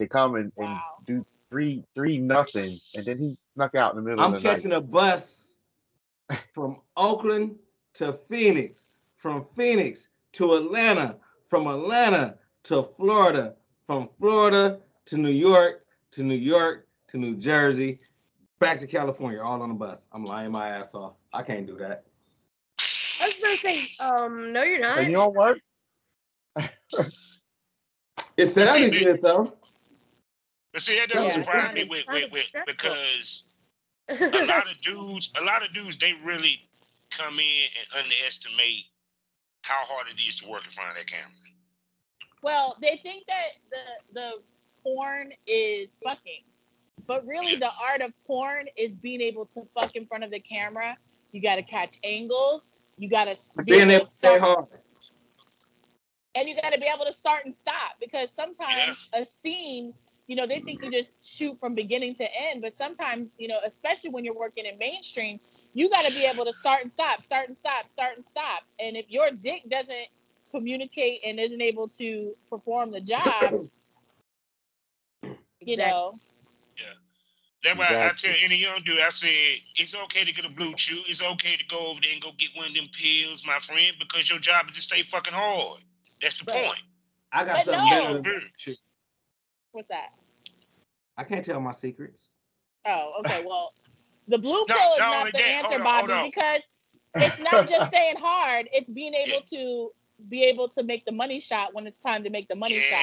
to come and, and do three three nothing. And then he snuck out in the middle of the. I'm of the catching night. a bus from Oakland to Phoenix, from Phoenix to Atlanta, from Atlanta to Florida, from Florida to New York, to New York to New Jersey, back to California, all on the bus. I'm lying my ass off. I can't do that. I was gonna say, um, no, you're not. So you don't work? [LAUGHS] It sounded good though. But see, that doesn't Yeah, surprise me with, with, with because a [LAUGHS] lot of dudes, a lot of dudes, they really come in and underestimate how hard it is to work in front of that camera. Well, they think that the the porn is fucking, but really the art of porn is being able to fuck in front of the camera. You got to catch angles. You got to be Being able able to to stay hard. and you got to be able to start and stop because sometimes a scene, you know, they think you just shoot from beginning to end, but sometimes, you know, especially when you're working in mainstream, you got to be able to start and stop, start and stop, start and stop. And if your dick doesn't communicate and isn't able to perform the job, you Exactly. know, That's why I tell any young dude, I said, it's okay to get a blue chew. It's okay to go over there and go get one of them pills, my friend, because your job is to stay fucking hard. That's the Right. point. I got But something no. better than blue mm. chew. What's that? I can't tell my secrets. Oh, okay. [LAUGHS] Well, the blue No, pill is not not the that, answer, hold Bobby, on. because it's not just [LAUGHS] staying hard; it's being able Yeah. to be able to make the money shot when it's time to make the money shot.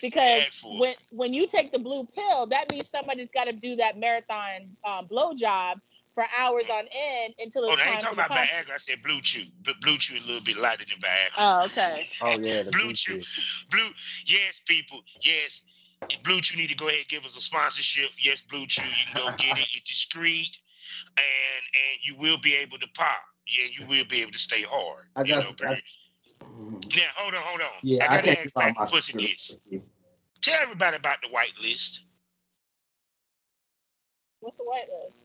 Because ask when when you take the blue pill, that means somebody's got to do that marathon um, blow job for hours on end until Oh, it's I ain't time talking for the about punch. Viagra. I said blue chew. But blue chew is a little bit lighter than Viagra. Oh, okay. Oh yeah, the [LAUGHS] Blue blue Chew. chew. Blue, yes, people, yes. Blue Chew need to go ahead and give us a sponsorship. Yes, Blue Chew, you can go get it. It's discreet, and and you will be able to pop. Yeah, you will be able to stay hard. I you got- know, baby. Now, hold on, hold on. Yeah, I I, gotta ask give out my Pussy secret. this. Tell everybody about the white list. What's the white list?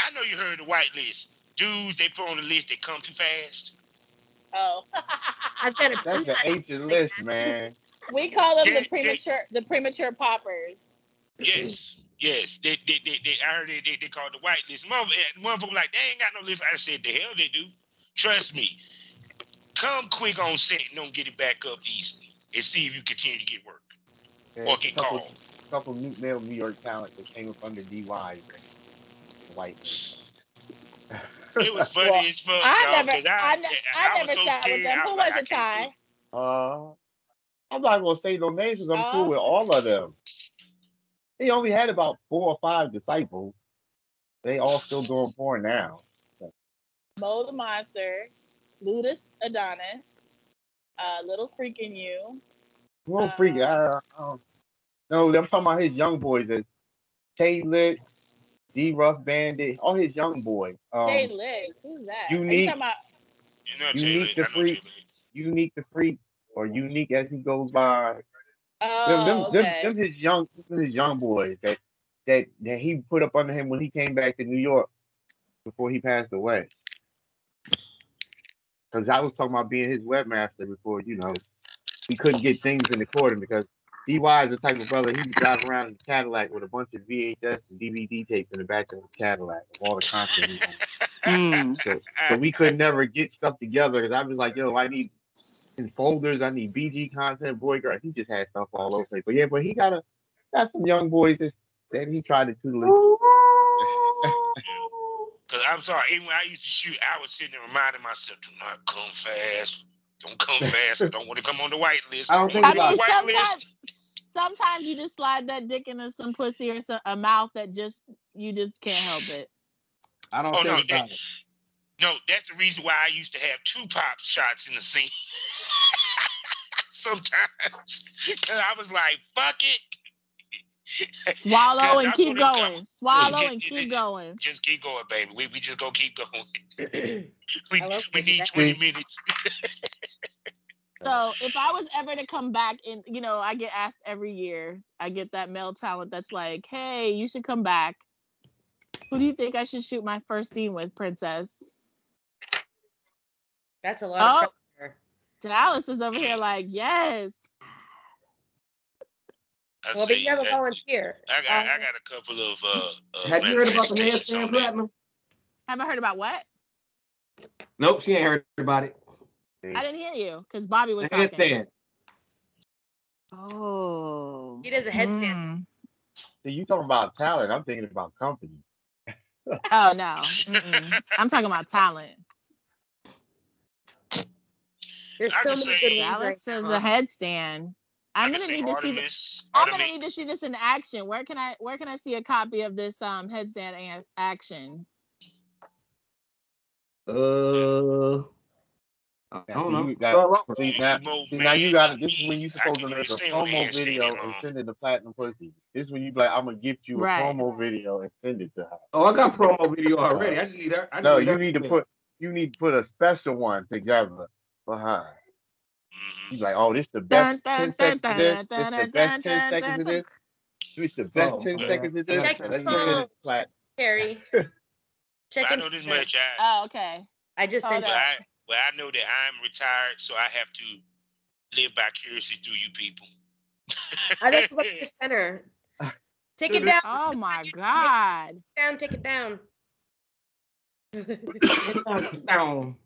I know you heard the white list. Dudes they put on the list that come too fast. Oh, I've got a That's an [LAUGHS] ancient list, man. We call them They- the premature the premature poppers. Yes, yes. They, they, they, they I heard they, they, they call the white list. Mother, eh, motherfucker like they ain't got no list. I said the hell they do. Trust me. Come quick on set and don't get it back up easily, and see if you continue to get work or There's a get couple, called. couple new male New York talent that came up under DY. man. White. It was [LAUGHS] funny Well, as fuck, I y'all, never, 'cause I, I, ne- yeah, I, was never so shot with them. Who was was like, I it, can't Ty? it. Uh, I'm not gonna say no names because I'm Oh. cool with all of them. He only had about four or five disciples. They all still doing porn now. Mo the Monster, Ludus Adonis, uh, Little Freaking You. Real freaky. I, I, no, I'm talking about his young boys. It's Tay Lit, D Rough Bandit, all his young boys. Um, Tay Legs. Who's that? Are you Unique. about? You know, Unique Taylor, the freak. Taylor. Unique the Freak, or Unique as he goes by. Them, Oh, them, them, okay. them his young, them his young boys that that that he put up under him when he came back to New York before he passed away. Because I was talking about being his webmaster before, you know, he couldn't get things in the quarter because DY is the type of brother he would drive around in a Cadillac with a bunch of VHS and DVD tapes in the back of the Cadillac of all the content he had. [LAUGHS] Mm. So, so we could never get stuff together because I was like, yo, I need in folders, I need BG content, boy, girl. He just had stuff all over the place. But yeah, but he got a got some young boys that, that he tried to tutelage. [LAUGHS] Cause I'm sorry, even when I used to shoot, I was sitting there reminding myself, do not come fast. Don't come [LAUGHS] fast. I don't want to come on the white list. I don't think be I on mean, white sometimes, list. sometimes you just slide that dick into some pussy or some, a mouth that just you just can't help it. I don't Oh, no, think about it. No, that's the reason why I used to have two pop shots in the scene. [LAUGHS] Sometimes. And I was like, fuck it. Swallow and I keep know they going. Swallow get- and keep it- going. Just keep going, baby. We, we just gonna keep going. [CLEARS THROAT] we, we need 20 minutes. [LAUGHS] So if I was ever to come back and you know, I get asked every year, I get that male talent that's like, hey, you should come back. Who do you think I should shoot my first scene with, Princess? That's a lot Oh. of pressure. Dallas is over here like, yes. I Well, but you have a volunteer. I got, I Um, got a couple of uh, uh Have you heard about the manifestations handstand on that. platinum? Haven't heard about what? Nope, she ain't heard about it. I didn't hear you because Bobby was The talking. handstand. Oh. He does a headstand. Mm. See, you talking about talent? I'm thinking about company. Oh no. Mm-mm. I'm talking about talent. There's I so many say- good ones Dallas right says now. the headstand. I'm gonna say need to see. this. I'm gonna need to see this in action. Where can I? Where can I see a copy of this um headstand a- action? Uh, I don't know. you got- So, See now, see, now you got it. This is when you I supposed to make a even stand on the promo video and send it to Platinum Pussy. This is when you like, I'm gonna gift you a Right. promo video and send it to her. oh, I got promo video already. I just need her. I just No, need you her need to put you need to put a special one together for her. Mhm. Like, oh, this the best dun, 10 dun, seconds of this. This dun, the best 10 seconds of this. This the best Oh, 10 man. seconds of this. Check And the then you it phone. to Plat. Carrie. [LAUGHS] Check But I know this much. I, Oh, okay. I just Hold sent well, you. I, well, I know that I'm retired, so I have to live vicariously through you people. I just looked at the center. Take it down. Oh my god. Down. Take it down. Down.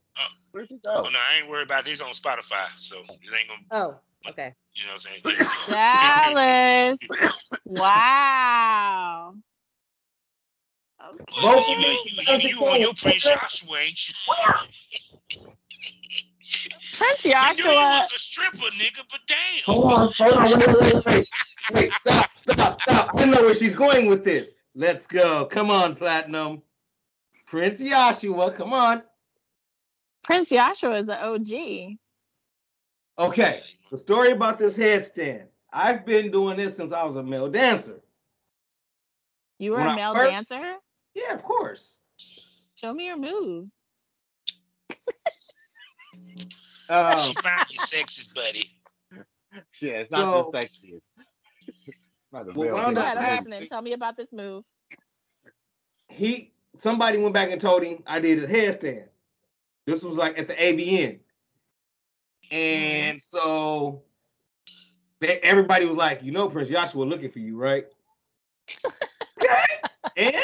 Where'd you Oh go? no, I ain't worried about these on Spotify, so it ain't gonna. oh, okay. You know what I'm saying? [LAUGHS] [LAUGHS] Dallas. wow. Well, Okay. you, you, you, you on your Prince Joshua, ain't you? Prince We knew you Joshua. was a stripper, nigga, but damn. Hold on, hold on, wait, wait, wait, wait. Wait, stop, stop, stop. I know where she's going with this. Let's go. Come on, Platinum. Prince Joshua, come on. Prince Joshua is the OG. Okay, the story about this headstand. I've been doing this since I was a male dancer. You were When a I male first- dancer. Yeah, of course. Show me your moves. Um, She found your sexist buddy. Yeah, it's not So- the sexiest. Not the Well, male wound Go I'm happening. listening. Tell me about this move. he somebody went back and told him I did a headstand. This was like at the AVN. And mm-hmm. so they, everybody was like, you know, Prince Joshua looking for you, right? okay. [LAUGHS] And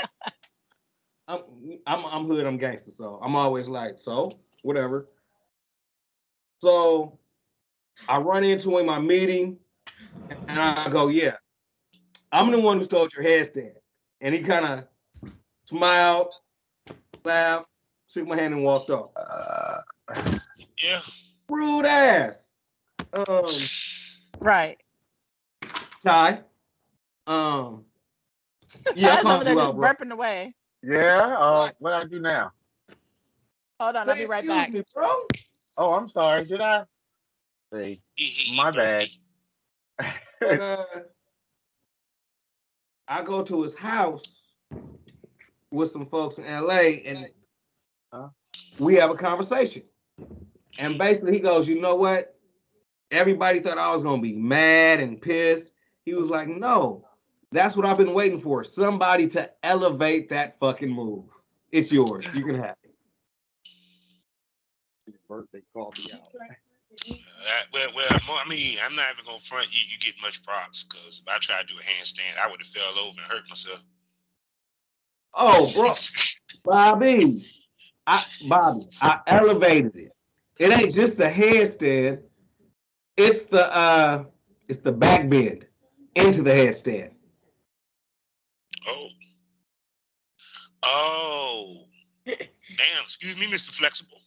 I'm, I'm I'm hood, I'm gangster, so I'm always like, so whatever. So I run into him in my meeting, and I go, yeah, I'm the one who stole your headstand. And he kind of smiled, laughed, shook my hand, and walked off. Uh, Yeah. Rude ass. Um, Right. Ty. Um, yeah, I Ty's over there just out, bro. burping away. yeah. Uh, what I do now? Hold on, I'll be right excuse back. me, bro. Oh, I'm sorry. Did I? See, He- he- he My burped bad. me. [LAUGHS] uh, I go to his house with some folks in LA and Huh? We have a conversation. And basically he goes, you know what? Everybody thought I was gonna be mad and pissed. He was like, no, that's what I've been waiting for. Somebody to elevate that fucking move. It's yours. You can have it. His birthday called me out. Uh, well, well, I mean, I'm not even gonna front you. You get much props because if I tried to do a handstand, I would have fell over and hurt myself. Oh, bro. [LAUGHS] Bobby, I Bobby, I elevated it. It ain't just the headstand. It's the uh it's the back bend into the headstand. Oh. Oh. Damn. Excuse me, Mr. Flexible.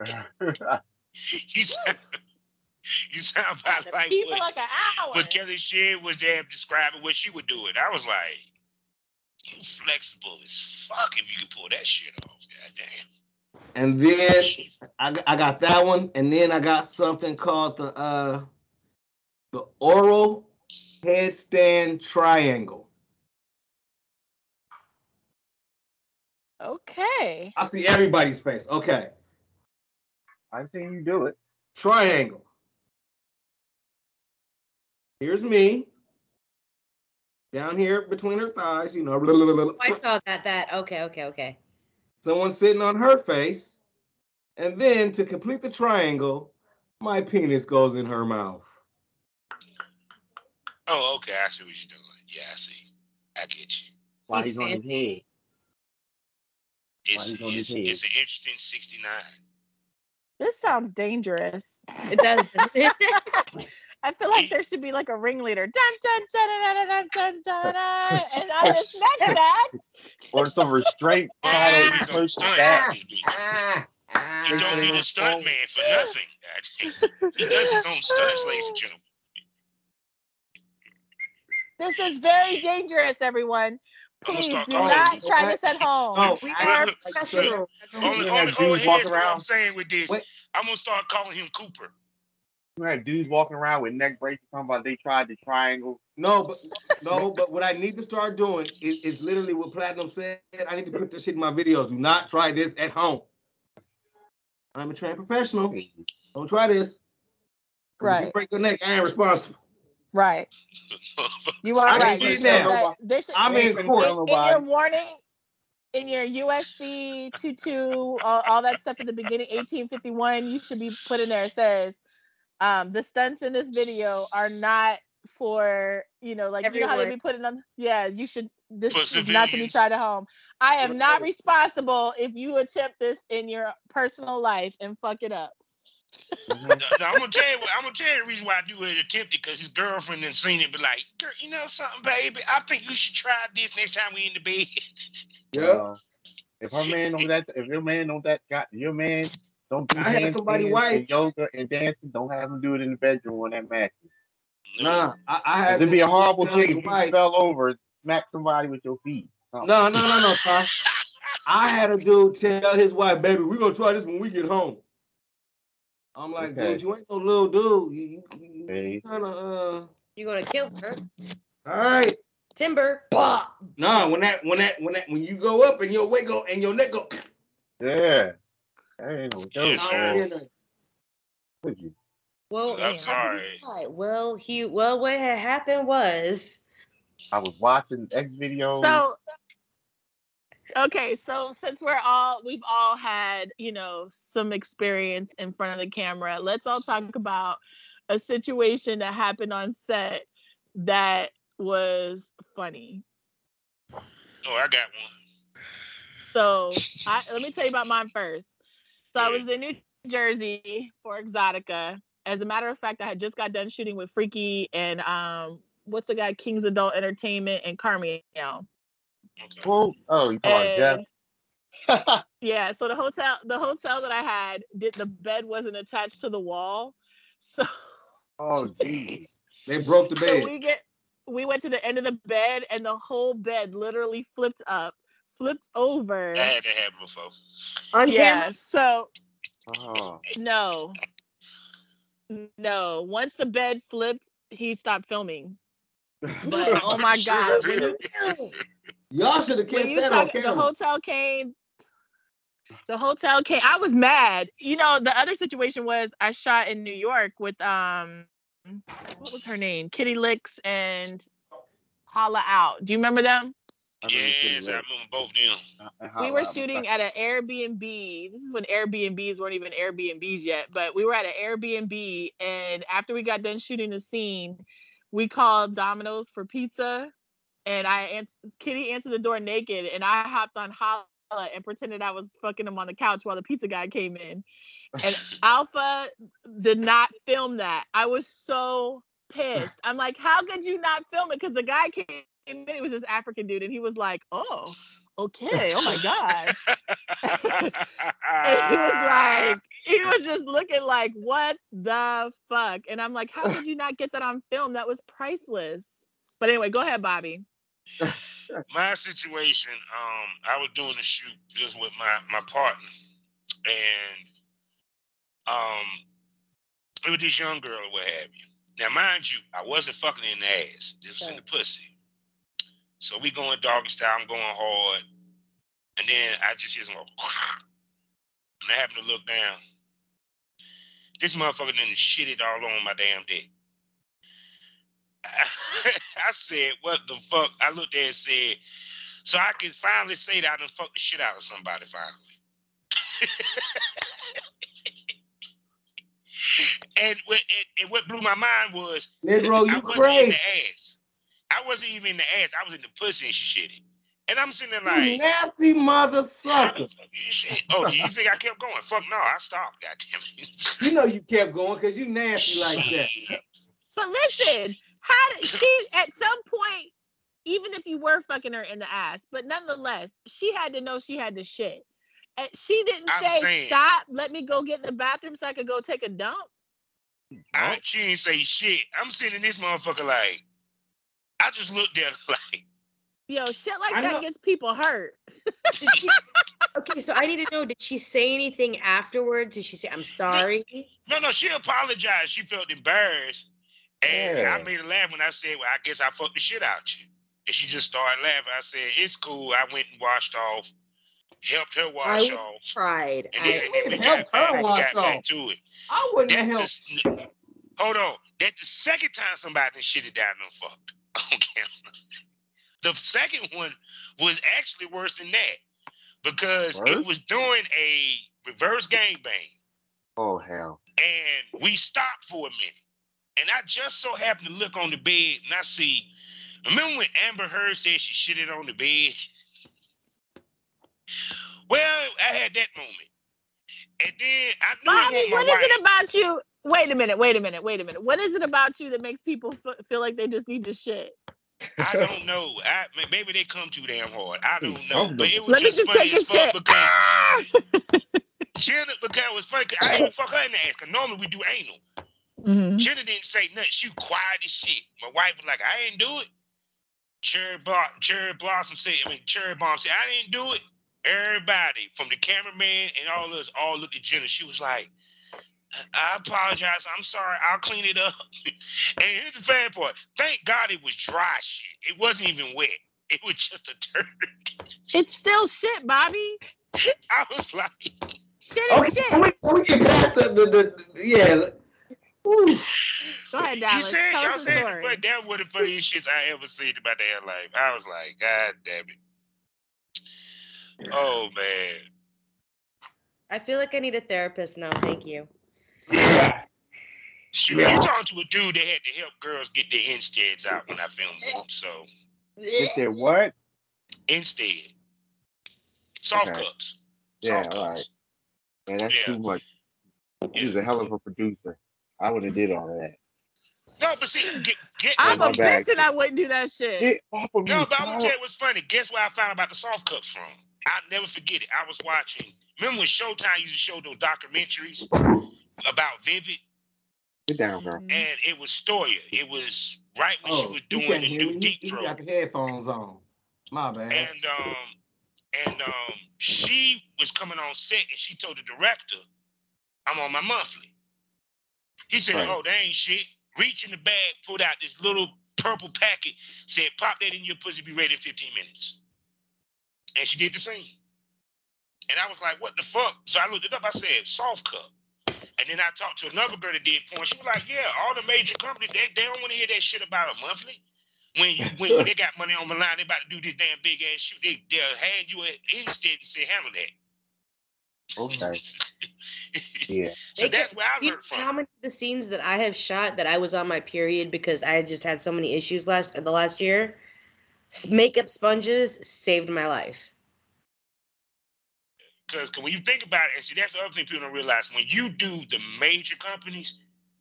[LAUGHS] you sound, you sound about like People what, like an hour. But Kelly Shea was there describing what she would do it. I was like, you flexible as fuck if you can pull that shit off. God damn. And then I, got- I got that one, and then I got something called the uh the oral headstand triangle. Okay. I see everybody's face. Okay. I seen you do it. Triangle. Here's me. Down here between her thighs, you know. blah, blah, blah, blah. Oh, I saw that. That okay, okay, okay. someone sitting on her face, and then to complete the triangle, my penis goes in her mouth. Oh, okay. I see what you're doing. Yeah, I see. I get you. While He's he's on his head? It's, he's on his it's, head. it's an interesting 69. This sounds dangerous. It does. [LAUGHS] [LAUGHS] doesn't it? I feel like there [LAUGHS] should be like a ringleader. Dun dun dun dun dun dun dun dun. dun. And on this next act, Or some restraint. [LAUGHS] Ah, How he's they on push stunt that. on this bitch. Ah, He don't need a stunt man for nothing. [LAUGHS] He does his own stunts, ladies and gentlemen. this is very dangerous, everyone. Please do calling not you. try this at home. Oh, we are look, professionals. Only, You only, have only here's what I'm saying with this. Wait. I'm gonna start calling him Cooper. You had dudes walking around with neck braces talking about they tried the triangle. No, but no, but what I need to start doing is, is literally what Platinum said. I need to put this shit in my videos. Do not try this at home. I'm a trained professional. Don't try this. 'Cause If you Right. break your neck, I ain't responsible. Right. [LAUGHS] You are I can right. see There- now. that- should- I'm in court. in, in your warning, in your USC 22, all, all that stuff at the beginning, 1851, you should be put in there. It says, um, the stunts in this video are not for, you know, like, you know how they Everyone. be putting on, yeah, you should, this For is not to be tried at home. I am not responsible if you attempt this in your personal life and fuck it up. now, now, I'm gonna tell you. I'm gonna tell you the reason why I do it attempt it because his girlfriend had seen it, but like, girl, you know something, baby? I think you should try this next time we in the bed. Yeah. If her man know [LAUGHS] that, if your man know that, got your man Don't do I had somebody handstands wife- yoga and dancing. Don't have them do it in the bedroom on that mattress. Nah, I, I had. It'd be a horrible thing if you fell over, smack somebody with your feet. Something. No, no, no, no, Ty. I had a dude tell his wife, "Baby, we're gonna try this when we get home." I'm like, Okay. dude, you ain't no little dude. You, you, you Hey. kind of uh. You're gonna kill her. All right. Timber. Bah! Nah, when that, when that, when that, when you go up and your weight go and your neck go. Yeah. That ain't no joke. Yes, I sir. don't know. Would you? Well, I'm how sorry. Well, he well, what had happened was I was watching X videos. So okay, so since we're all we've all had, you know, some experience in front of the camera, let's all talk about a situation that happened on set that was funny. Oh, I got one. So I let me tell you about mine first. So I was in New Jersey for Exxxotica. As a matter of fact, I had just got done shooting with Freaky and um what's the guy King's Adult Entertainment and Carmiel. Okay. Who? Oh, you And Jeff? [LAUGHS] yeah, so the hotel the hotel that I had did the bed wasn't attached to the wall. So, oh, [LAUGHS] Jesus. They broke the so bed. we get we went to the end of the bed and the whole bed literally flipped up, flipped over. I had to happen before. on Yeah, camera. so Oh, no. No, once the bed flipped, he stopped filming. But [LAUGHS] oh my god, when you, Y'all should have kept when you that on talk, the hotel came. The hotel came. I was mad. You know, the other situation was I shot in New York with um, what was her name? Kitty Licks and Holla Out. Do you remember them? I Yes, I remember both them. Uh, we were shooting at an Airbnb. This is when Airbnbs weren't even Airbnbs yet, but we were at an Airbnb. And after we got done shooting the scene, we called Domino's for pizza. And I ans- Kitty answered the door naked, and I hopped on Holla and pretended I was fucking him on the couch while the pizza guy came in. And [LAUGHS] Alpha did not film that. I was so pissed. I'm like, how could you not film it? Because the guy came in, it was this African dude, and he was like, oh, okay, oh my god. [LAUGHS] and he was [LAUGHS] like, he was just looking like, what the fuck? And I'm like, how did you not get that on film? That was priceless. But anyway, go ahead, Bobby. my situation, um, I was doing a shoot just with my my partner, and um, it was this young girl or what have you. Now, mind you, I wasn't fucking in the ass. This was in the pussy. So we going doggy style. I'm going hard, and then I just hear some, go, [LAUGHS] and I happen to look down. This motherfucker done shit it all on my damn dick. [LAUGHS] I said, what the fuck? I looked there and said, so I can finally say that I done fucked the shit out of somebody finally. [LAUGHS] and, what, and, and what blew my mind was Negro, I you wasn't in crazy. the ass. I wasn't even in the ass. I was in the pussy and she shit it. And I'm sitting there You like, nasty mother sucker. [LAUGHS] shit. Oh, you think I kept going? Fuck no, I stopped. Goddamn it. You know you kept going because you nasty like that. But listen, how did she at some point, even if you were fucking her in the ass, but nonetheless, she had to know she had to shit. And she didn't I'm say, saying- stop, let me go get in the bathroom so I could go take a dump. I, she ain't say shit. I'm sitting in this motherfucker like, I just looked at her [LAUGHS] like, Yo, shit like I that know- gets people hurt. [LAUGHS] She- [LAUGHS] okay, so I need to know: Did she say anything afterwards? Did she say, "I'm sorry"? no, no, she apologized. She felt embarrassed. And I made her laugh when I said, well, I guess I fucked the shit out you. And she just started laughing. I said, it's cool. I went and washed off, helped her wash would off. tried. And then, I, and then we You helped got, her back, wash got back off. to it. I wouldn't have That's helped. the, hold on. That's the second time somebody done shit it down and fucked [LAUGHS] on camera. The second one was actually worse than that because it was doing a reverse gangbang Oh, hell. and we stopped for a minute. And I just so happened to look on the bed and I see, remember when Amber Heard said she shitted on the bed? Well, I had that moment. And then I knew Bobby, it what wasn't my is wife. it about you? Wait a minute, wait a minute, wait a minute. What is it about you that makes people f- feel like they just need to shit? I [LAUGHS] don't know. I maybe they come too damn hard. I don't know. But it was Let me just just funny take a as fuck shit. Ah! [LAUGHS] Jenna, because it was funny, 'cause I didn't fuck her in the ass, because normally we do anal. Mhm. Jenna didn't say nothing. She quiet as shit. My wife was like, I ain't do it. Cherry, Blo- Cherry Blossom said, I mean, Cherry Bomb said, I didn't do it. Everybody, from the cameraman and all of us, all looked at Jenna. She was like, I apologize. I'm sorry. I'll clean it up. [LAUGHS] and here's the bad part. Thank God it was dry shit. It wasn't even wet. It was just a turd. It's still shit, Bobby. [LAUGHS] I was like, Shit is Okay, shit. can we, can we get past the, the, the, the yeah. Woo. Go ahead, Dallas. you said, Tell y'all us said, story. but that was the funniest shit I ever seen in my damn life. I was like, God damn it. Oh man. I feel like I need a therapist now. Thank you. Yeah. Shoot, Yeah. you talking to a dude that had to help girls get their insteads out when I filmed them. So Get there what? instead. Soft Okay. cups. Yeah, Soft all right. cups. Man, that's Yeah. too much. He was a hell of a producer. I would have did all that. No, but see, get, get I'm a bag. bitch and I wouldn't do that shit. Get off of me, No, but I'm gonna Kyle. tell you what's funny. Guess where I found out about the soft cups from? I'll never forget it. I was watching. Remember when Showtime used to show those documentaries about Vivid, Sit down, girl. Mhm. and it was Stoya. It was right when she Oh, was doing can't the new me. He, Deep he got the headphones on. My bad. and um and um she was coming on set and she told the director, I'm on my monthly. He said, Right. Oh, that ain't shit. Reach in the bag, pulled out this little purple packet, said, Pop that in your pussy, be ready in 15 minutes. And she did the same. And I was like, what the fuck? So I looked it up. I said, soft cup. And then I talked to another girl that did porn. She was like, yeah, all the major companies, they, they don't want to hear that shit about a monthly. When you when, when they got money on the line, they about to do this damn big ass shoot. They they'll hand you an instead and say handle that. Okay. [LAUGHS] Yeah. so They that's can- where I You learned know how many of the scenes that I have shot that I was on my period because I just had so many issues last the last year? Makeup sponges saved my life. Because when you think about it, and see that's the other thing people don't realize. When you do the major companies,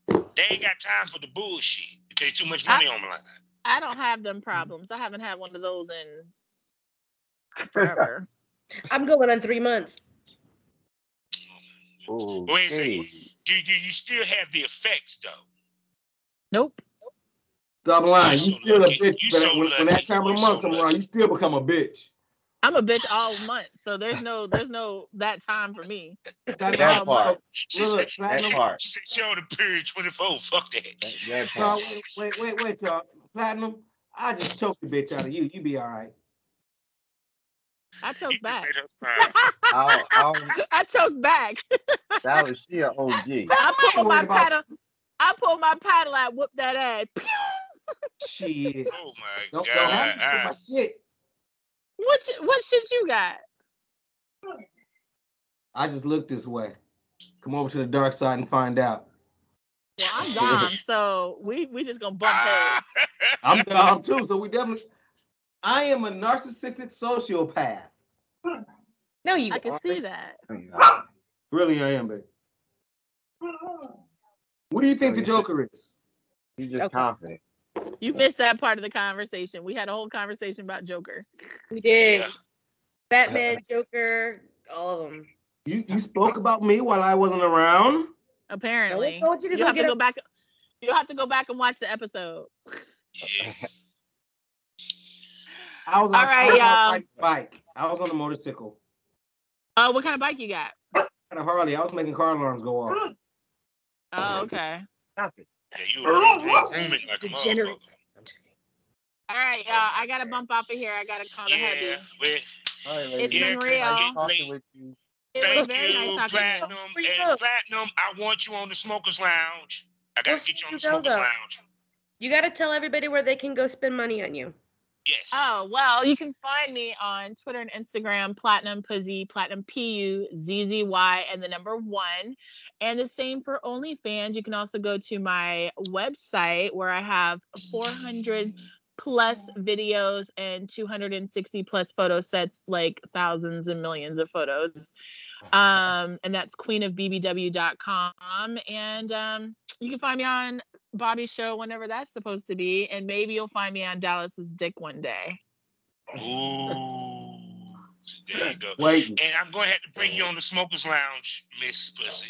they ain't got time for the bullshit because there's too much money on the line. I don't have them problems. I haven't had one of those in [LAUGHS] forever. I'm going on three months. Ooh, wait a second. Oh, hey. Do you, you still have the effects though? nope. Double line. You You so still a bitch. You so when, when that time of You the so month come lucky. around, you still become a bitch. I'm a bitch all [LAUGHS] month, so there's no there's no that time for me. That, That Oh, part. She Look, said, That platinum. part. she said she on the period 24. Fuck that. That, that No, part. wait, wait, wait, wait, y'all. Platinum. I just choke the bitch out of you. You be all right. I choked back. made her smile. I'll, [LAUGHS] I'll, oh, oh. I choke back. that was she an [LAUGHS] OG. I ain't pull my paddle. I pull my paddle out, whoop that ass. Shit. Oh my Don't, god. don't have me I- for my shit. What what shit you got? I just look this way. Come over to the dark side and find out. Well, I'm [LAUGHS] Dom, so we we just gonna bump Ah. heads. I'm dumb too, so we definitely. I am a narcissistic sociopath. No, you I can aren't. see that. Really, I am, baby. What do you think the Joker is? He's just Okay. confident. You missed that part of the conversation. We had a whole conversation about Joker. We did. Yeah. Batman, Joker, all of them. You you spoke about me while I wasn't around. Apparently, told you to go have get to a- go back. You have to go back and watch the episode. Yeah. I was on, All right, I was on y'all. bike. I was on a motorcycle. Oh, what kind of bike you got? And a Harley. I was making car alarms go off. Oh, okay. Stop it. Yeah, you were vroom, vroom, like a motherfucker. Degenerates. All right, y'all. I gotta bump off of here. I gotta call the Yeah, hubby. well, All right, It's ladies. Yeah, been 'cause real. it's Talking late. with you. It was Thank very you, talking to you. Platinum. Where you And? Platinum, I want you on the Smokers Lounge. I gotta Where get you on the Smokers though? Lounge. You got to tell everybody where they can go spend money on you. Yes. Oh, well, you can find me on Twitter and Instagram, Platinum Puzzy, Platinum P U Z Z Y, and the number one. And the same for OnlyFans. You can also go to my website where I have 400 mm. plus videos and 260 plus photo sets, like thousands and millions of photos. Um, and that's queenofbbw.com. And um, you can find me on Bobby's show whenever that's supposed to be. And maybe you'll find me on Dallas's Dick one day. Ooh. There you go. Waiting. And I'm going to have to bring you on the Smokers Lounge, Miss Pussy.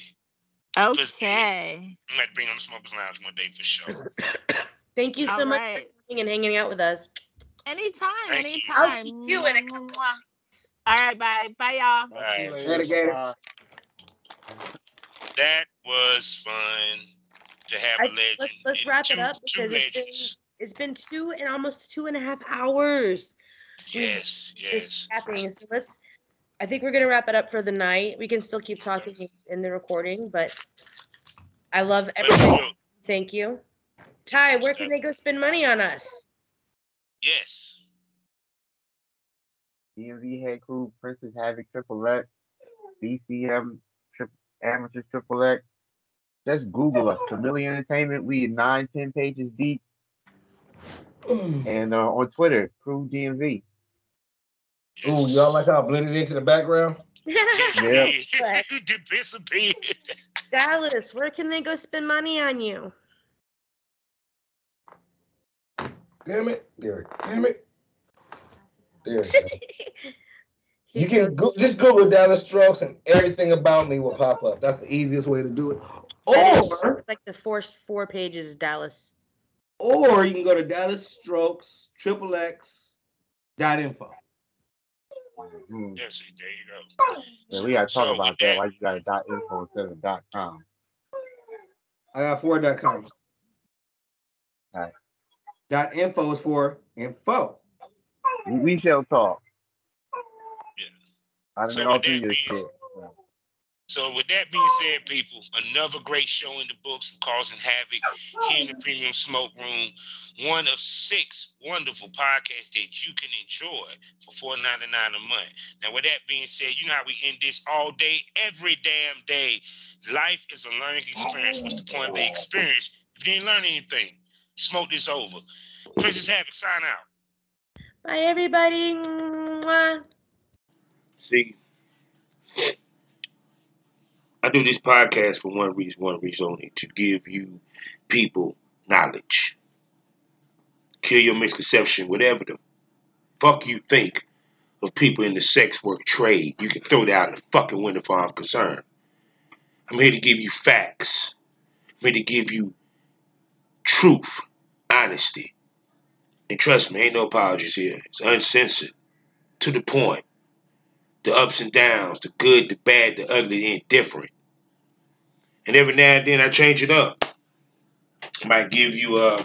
Pussy. Okay. I'm going to bring you on the Smokers Lounge one day for sure. [COUGHS] Thank you so All much right. for coming and hanging out with us. Anytime. Thank you. Anytime. I'll see you in a couple Mwah. All right. Bye. Bye, y'all. Talk Alright. later. Later, Gator. That was fun to have a I- legend. let's- let's and wrap it up because it's been- It's been two and almost two and a half hours. Yes, yes. happening. So let's. I think we're gonna wrap it up for the night. We can still keep talking in the recording, but I love everything. Thank you. Ty, where can they go spend money on us? Yes. DMV head crew, Princess Havoc Triple X, BCM tri- Amateur Triple X. Just Google us, Chameleon Entertainment. We are nine, ten pages deep. [CLEARS THROAT] And uh, on Twitter, Crew DMV. Ooh, y'all like how I blended into the background? Yeah. you did disappear. Dallas, where can they go spend money on you? Damn it. There. Damn it. There. [LAUGHS] You can go, just Google Dallas Strokes and everything about me will pop up. That's the easiest way to do it. Or like the first four pages is Dallas. or you can go to Dallas Strokes Triple X dot info. Hmm. Yes, there you go. Yeah, we gotta talk So, about that. that- Why you got a dot info instead of dot com? I got four dot coms. Alright. Dot info is for info. We, we shall talk. Yeah. I don't So know with through that your being- shit. So with that being said, people, another great show in the books of causing havoc here in the Premium Smoke Room. One of six wonderful podcasts that you can enjoy for four ninety nine a month. Now, with that being said, you know how we end this all day, every damn day. Life is a learning experience. What's the point of the experience? If you didn't learn anything, smoke this over. Princess Havoc, sign out. Bye, everybody. Mwah. See, I do this podcast for one reason, one reason only to give you people knowledge. Kill your misconception, whatever the fuck you think of people in the sex work trade. You can throw that out in the fucking window far I'm concerned. I'm here to give you facts. I'm here to give you truth, honesty. And trust me, ain't no apologies here. It's uncensored, to the point the ups and downs, the good, the bad, the ugly, the indifferent. And every now and then I change it up. I might give you uh,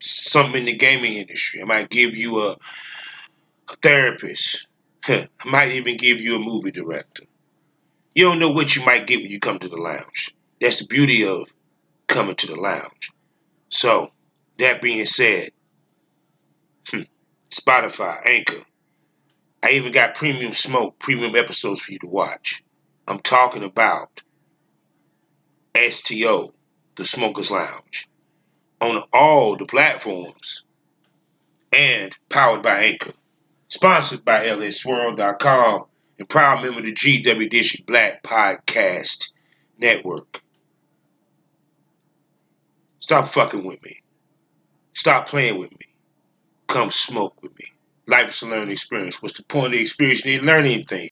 something in the gaming industry. I might give you a, a therapist. [LAUGHS] I might even give you a movie director. You don't know what you might get when you come to the lounge. That's the beauty of coming to the lounge. So, that being said, Spotify, Anchor, I even got premium smoke, premium episodes for you to watch. I'm talking about STO, the Smokers Lounge, on all the platforms and powered by Anchor. Sponsored by LSWorld.com and proud member of the GW District Black Podcast Network. Stop fucking with me. Stop playing with me. Come smoke with me. Life is a learning experience. What's the point of the experience? You didn't learn anything.